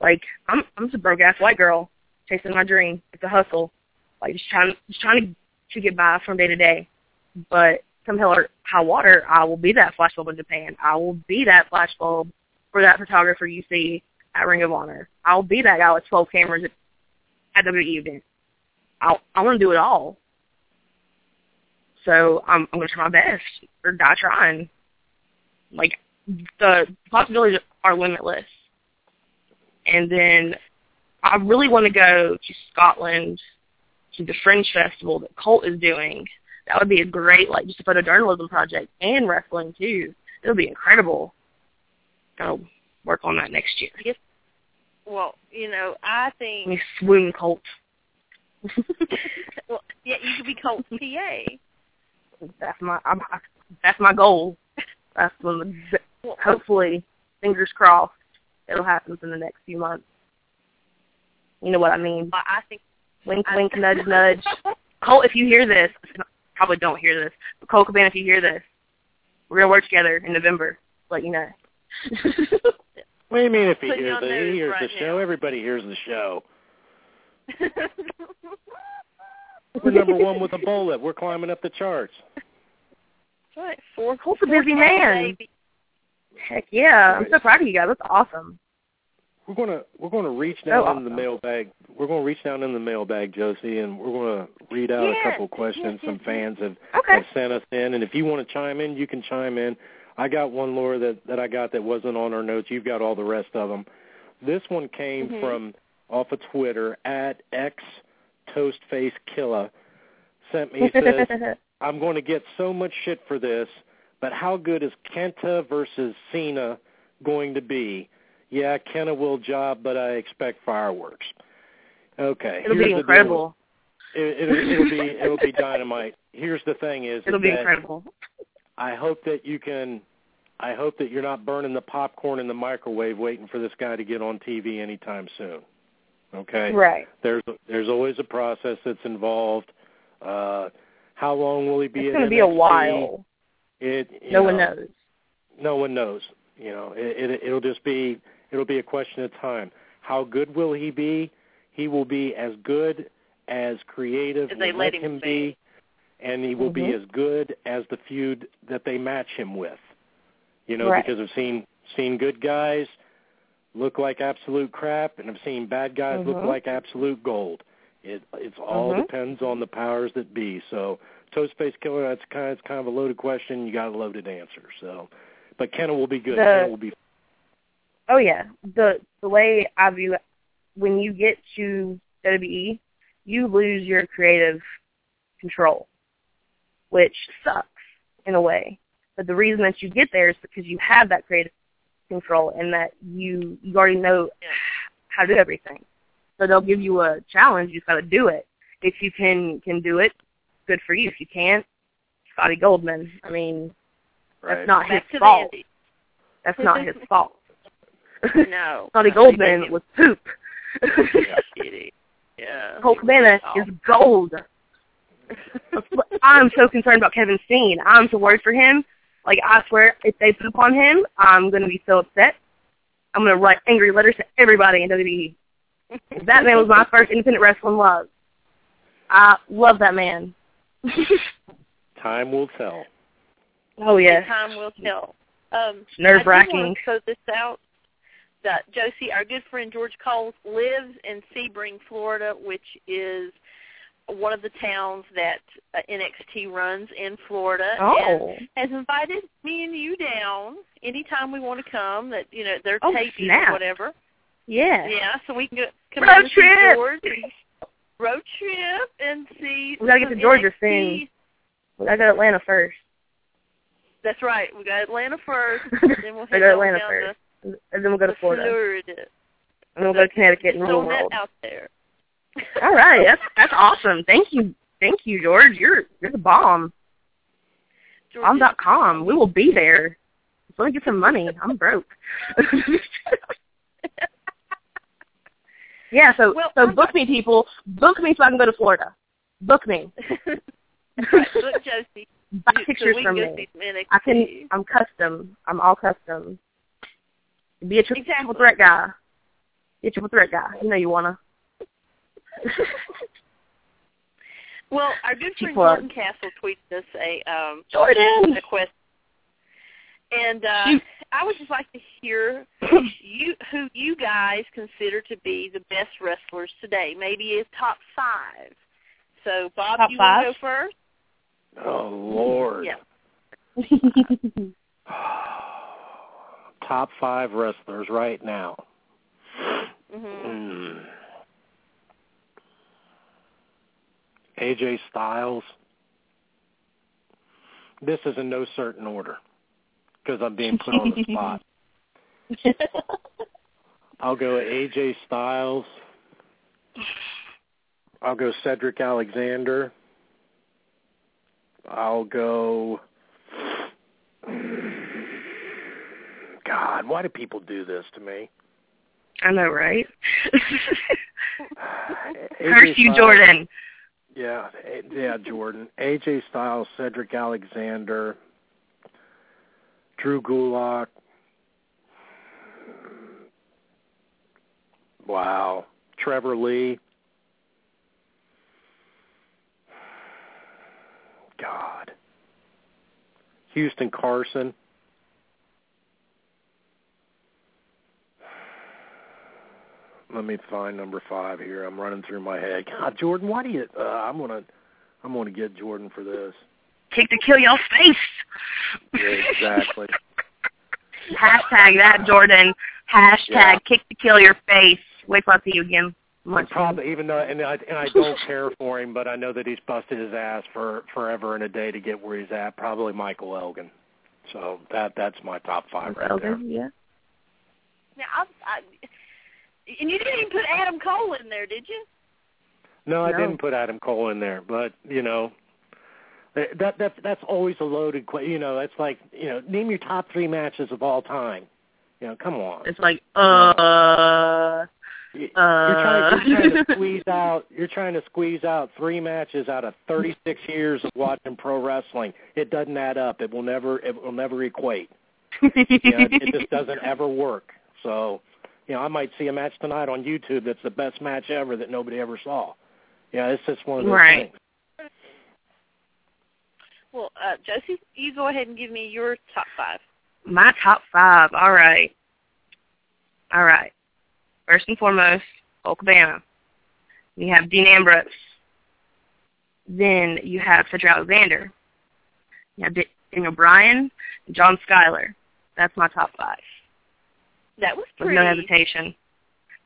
like I'm I'm just a broke ass white girl chasing my dream. It's a hustle. Like just trying just trying to to get by from day to day. But come hell or high water, I will be that flashbulb in Japan. I will be that flashbulb for that photographer you see at Ring of Honor. I'll be that guy with 12 cameras at, WWE event. I'll, I want to do it all. So I'm, I'm going to try my best or die trying. Like the possibilities are limitless. And then I really want to go to Scotland to the Fringe Festival that Colt is doing. That would be a great, like, just a photojournalism project and wrestling too. It'll be incredible. Gotta work on that next year. Yes. Well, you know, I think. Me swoon Colt. well, yeah, you could be Colt's PA. That's my, I'm, that's my goal. That's when, the, hopefully, fingers crossed, it'll happen within the next few months. You know what I mean? Well, I think. Wink, wink, nudge, nudge. Colt, if you hear this, probably don't hear this, but Colt Cabana, if you hear this, we're gonna work together in November. Let you know. what do you mean if he Put hears, the, he hears right the show? now. Everybody hears the show. We're number one with a bullet. We're climbing up the charts. right. Four. Colt's a busy man. Heck yeah, I'm so proud of you guys. That's awesome. We're gonna we're gonna reach So down in the awesome. mailbag. We're gonna reach down in the mailbag, Josey, and we're gonna read out Yes, a couple questions yes, some fans have, Okay. have sent us in. And if you want to chime in, you can chime in. I got one, Laura, that that I got that wasn't on our notes. You've got all the rest of them. This one came Mhm. from off of Twitter at x toastface killer. Sent me says I'm going to get so much shit for this, but how good is Kenta versus Cena going to be? Yeah, Kenta will job, but I expect fireworks. Okay, It'll here's be incredible. It, it'll, it'll be it'll be dynamite. Here's the thing: is, It'll be incredible. I hope that you can. I hope that you're not burning the popcorn in the microwave waiting for this guy to get on TV anytime soon. Okay Right. there's there's always a process that's involved. Uh, how long will he be? It's going to be a while. It No one knows. No one knows. You know, it, it it'll just be it'll be a question of time. How good will he be? He will be as good as creative As they will let let him him be, and he will be Mhm. as good as the feud that they match him with. You know, Right. because I've seen seen good guys look like absolute crap, and I've seen bad guys look Mhm. like absolute gold. It it's all Mhm. depends on the powers that be. So Toast Space Killer, that's kind of it's kind of a loaded question. You got a loaded answer. So, but Kenta will be good. The- Kenta will be Oh yeah. The the way I view it, when you get to WWE, you lose your creative control, which sucks in a way. But the reason that you get there is because you have that creative control and that you you already know how to do everything. So they'll give you a challenge. You just got to do it. If you can can do it, good for you. If you can't, Scotty Goldman. I mean, right. that's not Back his fault. That's not his fault. Andy. No. Scotty no, Goldman was poop. Kitty. Yeah. Colt Cabana is gold. I'm so concerned about Kevin Steen. I'm so worried for him. Like I swear, if they poop on him, I'm gonna be so upset. I'm gonna write angry letters to everybody in WWE. that man was my first independent wrestling love. I love that man. Time will tell. oh yeah, Time will tell. Um, nerve-wracking. I want to throw this out. That Josey, our good friend George Coles, lives in Sebring, Florida, which is one of the towns that uh, NXT runs in Florida, and Oh, has invited me and you down anytime we want to come. That you know they're Oh, taping snap. or whatever. yeah. Yeah, so we can go come Road and trip. George. and- Road trip and see. We gotta get to Georgia NXT. soon. I got to go Atlanta first. That's right. We got Atlanta first, then we'll head on Atlanta down first, to and then we'll go to Florida, Florida. and we'll go to Connecticut and throwing that World. out there. All right, that's that's awesome. Thank you, thank you, George. You're you're the bomb. George Bomb dot com. We will be there. Just let me get some money. I'm broke. Yeah, so Well, so I'm book me, people. Book me so I can go to Florida. Book me. Right. Look, Josey. Buy pictures we from me. see some NXT. I can. I'm custom. I'm all custom. Be a triple, Exactly. triple threat guy. Be a triple threat guy. You know you wanna. Well, our good She friend plugged. Jordan Castle tweeted us a um Jordan. a question, and uh, Shoot. I would just like to hear you who you guys consider to be the best wrestlers today. Maybe a top five. So, Bob, Top you five? want to go first? Oh Lord. Yeah. Top five wrestlers right now. hmm Mm. AJ Styles. This is in no certain order because I'm being put on the spot. I'll go AJ Styles. I'll go Cedric Alexander. I'll go. God, why do people do this to me? I know, right? Curse you, Styles- Jordan. Yeah, yeah, Jordan. AJ Styles, Cedric Alexander, Drew Gulak. Wow. Trevor Lee. God. Houston Carson. Let me find number five here. I'm running through my head. God, Jordan, why do you? Uh, I'm gonna, I'm gonna get Jordan for this. Kick to kill your face. Yeah, exactly. Hashtag that, Jordan. Hashtag Yeah. kick to kill your face. Wait till I see you again. Munch. Probably, even though, and I and I don't care for him, but I know that he's busted his ass for forever and a day to get where he's at. Probably Michael Elgin. So that that's my top five right there. Elgin, yeah. Now, I, I, and you didn't even put Adam Cole in there, did you? No, I No. didn't put Adam Cole in there, but you know, that that that's always a loaded question. You know, that's like you know, name your top three matches of all time. You know, come on. It's like, uh, You- uh. You're trying, you're trying to squeeze out. You're trying to squeeze out three matches out of 36 years of watching pro wrestling. It doesn't add up. It will never. It will never equate. You know, it, it just doesn't ever work. So, you know, I might see a match tonight on YouTube that's the best match ever that nobody ever saw. Yeah, it's just one of those Right. things. Well, uh, Josey, you go ahead and give me your top five. My top five. All right. All right. First and foremost, Colt Cabana. You have Dean Ambrose. Then you have Cedric Alexander. You have Daniel Bryan and John Schuyler. That's my top five. That was With no hesitation.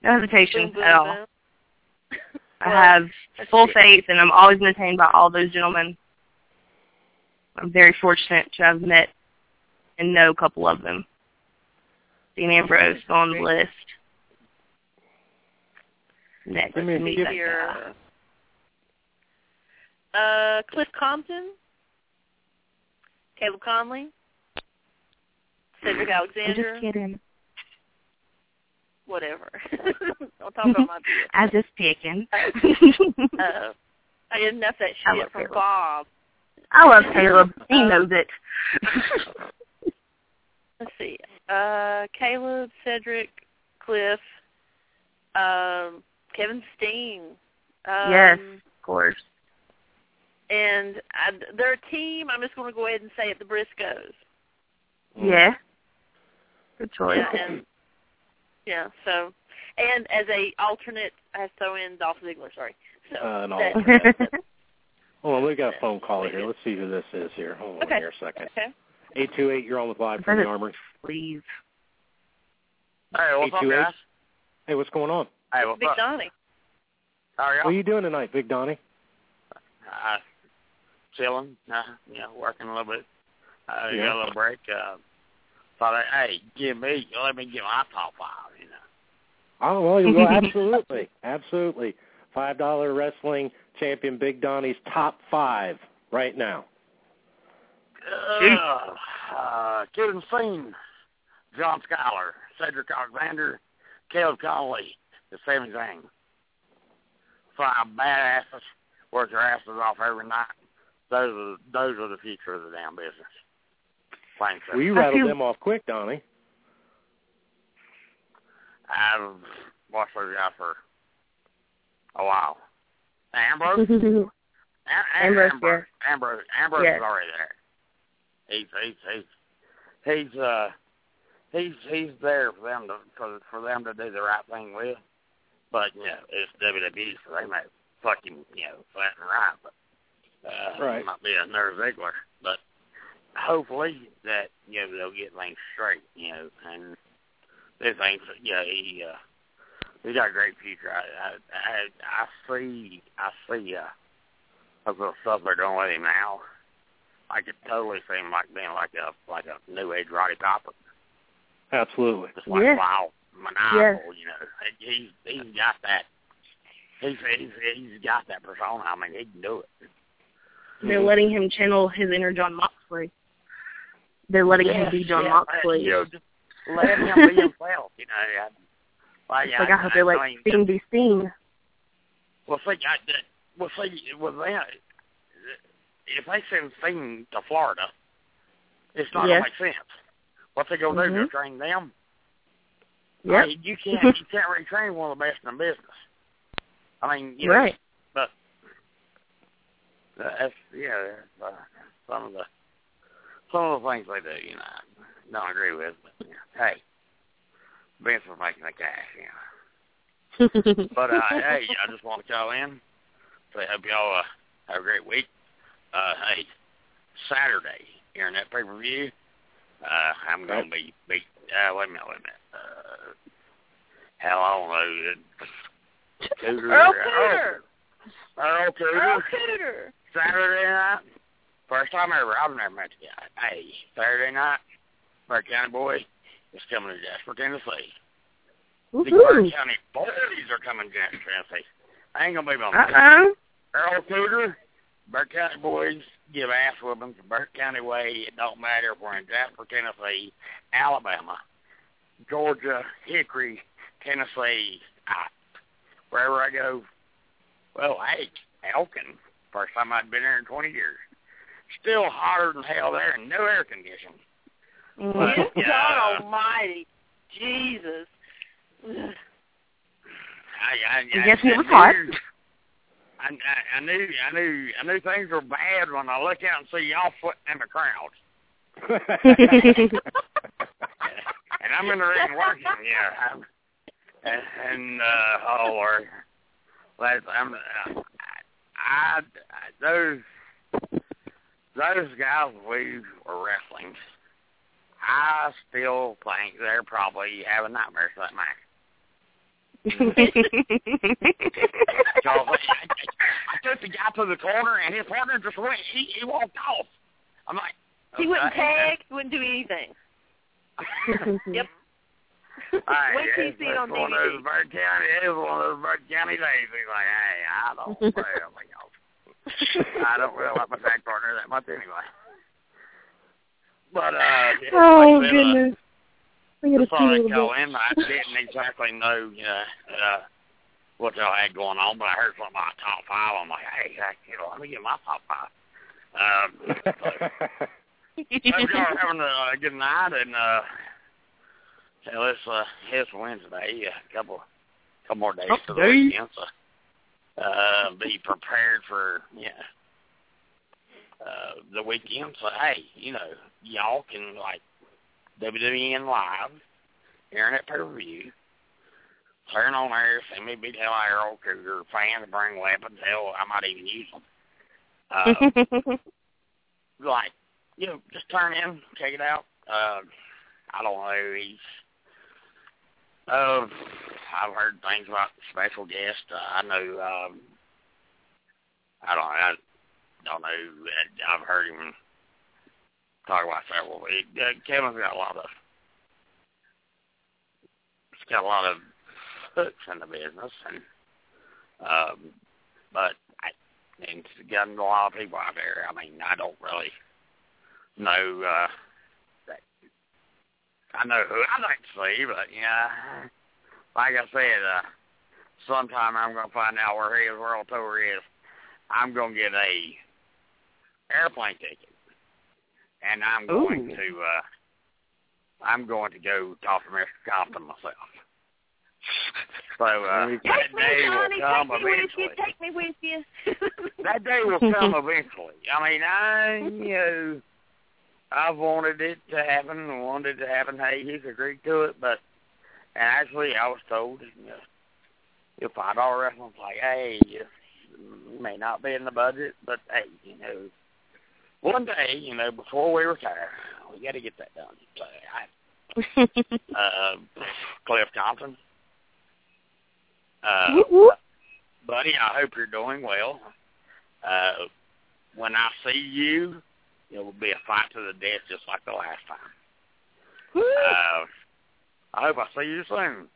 No hesitation Boom, boom, at all. boom. I have let's full see. faith, and I'm always entertained by all those gentlemen. I'm very fortunate to have met and know a couple of them. Dean Ambrose on the list. Next, Give me- meet give Your, uh, Cliff Compton, Caleb Conley, Cedric I'm Alexander, just kidding. Whatever. Don't talk about my beard. I just picking. Uh, I did enough of that shit from Caleb. Bob. I love Caleb. He knows it. Let's see. Uh, Caleb, Cedric, Cliff, um, Kevin Steen. Um, yes, of course. And I, they're a team. I'm just going to go ahead and say it, the Briscoes. Yeah. Good choice. Yeah, and yeah. So, and as a alternate, I throw in Dolph Ziggler. Sorry. So Uh, an that- alternate. Hold on, we got a phone caller here. Let's see who this is here. Hold on here a second. okay. Eight two eight. You're on with live from the Armory. Please. Hey, what's up, 828? guys? Hey, what's going on? Hey, what's Big up? Donnie. How are y'all? What are you doing tonight, Big Donnie? Uh, chilling. Uh, you know, working a little bit. Uh, Yeah. got a little break. Uh, thought, I, hey, give me, let me get my top five. You know. Oh well, you will absolutely, absolutely. Five dollar wrestling champion Big Donnie's top five right now. Uh, uh, Kevin Steen, John Schuyler, Cedric Alexander, Caleb Conley, the Sami Zayn. five badasses work their asses off every night. Those are those are the future of the damn business. Thanks. Well, you rattled them off quick, Donnie. I've watched those guys for a while. Ambrose? Am- Ambrose, Ambrose, Ambrose, Ambrose Yeah. is already there. He's he's he's he's uh he's he's there for them to for for them to do the right thing with. But you know, it's WWE, so they may fuck him, you know, flat and right. But uh, Right. he might be a nerve Ziggler, but hopefully that you know they'll get things straight, you know, and they think that yeah he uh he got a great future. I I I, I see I see uh of the stuff they're doing with him now. I could totally see him like being like a like a new age Roddy Piper, Absolutely. just like Yeah. wow maniacal, you know. He's he's got that. He's he's he's got that persona. I mean, he can do it. They're letting him channel his inner Jon Moxley. They're letting him be Jon yeah, Moxley. You know, just let him be himself. You know, I, like, It's like I hope they're like I mean, being be seen. Well, see, I, that- well, see, with that, if they send Sting to Florida, it's not Yes. gonna make sense. What's they gonna do? Go train them? I mean, you can't you can't retrain one of the best in the business. I mean, you know, Right. but uh, that's yeah, uh, some of the some of the things they do, you know, I don't agree with. But you know, hey, Vince was making the cash, you know. But uh, hey, I just want to call in. Say, hope y'all uh, have a great week. Uh, hey, Saturday here in that pay per view, uh, I'm gonna be be. Uh, wait a minute, wait a minute. Uh, hell, I don't know. Cooter, Earl uh, Cooter. Earl Cooter. Earl Cooter. Saturday night. First time ever. I've never met the guy. Hey, Saturday night, Burke County boy is coming to Jasper, Tennessee. The Burke Woohoo. County boys are coming to Jasper, Tennessee. I ain't gonna be on Uh-uh. Earl Cooter, Burke County boys give ass whoopings the Burke County way. It don't matter if we're in Jasper, Tennessee, Alabama, Georgia, Hickory, Tennessee, I, wherever I go. Well, hey, Elkin, first time I'd been there in 20 years. Still hotter than hell there and no air conditioning. Mhm. Yeah. God Almighty, Jesus. I, I, I'm I, it was hot. I, I, I knew, I knew, I knew things were bad when I look out and see y'all footing in the crowd. and I'm in the ring working, yeah. I'm, and, and uh, oh Lord, Les, I'm, uh, I, I, those, those guys we were wrestling. I still think they're probably having nightmares that match. So I, I took the guy to the corner, and his partner just went. He, he walked off. I'm like, He wouldn't tag, he wouldn't do anything. Yep. All right, Wait till you it's, see it on it's one of those DVD. Bird County. It was one of those Bird County days. He's like, hey, I don't you know, I don't really like my tag partner that much anyway. But uh, yeah, oh, like I said, uh, goodness. I gotta just pee a thought I'd little call bit. in. I didn't exactly know, you know, uh, what y'all had going on, but I heard something about top five. I'm like, hey, I, you know, let me get my top five. Um, hope y'all are having a, a good night, and uh, hell, it's uh, it's Wednesday. A couple, couple more days to the Okay. weekend, so uh, be prepared for yeah. Uh, the weekend, so hey, you know, y'all can like WWN live, hearing it per view. Turn on there, send me big hell arrow because you're fans bring weapons. Hell, I might even use them. Uh, like, you know, just turn in, check it out. Uh, I don't know. He's. Uh, I've heard things about special guests. Uh, I know. Um, I don't. I don't know. I've heard him talk about several. Uh, Kevin's got a lot of. He's got a lot of hooks in the business, and um, but I and it's gotten a lot of people out there. I mean, I don't really know. uh I know who I'd like to see, but yeah, like I said, uh sometime I'm going to find out where his world tour is. I'm going to get a airplane ticket, and I'm going Ooh. to uh, I'm going to go talk to Mr. Compton myself. So uh, Very that me, day Johnny. will come Take me with you. Take me with you. That day will come eventually. I mean, I you know, I've wanted it to happen and wanted it to happen. Hey, he's agreed to it, but and actually, I was told you know, if five dollar wrestling's like, hey, it may not be in the budget, but hey, you know, one day, you know, before we retire, we got to get that done. So I, uh, Cliff Compton. Uh, Whoop, whoop. buddy, I hope you're doing well. Uh, when I see you, it will be a fight to the death just like the last time. Uh, I hope I see you soon.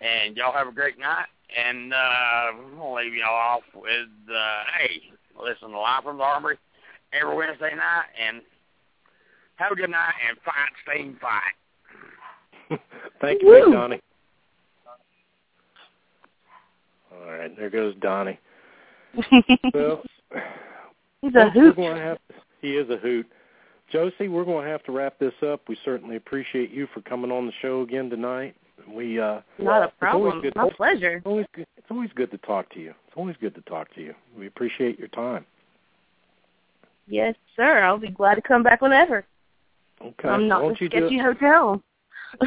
And y'all have a great night. And uh, I'm going to leave y'all off with, uh, hey, listen to Live from the Armory every Wednesday night. And have a good night and fight, Sting, fight. Thank you, Big Woo. Donnie. All right, there goes Donnie. Well, He's a folks, we're hoot. going to have he is a hoot. Josey, we're going to have to wrap this up. We certainly appreciate you for coming on the show again tonight. We uh Not a it's problem. good- My pleasure. It's always good. It's always good to talk to you. It's always good to talk to you. We appreciate your time. Yes, sir. I'll be glad to come back whenever. Okay. I'm not Won't you sketchy hotel.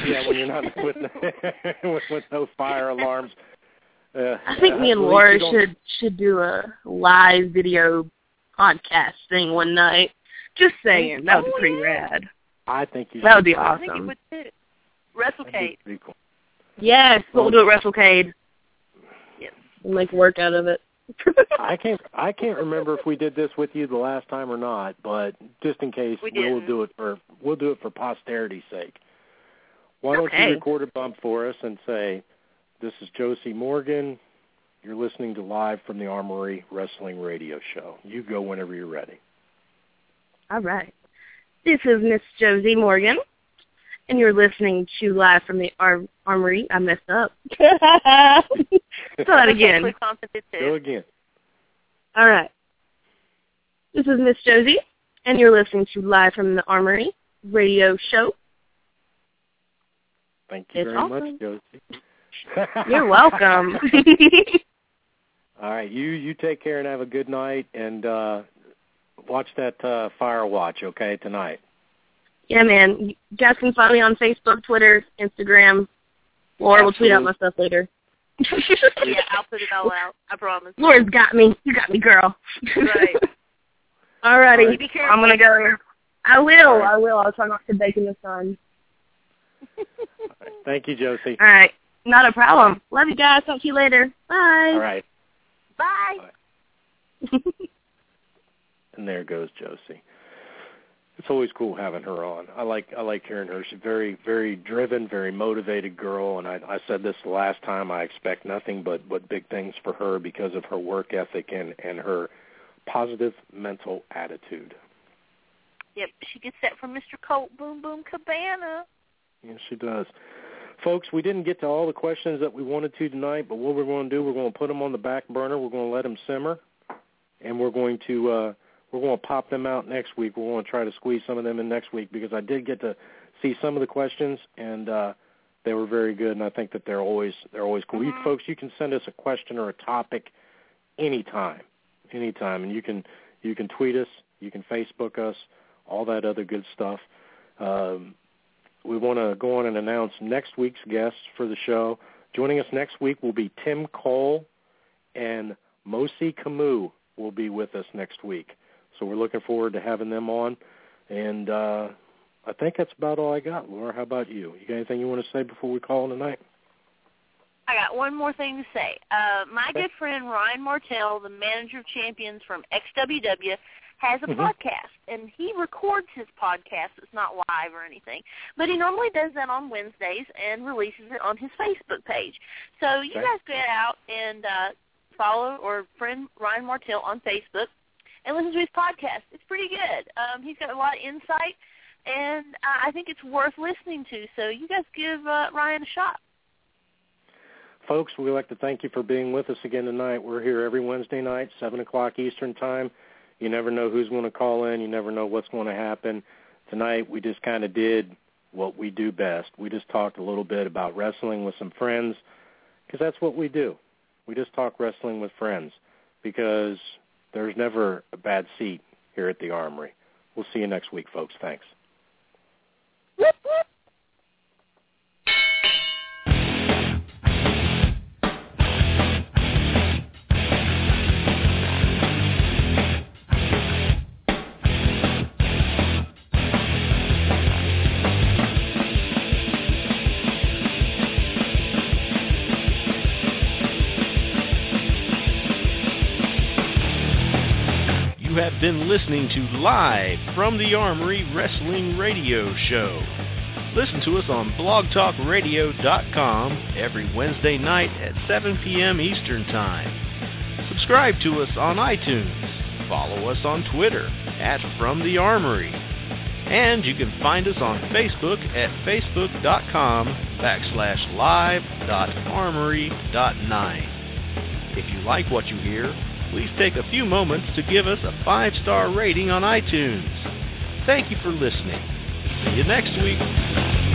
Yeah, when you're not with with, with no fire alarms. Uh, I think me and Laura should should do a live video podcast thing one night. Just saying, that would be Oh, pretty rad. I think you. That would should be do I think it awesome. would too. That'd WrestleCade. be pretty cool. Yes, we'll do it WrestleCade. Yes. We'll make work out of it. I can't. I can't remember if we did this with you the last time or not, but just in case, We we'll do it for we'll do it for posterity's sake. Why don't you record a bump for us and say, "This is Josey Morgan. You're listening to live from the Armory Wrestling Radio Show." You go whenever you're ready. All right. This is Miss Josey Morgan, and you're listening to Live from the Ar- Armory. I messed up. Try that again. Click on it Go again. All right. This is Miss Josey, and you're listening to Live from the Armory radio show. Thank you It's very awesome. much, Josey. You're welcome. All right, you you take care and have a good night, and uh watch that uh Fire Watch, okay, tonight. yeah, man. You guys can find me on Facebook, Twitter, Instagram. Laura will tweet out my stuff later. Yeah, I'll put it all out. I promise. Laura's got me. You got me, girl. Right. Alrighty. You be careful. I'm gonna go. I will. All right. I will. I'll try not to bake in the sun. Thank you, Josey. All right. Not a problem. Love you guys. Talk to you later. Bye. All right. Bye. And there goes Josey. It's always cool having her on. I like I like hearing her. She's a very very driven, very motivated girl. And I, I said this the last time. I expect nothing but but big things for her because of her work ethic and and her positive mental attitude. Yep, she gets that from Mr. Colt Boom Boom Cabana. Yes, she does. Folks, we didn't get to all the questions that we wanted to tonight, but what we're going to do, we're going to put them on the back burner. We're going to let them simmer, and we're going to uh, we're going to pop them out next week. We're going to try to squeeze some of them in next week because I did get to see some of the questions, and uh, they were very good. And I think that they're always they're always cool. You Mhm. folks, you can send us a question or a topic anytime, anytime, and you can you can tweet us, you can Facebook us, all that other good stuff. Um, we want to go on and announce next week's guests for the show. Joining us next week will be Tim Cole and Mosi Camus will be with us next week. So we're looking forward to having them on. And uh, I think that's about all I got. Laura, how about you? You got anything you want to say before we call it a night? I got one more thing to say. Uh, my Okay. good friend Ryan Martell, the manager of champions from XWW, has a Mhm. podcast, and he records his podcast. It's not live or anything, but he normally does that on Wednesdays and releases it on his Facebook page. So you Okay. guys get out and uh, follow or friend Ryan Martell on Facebook and listen to his podcast. It's pretty good. Um, he's got a lot of insight, and uh, I think it's worth listening to. So you guys give uh, Ryan a shot. folks, we'd like to thank you for being with us again tonight. We're here every Wednesday night, 7 o'clock Eastern Time. You never know who's going to call in. You never know what's going to happen. Tonight, we just kind of did what we do best. We just talked a little bit about wrestling with some friends because that's what we do. We just talk wrestling with friends because there's never a bad seat here at the Armory. We'll see you next week, folks. Thanks. Been listening to Live from the Armory Wrestling Radio Show. Listen to us on blogtalkradio.com every Wednesday night at 7 p.m. Eastern Time. Subscribe to us on iTunes. Follow us on Twitter at From the Armory. And you can find us on Facebook at facebook.com backslash live.armory.9. If you like what you hear, please take a few moments to give us a five-star rating on iTunes. Thank you for listening. See you next week.